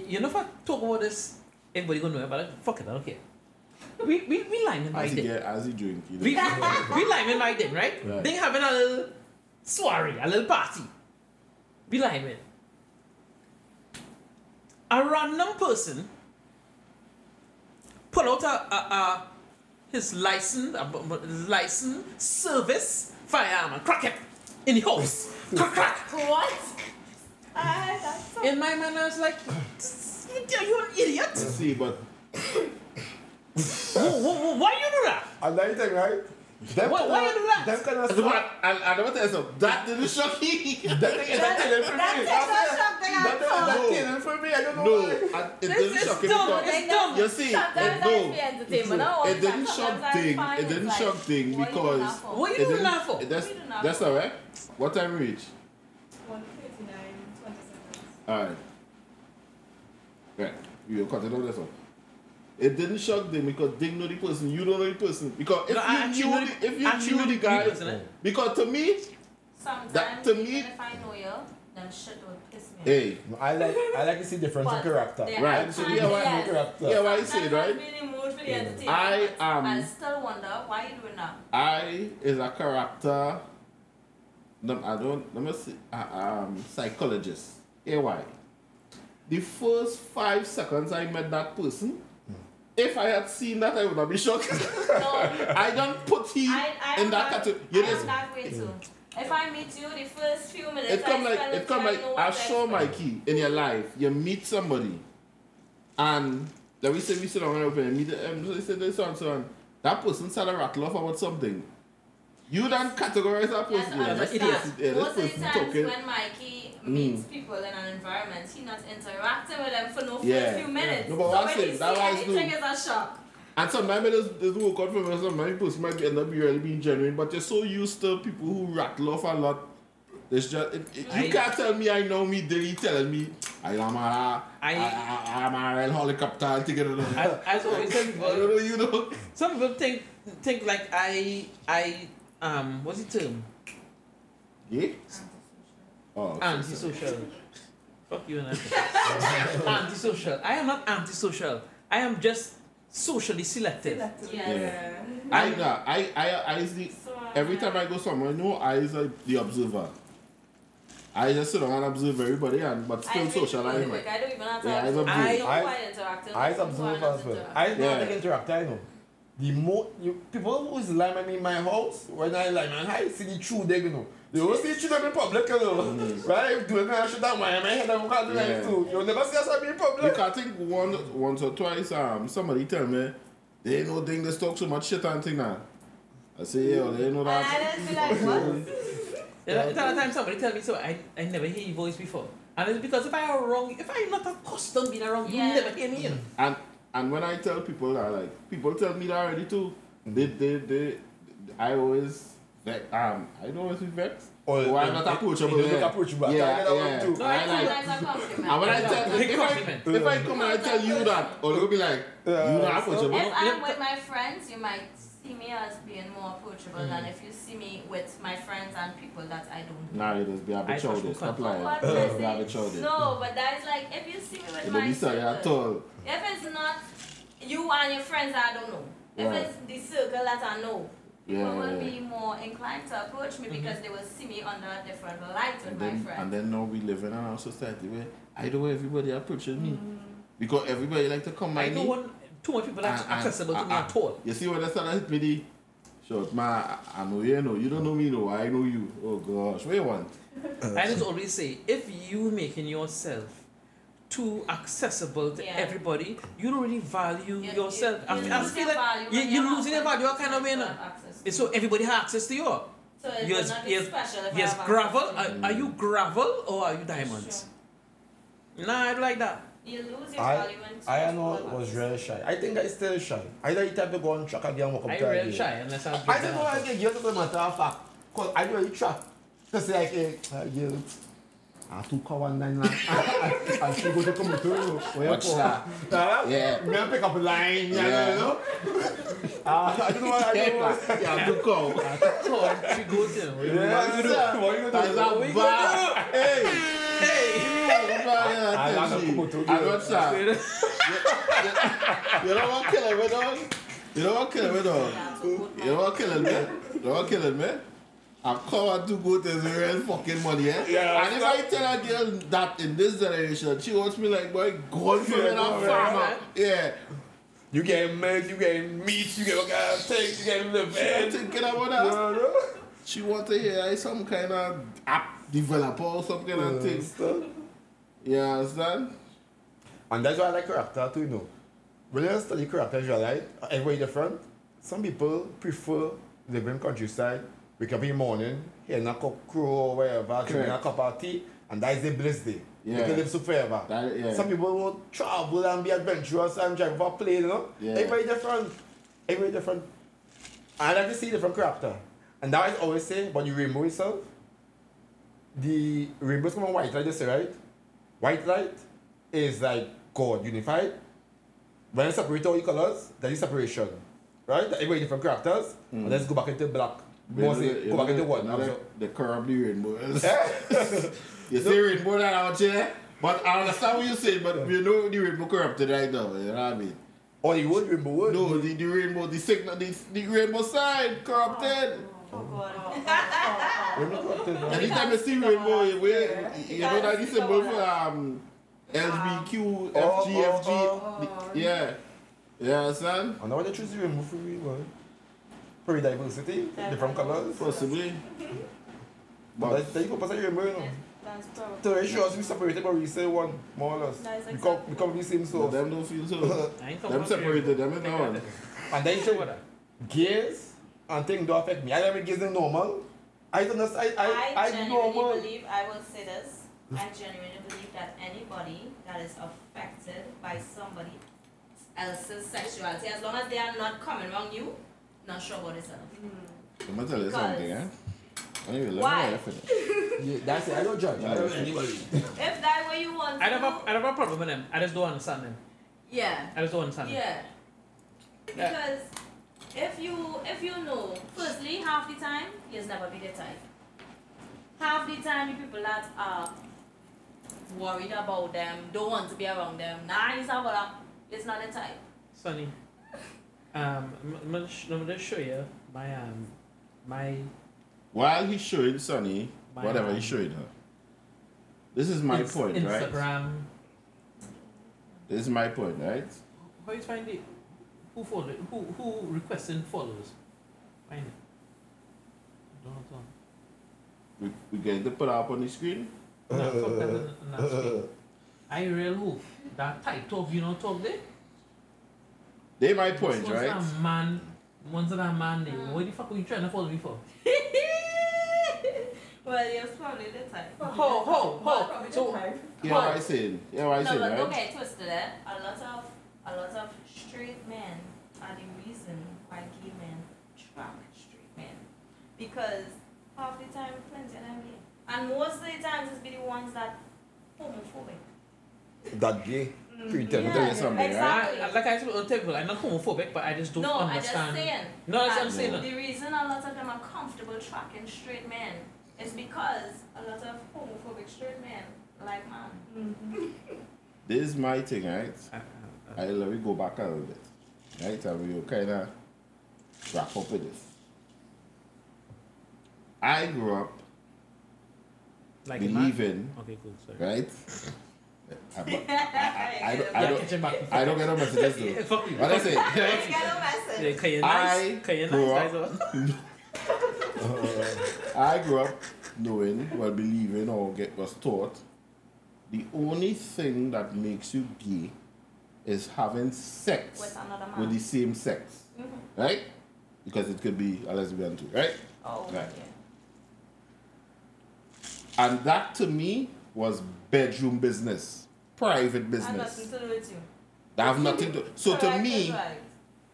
you know if I talk about this, everybody gonna know. But like, fuck it, I don't care. (laughs) We we we lying by as he get as he drink, you know. We (laughs) we lying by Ding, right? Right. Ding having a little soiree, a little party. Be lying man. A random person pull out a, a, a his license, a, bu- bu- his license service firearm and crack it in the house. (laughs) crack crack. What? Ah, that's so In my mind, I was like, "You an idiot? See, but Wh- wh- wh- Why you do that? And that thing, right? Them Why- why you do that? Them kind of but stuff. and and I want to tell you something. That didn't shock me. That thing is that thing for me. That thing That's don't it. shock me That thing all. that No. thing for me. I don't know No, why. and it This didn't is shock him dumb. because It's dumb. you see, Sometimes it, I no, be entertainment. not all it the didn't shock thing. find It it's didn't like, shock thing because? What it you doing that for? That's What you doing that that's alright. What time we reach? 139, 20 seconds. Alright. Right. You cut it out this one. It didn't shock them because they know the person. You don't know the person. Because if No, I you actually knew the, the- if you actually knew the the guy, person, eh? because to me, Sometimes, That to me- if I know you, then shit would piss me hey, I like I like to see difference in character. Right, I are like to see times, difference in yes. character. yeah, why you Sometimes say it, I'll right? in the mood for the Yeah. I am- I still wonder why you doing that. I is a character. No, I don't. Let me see. I am psychologist. Hey, why? The first five seconds I met that person, if I had seen that, I would not be shocked. No, (laughs) I don't put him I, I in that that, category. I am that way too. Mm. If I meet you, the first few minutes, it come I like it come I like I to show expect. Mikey in your life. You meet somebody, and let me say we sit down and open and meet them. So they say this and so on. That person said a rattle off about something. You don't categorize that person. I yeah, this idiot. person, yeah, this Most of the times talking. when Mikey Mm. people in an environment, he not interacting with them for no Yeah. first few minutes. No, but so what I'm when saying, he that see was anything do- is a shock. And sometimes there's, there's work out for me, sometimes person might end up really being genuine, but you're so used to people who rattle off a lot. There's just, it, it- you I- can't tell me I know me, Dilly telling me I am a, I, I- I, I'm a real helicopter and take it along. I, I always (laughs) tell I don't know, you know. some people think think like I I um what's the term? Yeah? Oh, Antisocial. Fuck you and that. (laughs) antisocial. I am not antisocial. I am just socially selective. Selective. Yes. I, nah, I, I, I, is the, So, every time I go somewhere, no, I is like the observer. I just sit down and observe everybody, and but still agree socialize. with like, I don't even have to Yeah, I observe. observe. I know I- who I interacting I with, who observe I not as well. I with. know Yeah. like interact, I know. The more you people who is lying at me in my house, when I like man, I see the true they you know. They always see the true them in public, you know. (laughs) Right? Doing that shit down my my head, I'm gonna do Yeah. that too. You'll never see us in You public. can think one, once or twice, um, somebody tell me they ain't no thing, they talk so much shit and thing now. I say, yeah, they ain't know And that. I just be like, what? (laughs) The other time somebody tell me so I, I never hear your voice before. And it's because if I are wrong, if I'm not accustomed being around, you never hear me. You know? And and when I tell people that, like, people tell me that already too. They, they, they, I always, vex. um, I don't always be vexed. Or I'm not approachable. You look yeah. approachable. I Yeah, can't get that yeah. one. No, I I like, Sometimes I compliment. and when I tell, big if I, if I come and I tell you that, or they'll be like, Yeah, you not approachable. If I'm with my friends, you might see me as being more approachable Mm. than if you see me with my friends and people that I don't know. Nah, it is be a I bit touch childish. Stop lying. Be is a bit it? childish. No, but that's like if you see me with It my don't be sorry at all. if it's not you and your friends I don't know, if Right. it's the circle that I know, people Yeah, will yeah, be more inclined to approach me mm-hmm. because they will see me under a different light with And my then, friends. and then now we live in our society where I don't know everybody approaches me. Mm. Because everybody like to come by I me. don't want too much people that's And- and- accessible to me and- at all. You see what I said? I hit me short man. I, I know you know. You don't know me, no. I know you. Oh gosh, what you want? (laughs) I just always say, if you making yourself too accessible to Yeah. everybody, you don't really value You- yourself. You, you, I, you I lose feel like value you, you're losing your value. What kind of way who now? have access to So everybody has access to you. So it Yes, not yes, special if Yes, gravel. Are, are you gravel or are you diamonds? Nah, I don't like that. you. You lose your I value when I much know people was have really shy. I think I still shy. I don't type to go on track again walk up I to real again. shy unless I'm I don't know I get guilt as a matter of fact. Cause I really track. Just like eh, uh, guilt. I took her one nine line. And she go to come to you. Where you Watch for? that. Huh? Yeah. Me and pick up a yeah, Yeah. you know. Uh, I don't know what I don't know. Yeah, to go. So she goes in. What you- Yeah, what you do? sir. What you That's gonna do? a bad. Hey, Hey! I I got gotta come to you. I got that. You know what killing me, dog? You know what killing me, dog? To put You know what killing me? You know what killing me? I'm covered to go to the real fucking money, eh? Yeah, and if I tell a girl that in this generation, she wants me like, boy, go for me, Yeah, that farmer. right. Yeah. You getting milk, you getting meat, you getting uh, things, you getting liver. She thinking about that. You know? She want to hear I some kind of app developer or some kind of thing. Stuff. You understand? And that's why I like character too, you know. When you study characters, you're like, everybody different. Some people prefer living countryside, wake up in the morning, hearing a cock crow or whatever, drinking a cup of tea, and that is the bliss day. Yeah. can live so forever. That, yeah. Some people will travel and be adventurous and drive for a plane, you know? Yeah. Everybody different. Everybody different. I like to see different character. And that I always say, when you rainbow yourself, the rainbows come on white light, you say, right? White light is like God unified. When you separate all the colors, there is separation. Right? Everybody different characters. And let's go back into black. Mostly go back into one. Another, the curve the rainbow. Yeah. (laughs) (laughs) you see rainbow that out here? But I understand what you say, but you know the rainbow corrupted right now, you know what I mean? Or the wood rainbow wood. No, the, the rainbow, the signal, the, the rainbow sign corrupted. Oh God. Rainbow corrupted, right? Anytime you see rainbow, you, wear- you know that the symbol for um, LGBTQ, Oh, FG, oh, FG. Yeah. You understand? I know why they choose the rainbow for we one. For diversity, different colors. Possibly. But But that's the purpose of rainbow, you know. That's probably. So it shows we separated, but we say one, more or less. That's We come, we come the same but source. them don't feel so. I ain't talking them separated, them is Think not one. And then you Think say, about that. gays and things don't affect me. I never gays in normal. I don't know, I, I, I I, genuinely normal. believe, I will say this, I genuinely believe that anybody that is affected by somebody else's sexuality, as long as they are not coming wrong you, not sure about themselves. Let me tell you something, eh? Anyway, let Why? me let. (laughs) Yeah, that's it. I don't judge. I don't anybody. If that way you want to I don't have a, I don't have a problem with them. I just don't understand them. Yeah, I just don't understand them. yeah. Because if you if you know, firstly, half the time, you'll never be the type. Half the time, the people that are worried about them, don't want to be around them, nah, it's not it's not the type. Sonny, um, I'm, gonna sh- I'm gonna show you my um, my While he's showing Sonny, My whatever man. he's showing her. This is my point, right? Instagram. This is my point, right? How you find it? Who follow? Who who requesting follows? Find it. Don't know. We, we going to put up on the screen. No, fuck that. in- in that screen. I real who? That type talk you know talk there. They my point, Once right? That man, once that man name. What the fuck are you trying to follow me for? (laughs) well, you're probably the type. Ho ho ho. Probably So the type. Yeah, what I saying. Yeah, what I No, saying, but right? don't get it twisted. Eh? A lot of a lot of straight men are the reason why gay men track straight men because half the time plenty of them gay, and most of the times it's be the ones that homophobic. That gay. Pretend. Let me you something, exactly. I, I- like I told on table, I'm not homophobic, but I just don't no, I understand. just saying. No, that's what I'm saying. The reason a lot of them are comfortable tracking straight men is because a lot of homophobic straight men like man. Mm-hmm. (laughs) This is my thing, right? I- I- I- I let me go back a little bit. Right? And we'll kind of wrap up with this. I grew up Like believing, Okay, cool. Sorry. right? I, (laughs) I, I, I, don't, I, don't, catch him back. I don't get no messages though. fuck you. What I say? (laughs) Get a message. Yeah, can you I nice? Can you grew up- (laughs) I grew up knowing, well, believing, or get was taught, the only thing that makes you gay is having sex With another man. with the same sex, Mhm. right? Because it could be a lesbian too, right? Oh, Right. yeah. And that to me was bedroom business, private And business. nothing to do with you. That have nothing to. So to me, that's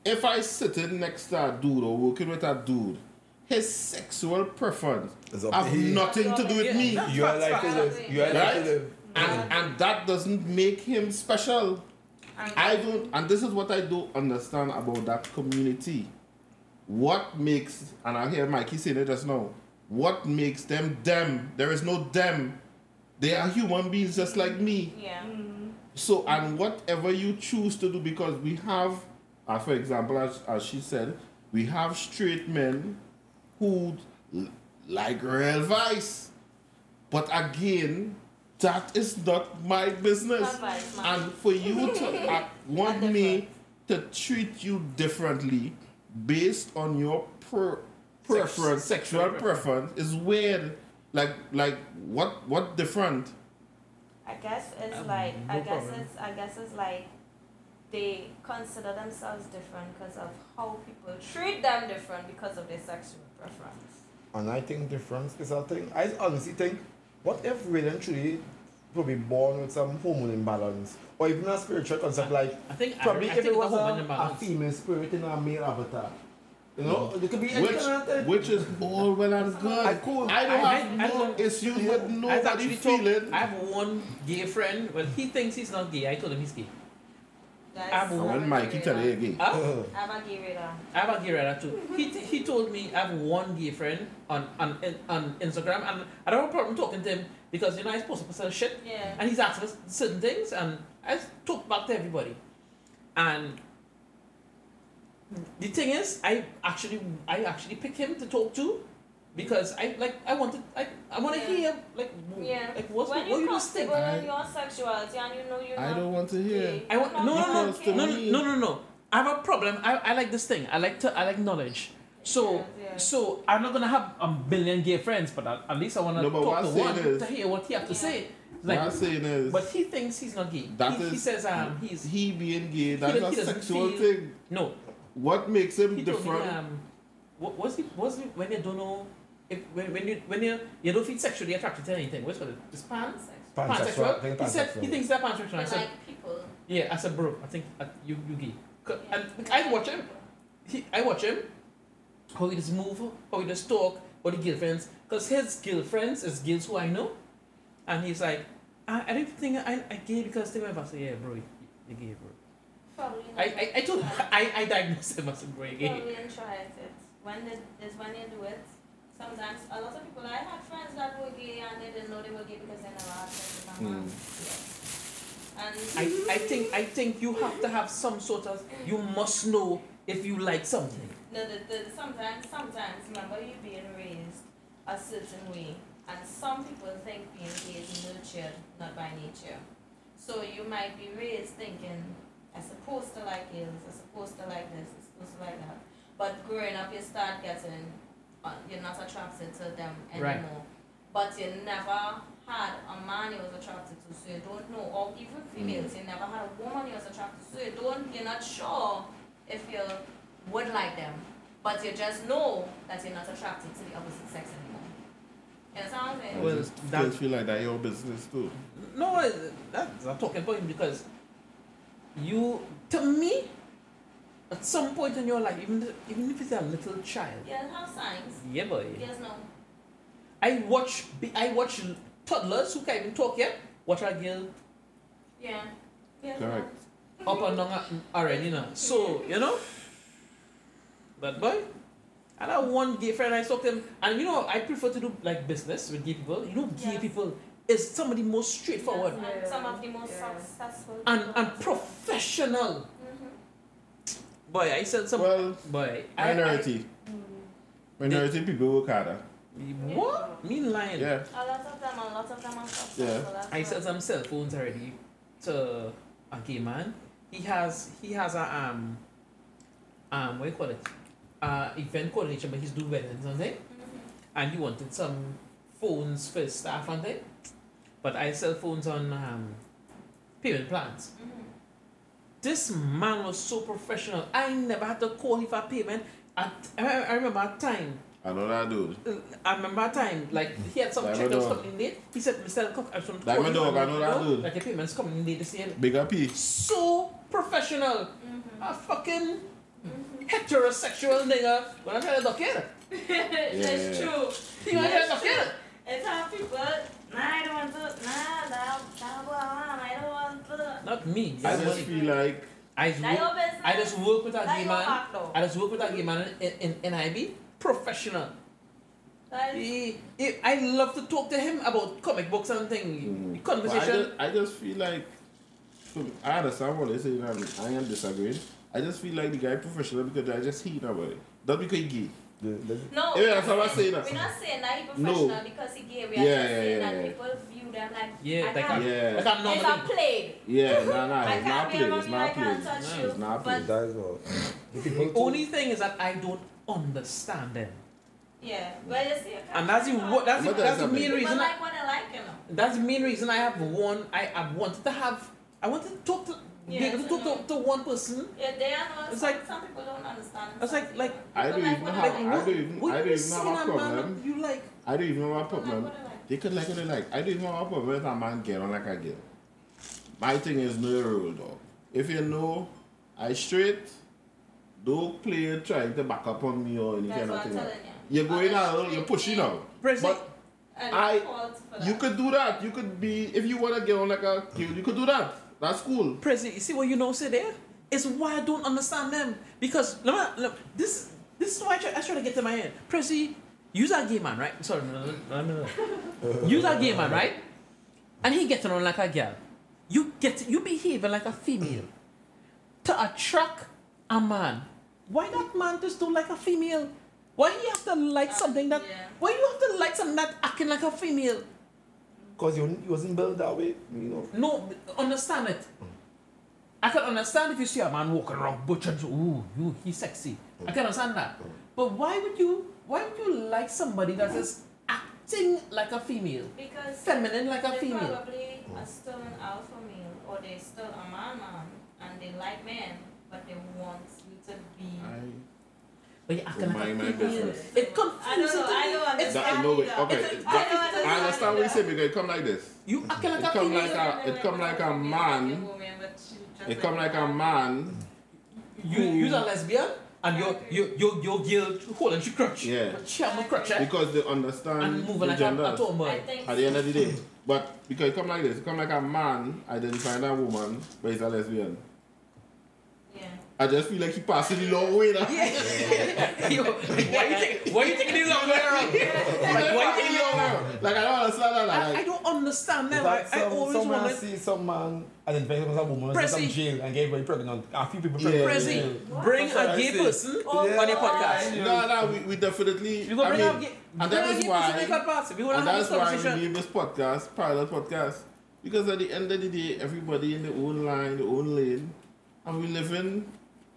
if I sitting next to a dude or working with a dude, his sexual preference It's up have to nothing to do with Yeah, me. You are like to You are like Right? to. And, and that doesn't make him special. And I don't, and this is what I don't understand about that community. What makes, and I hear Mikey saying it just now, what makes them them? There is no them. They are human beings just like me. Yeah. So, and whatever you choose to do, because we have, uh, for example, as, as she said, we have straight men who l- like real vice. But again, that is not my business. Not vice, man. And for you (laughs) to uh, want me to treat you differently based on your per- preference, sexual sexual preference, is weird. Like, like what, what different? I guess it's Um, like I guess problem. it's I guess it's like they consider themselves different because of how people treat them different because of their sexual preference. And I think difference is a thing. I honestly think, what if really and truly probably born with some hormone imbalance, or even a spiritual concept like I think probably I, I if think it was a a, hormone a imbalance. female spirit in a male avatar. You know, it could be any Which, kind of thing. which is all well and good. I cool. I don't I- have I- I no don't- issues with I've nobody actually told, feeling. I have one gay friend. Well, he thinks he's not gay. I told him he's gay. Guys, I'm have when a Mikey gay tell you gay. Huh? I have a gay radar. I have a gay radar too. He, he told me I have one gay friend on on on Instagram, and I don't have a problem talking to him because you know I'm supposed to sell shit, Yeah. and he's asking us certain things, and I just talk back to everybody. And the thing is, I actually I actually pick him to talk to because I like I wanted I I want to Yeah. hear like Yeah. like what's when what you're you just think. I- in your sexuality and you know you're I not don't want to hear. gay, I want you're no no no Because to no no no no. I have a problem. I, I like this thing. I like to I like knowledge. So Yeah, yeah. so I'm not gonna have a billion gay friends, but at, at least I wanna No, but talk to one is- to hear what he have to Yeah. say. what I'm Like, saying is, but he thinks he's not gay. that he, he says um he's he being gay, that's don't- a he sexual feel- thing. no. What makes him He told me different? um what was he was he when you don't know if when, when you when you you don't feel sexually attracted to anything. What's called it's pan Pansexual. I pansexual. He said he thinks they're pansexual. I But said like people. yeah. I said bro, I think uh, you you gay. 'Cause- yeah. And I watch him. he, I watch him, how he just move, how he just talk, how the girlfriends, because his girlfriends is girls who I know, and he's like, I, I don't think I, I gay because they went I say, yeah, bro, you, you gay, bro. Probably I. I, I told I, I diagnosed him as a bro, you. Probably it. When they, is when they do it. Sometimes a lot of people I had friends that were gay and they didn't know they were gay because they never had sex with a man. Mm. And I, I think I think you have to have some sort of you must know if you like something. No, the, the, sometimes, sometimes, remember you being raised a certain way, and some people think being gay is nurtured, not by nature. So you might be raised thinking, I'm supposed to like girls, I'm supposed to like this, I'm supposed to like that. But growing up, you start getting, uh, you're not attracted to them Right. anymore. But you never had a man you was attracted to, so you don't know, or even females, you never had a woman you was attracted to, so you don't, you're not sure if you would like them, but you just know that you're not attracted to the opposite sex anymore. You understand what I'm saying? Well, I just that- feel like that your business too. No, that's a talking point because you, to me, at some point in your life, even even if it's a little child, Yeah, have signs. yeah boy. Yes, no. I watch bi- I watch toddlers who can't even talk yet. Watch a girl Yeah. Yes, Correct. up and down already, you know. So you know, but boy, I have one gay friend I talk to him, and you know I prefer to do like business with gay people. You know, gay Yes. people is some of the most straightforward Yes, and some of the most Yeah. successful. and and professional. Mhm. Boy, I said some. Well, boy, I- I- minority. Minority people work harder. What? Me lying. Yeah. A lot of them, a lot of them are successful. as I well. sell some cell phones already to a gay man. He has he has a um um what do you call it? Uh event coordination, but he's doing weddings and thing. Mhm. And he wanted some phones for his staff and thing. But I sell phones on um payment plans. Mhm. This man was so professional. I never had to call him for payment. At, I, I remember a time I know that dude. I remember a time, like he had some Diamond check that was coming in late. He said, Mr. Cook, I was going to Diamond Dog, I know that dude. Like your payments coming in late this year. Bigger P. So professional. Mhm. A fucking Mhm. heterosexual nigga. When I tell you, doc, yeah. That's Yeah. true. He gonna tell you, doc, yeah. It's how people, nah, I don't want to, nah, that, that don't want to. Not me. I just money. feel like I just work. I just work with a That gay man. I just work with a gay man in, in, in IB. Professional. He, he, I love to talk to him about comic books and thing. Mm. But I Conversation. just, I just feel like, from- I understand what they're saying, and I am disagreeing. I just feel like the guy professional because I just hate about it. Not because he gay. The, the, No, Yeah, that's what I'm saying. we're not saying that he's No. professional because he gay. We are Yeah, just yeah, saying yeah, that yeah. people view them like Yeah, I like can't, a, Yeah. like a it's normal a thing. plague. Yeah, (laughs) nah, nah, I it's can't not be played. around It's not can't played. touch No, it's not But- played. that is all. The people The too- only thing is that I don't understand them. Yeah, well, you see, you can't And that's the what that's the, But that's the main reason People I, like what they like, you know. that's the main reason I have one I, I wanted to have I wanted to talk to be Yes, able to talk to, to one person. Yeah, they are not. It's some, like- some people don't understand. It's like- like- I don't even what have- they I don't even- When I you don't even see have a that man problem. you like I don't even know what People like problem. they like. They could like what they like. I don't even have a problem with a man get on like a girl. My thing is know your rule, dog. If you know I straight, don't play trying to back up on me or any That's kind of thing. telling you. You're going out, you're straight pushing man, out. Prezi- But I- I'm fault for you could do that. You could be if you wanna get on like a girl, you could do that. That's cool. Prezi, you see what you know say there? It's why I don't understand them. Because let me, let, this this is why I try, I try to get to my head. Prezi, use a gay man, right? Sorry, no, no, no, no, no. use a gay man, right? And he getting on like a girl. You get you behaving like a female to attract a man. Why that man just don't like a female? Why he have to like uh, something that? yeah. Why you have to like something that acting like a female? Because you, you wasn't built that way, you know. No, understand it. I can understand if you see a man walking around butchered, ooh, you, he's sexy. I can understand that. But why would you, why would you like somebody that is acting like a female, Because feminine like a female? probably are still an alpha male or they still a man man and they like men, but they want you to be. I, But you're acting like my a female. business. It I don't know. I don't It's, that, understand. no, wait, okay. It's- that- I don't understand I understand what you say either. because it come like this. you acting like It a come like a- it come like a man. It come like a man. you, you're a lesbian and you're, you you you're girl holding your crutch. Yeah. But she have a crutch, eh? Because they understand And moving the like a, a tomboy. At the end of the day. But because it come like this, it come like a man identifying a woman, but he's a lesbian. Yeah. I just feel like he passing the long way now. (laughs) Yo, why you think, why you taking this long way around? Like, why you taking the long way around? Like I don't understand that. I, I Like, don't understand them. I, That I some, always some man wanted. see some man identify himself as a woman, Prezi. Prezi. some jail and get everybody pregnant. A few people pregnant. in jail. Prezi, bring That's what a I gay say. person Oh, on your God. podcast. no, no, we, we definitely. You go I bring mean, a gay, and bring that a is gay person on why. We want And to have that's why we conversation. name this podcast parallel podcast because at the end of the day, everybody in their own line, their own lane, and we live in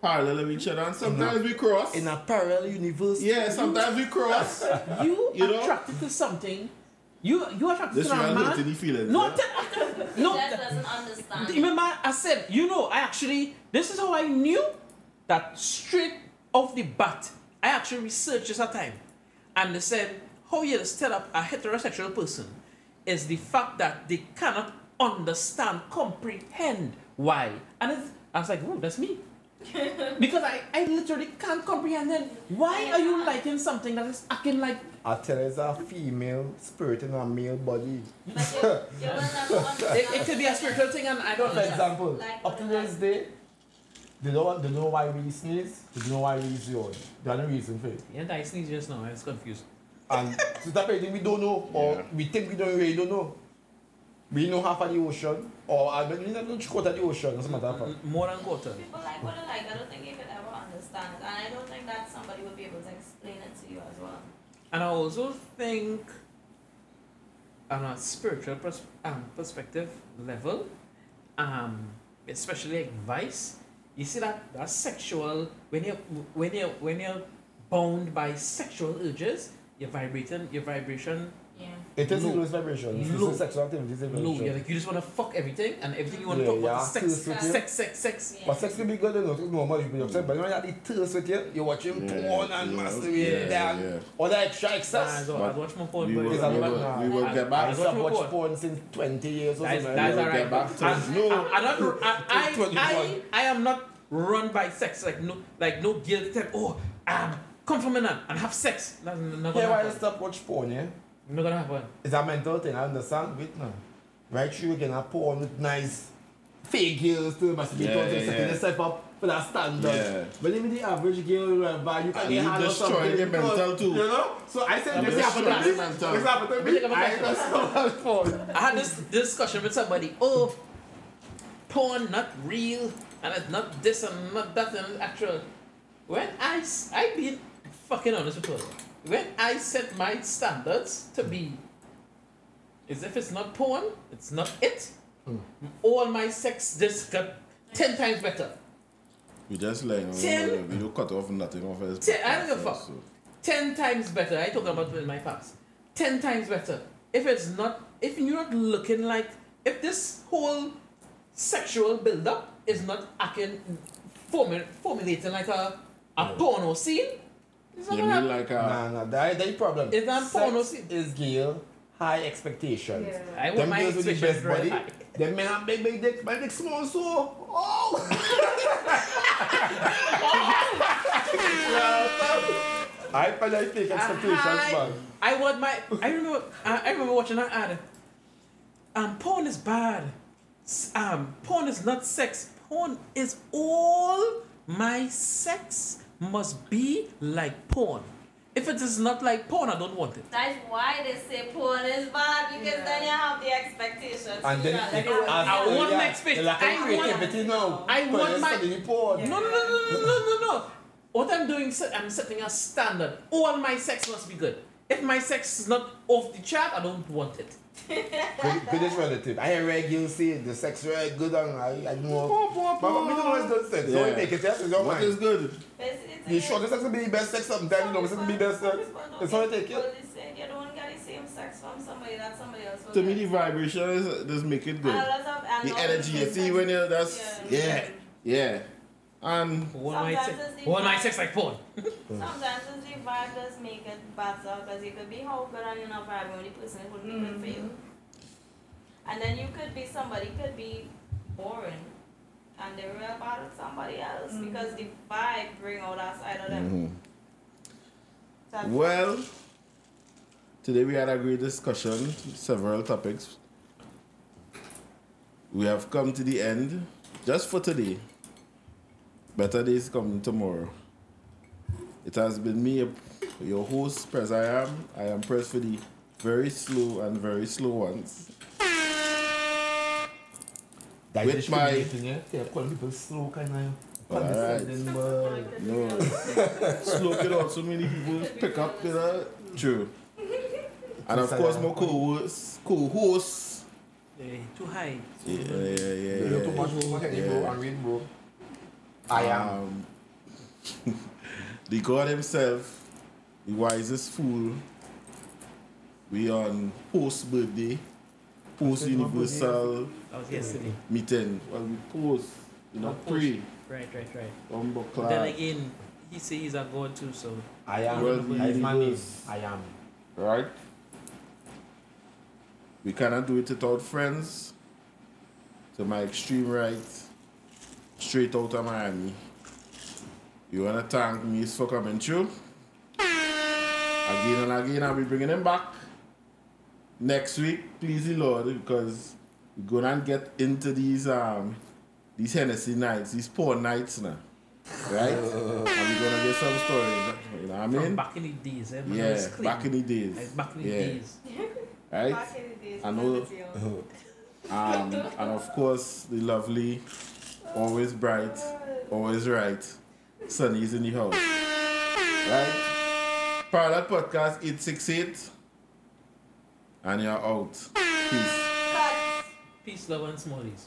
parallel of each other. And sometimes we cross. In a parallel universe. yeah, sometimes we cross. (laughs) You, You know? attracted to something. You you attracted this to a man. hurting feelings. No, yeah? te- no. That (laughs) doesn't understand. Remember, I said, you know, I actually, this is how I knew that straight off the bat, I actually researched this at time. And they said, how you tell up a heterosexual person is the fact that they cannot understand, comprehend why. And it's, I was like, oh, that's me. (laughs) because I, I literally can't comprehend it. Why are you liking something that is acting like ah, I tell you, it's a female spirit in a male body. Like you, you will never understand. it, it could be a spiritual thing and I don't For know. example, Like up to what this day, they don't, they don't know why we sneeze, they don't know why we yawn. They have no reason for it. Yeah, I sneezed just now, I was confused. And so that anything we don't know, or Yeah. we think we don't really don't know. We know half of the ocean, or I mean, we don't quarter of the ocean, as a matter of fact. More than quarter. People like what they like. I don't think you could ever understand. And I don't think that somebody would be able to explain it to you as well. And I also think, on a spiritual pers- um, perspective level, um, especially like vice, you see that that sexual when you're, when you're, when you're bound by sexual urges, you're vibrating, your vibration It is Low. the lowest vibration. It's Low. the sexual activity is vibration. You're like you just want to fuck everything and everything you want to Yeah, talk about yeah, is sex, thirst with you. sex, sex, sex. Yeah. But sex can be good enough, it's normal, you be upset, but when you have the thirst with you, you're watching Yeah, porn and yeah, masturbating yeah, and yeah. all that extra Nah, I excess. don't- watch more porn, we but will, It's we will, lot we will get back. I- used watch to more watch porn. porn since 20 years or That's, something. that's alright. get back to I'm, no. I'm, I'm not, I, I, I, (laughs) I am not run by sex. Like no, like no guilt. That oh, um, come from a man and have sex. That's not Here why you happen. stop watch porn, yeah? Not gonna happen. It's a mental thing, I understand. Wait now. Right through you can have porn with nice fake girls to masturbate Yeah, yeah, to yeah, setting yourself up for that standard. Yeah. But even the average girl uh, whereby you can And get you hand or destroy something. their because, mental too. You know? So I said this you happened to destroy me. their mental. This happened to me me. take a I question. just saw that porn. I had this discussion with somebody. Oh, porn not real, and it's not this and not that and actual. When I s- I been fucking honest with you. When I set my standards to be, is if it's not porn, it's not it. Hmm. All my sex just got ten times better. We just like uh, Ten. we don't cut off nothing off his Ten, I don't give a fuck. so. ten times better. I talking about in my past. Ten times better. If it's not, if you're not looking like, if this whole sexual build-up is not acting, formu- formulating like a a porno scene, it's not You gonna mean happen. like a Nah, nah, that that problem. Is that Sex porno scene? is girl high expectations. Yeah. I want Them my girls with the expectations best very body, high. them men have big, big dick, my dick small so. Oh! (laughs) I find I fake expectations, I, man. I want my. I remember. I, I remember watching that ad. Um, porn is bad. Um, porn is not sex. Porn is all my sex must be like porn. If it is not like porn, I don't want it. That's why they say porn is bad because Yeah. then you have the expectations. And then Yeah, it like, will I want yeah, my expect- the lack I want- now. I want my- porn. Yeah. No, no, no, no, no, no, no, no. What I'm doing, I'm setting a standard. All my sex must be good. If my sex is not off the chart, I don't want it. Good, good is relative. I hear regular say the sex very good and I, I know. Pom, pom, But we don't know it's good sex. So Yeah. we make it yes, it's your What mind. is good? It's- You sure this sex will be the best sex sometimes, you know, this will be best sex. It's how you take it. You don't get the same sex from somebody that somebody else will To me, the vibration is, does make it good. a lot of- and The energy you see when you're that's Yeah. yeah, yeah. And All my Sometimes sex, it's the all my sex like porn. (laughs) Sometimes it's the vibe does make it better because you could be how good and you're not vibing with the person it would be good for you. Mm-hmm. And then you could be somebody could be boring and they're real bad with somebody else mm-hmm. because the vibe bring all that side of them. Mhm. Well, today we had a great discussion, several topics. We have come to the end, just for today. Better days coming tomorrow. It has been me, your host, Press I am. I am Press for the very slow and very slow ones. That With my- yeah? Calling people slow kind of. Alright. No. (laughs) Slow it out. So many people pick up, you know. True. And of course, my co-hosts, co-hosts. Eh, too high. Yeah, yeah, yeah, You know too yeah. much, too much energy, Yeah. bro, and read, bro. I am. Um, (laughs) the God himself, the wisest fool. We on post birthday, post universal That was yesterday. meeting. Well, we post, you know, Post. pre, Right, right, right. umber Then again, he say he's a god too, so I am. Well, I is my name. universe. I am. right? We cannot do it without friends. To my extreme right, straight out of Miami. You wanna thank me for coming through? Again and again, I'll be bringing him back next week, please the Lord, because we're gonna get into these um these Hennessy nights, these poor nights now. Right? (laughs) and we're gonna get some stories. You know what I mean? from mean? back in the days, eh? when Yeah, back in the days. Like back in the Yeah. days. (laughs) Right? Back in the days, I know- Um, (laughs) and of course, the lovely, always bright, always right, Sunny's in the house. Right? Parallel Podcast 868. And you're out. Peace. Peace, love, and smallies.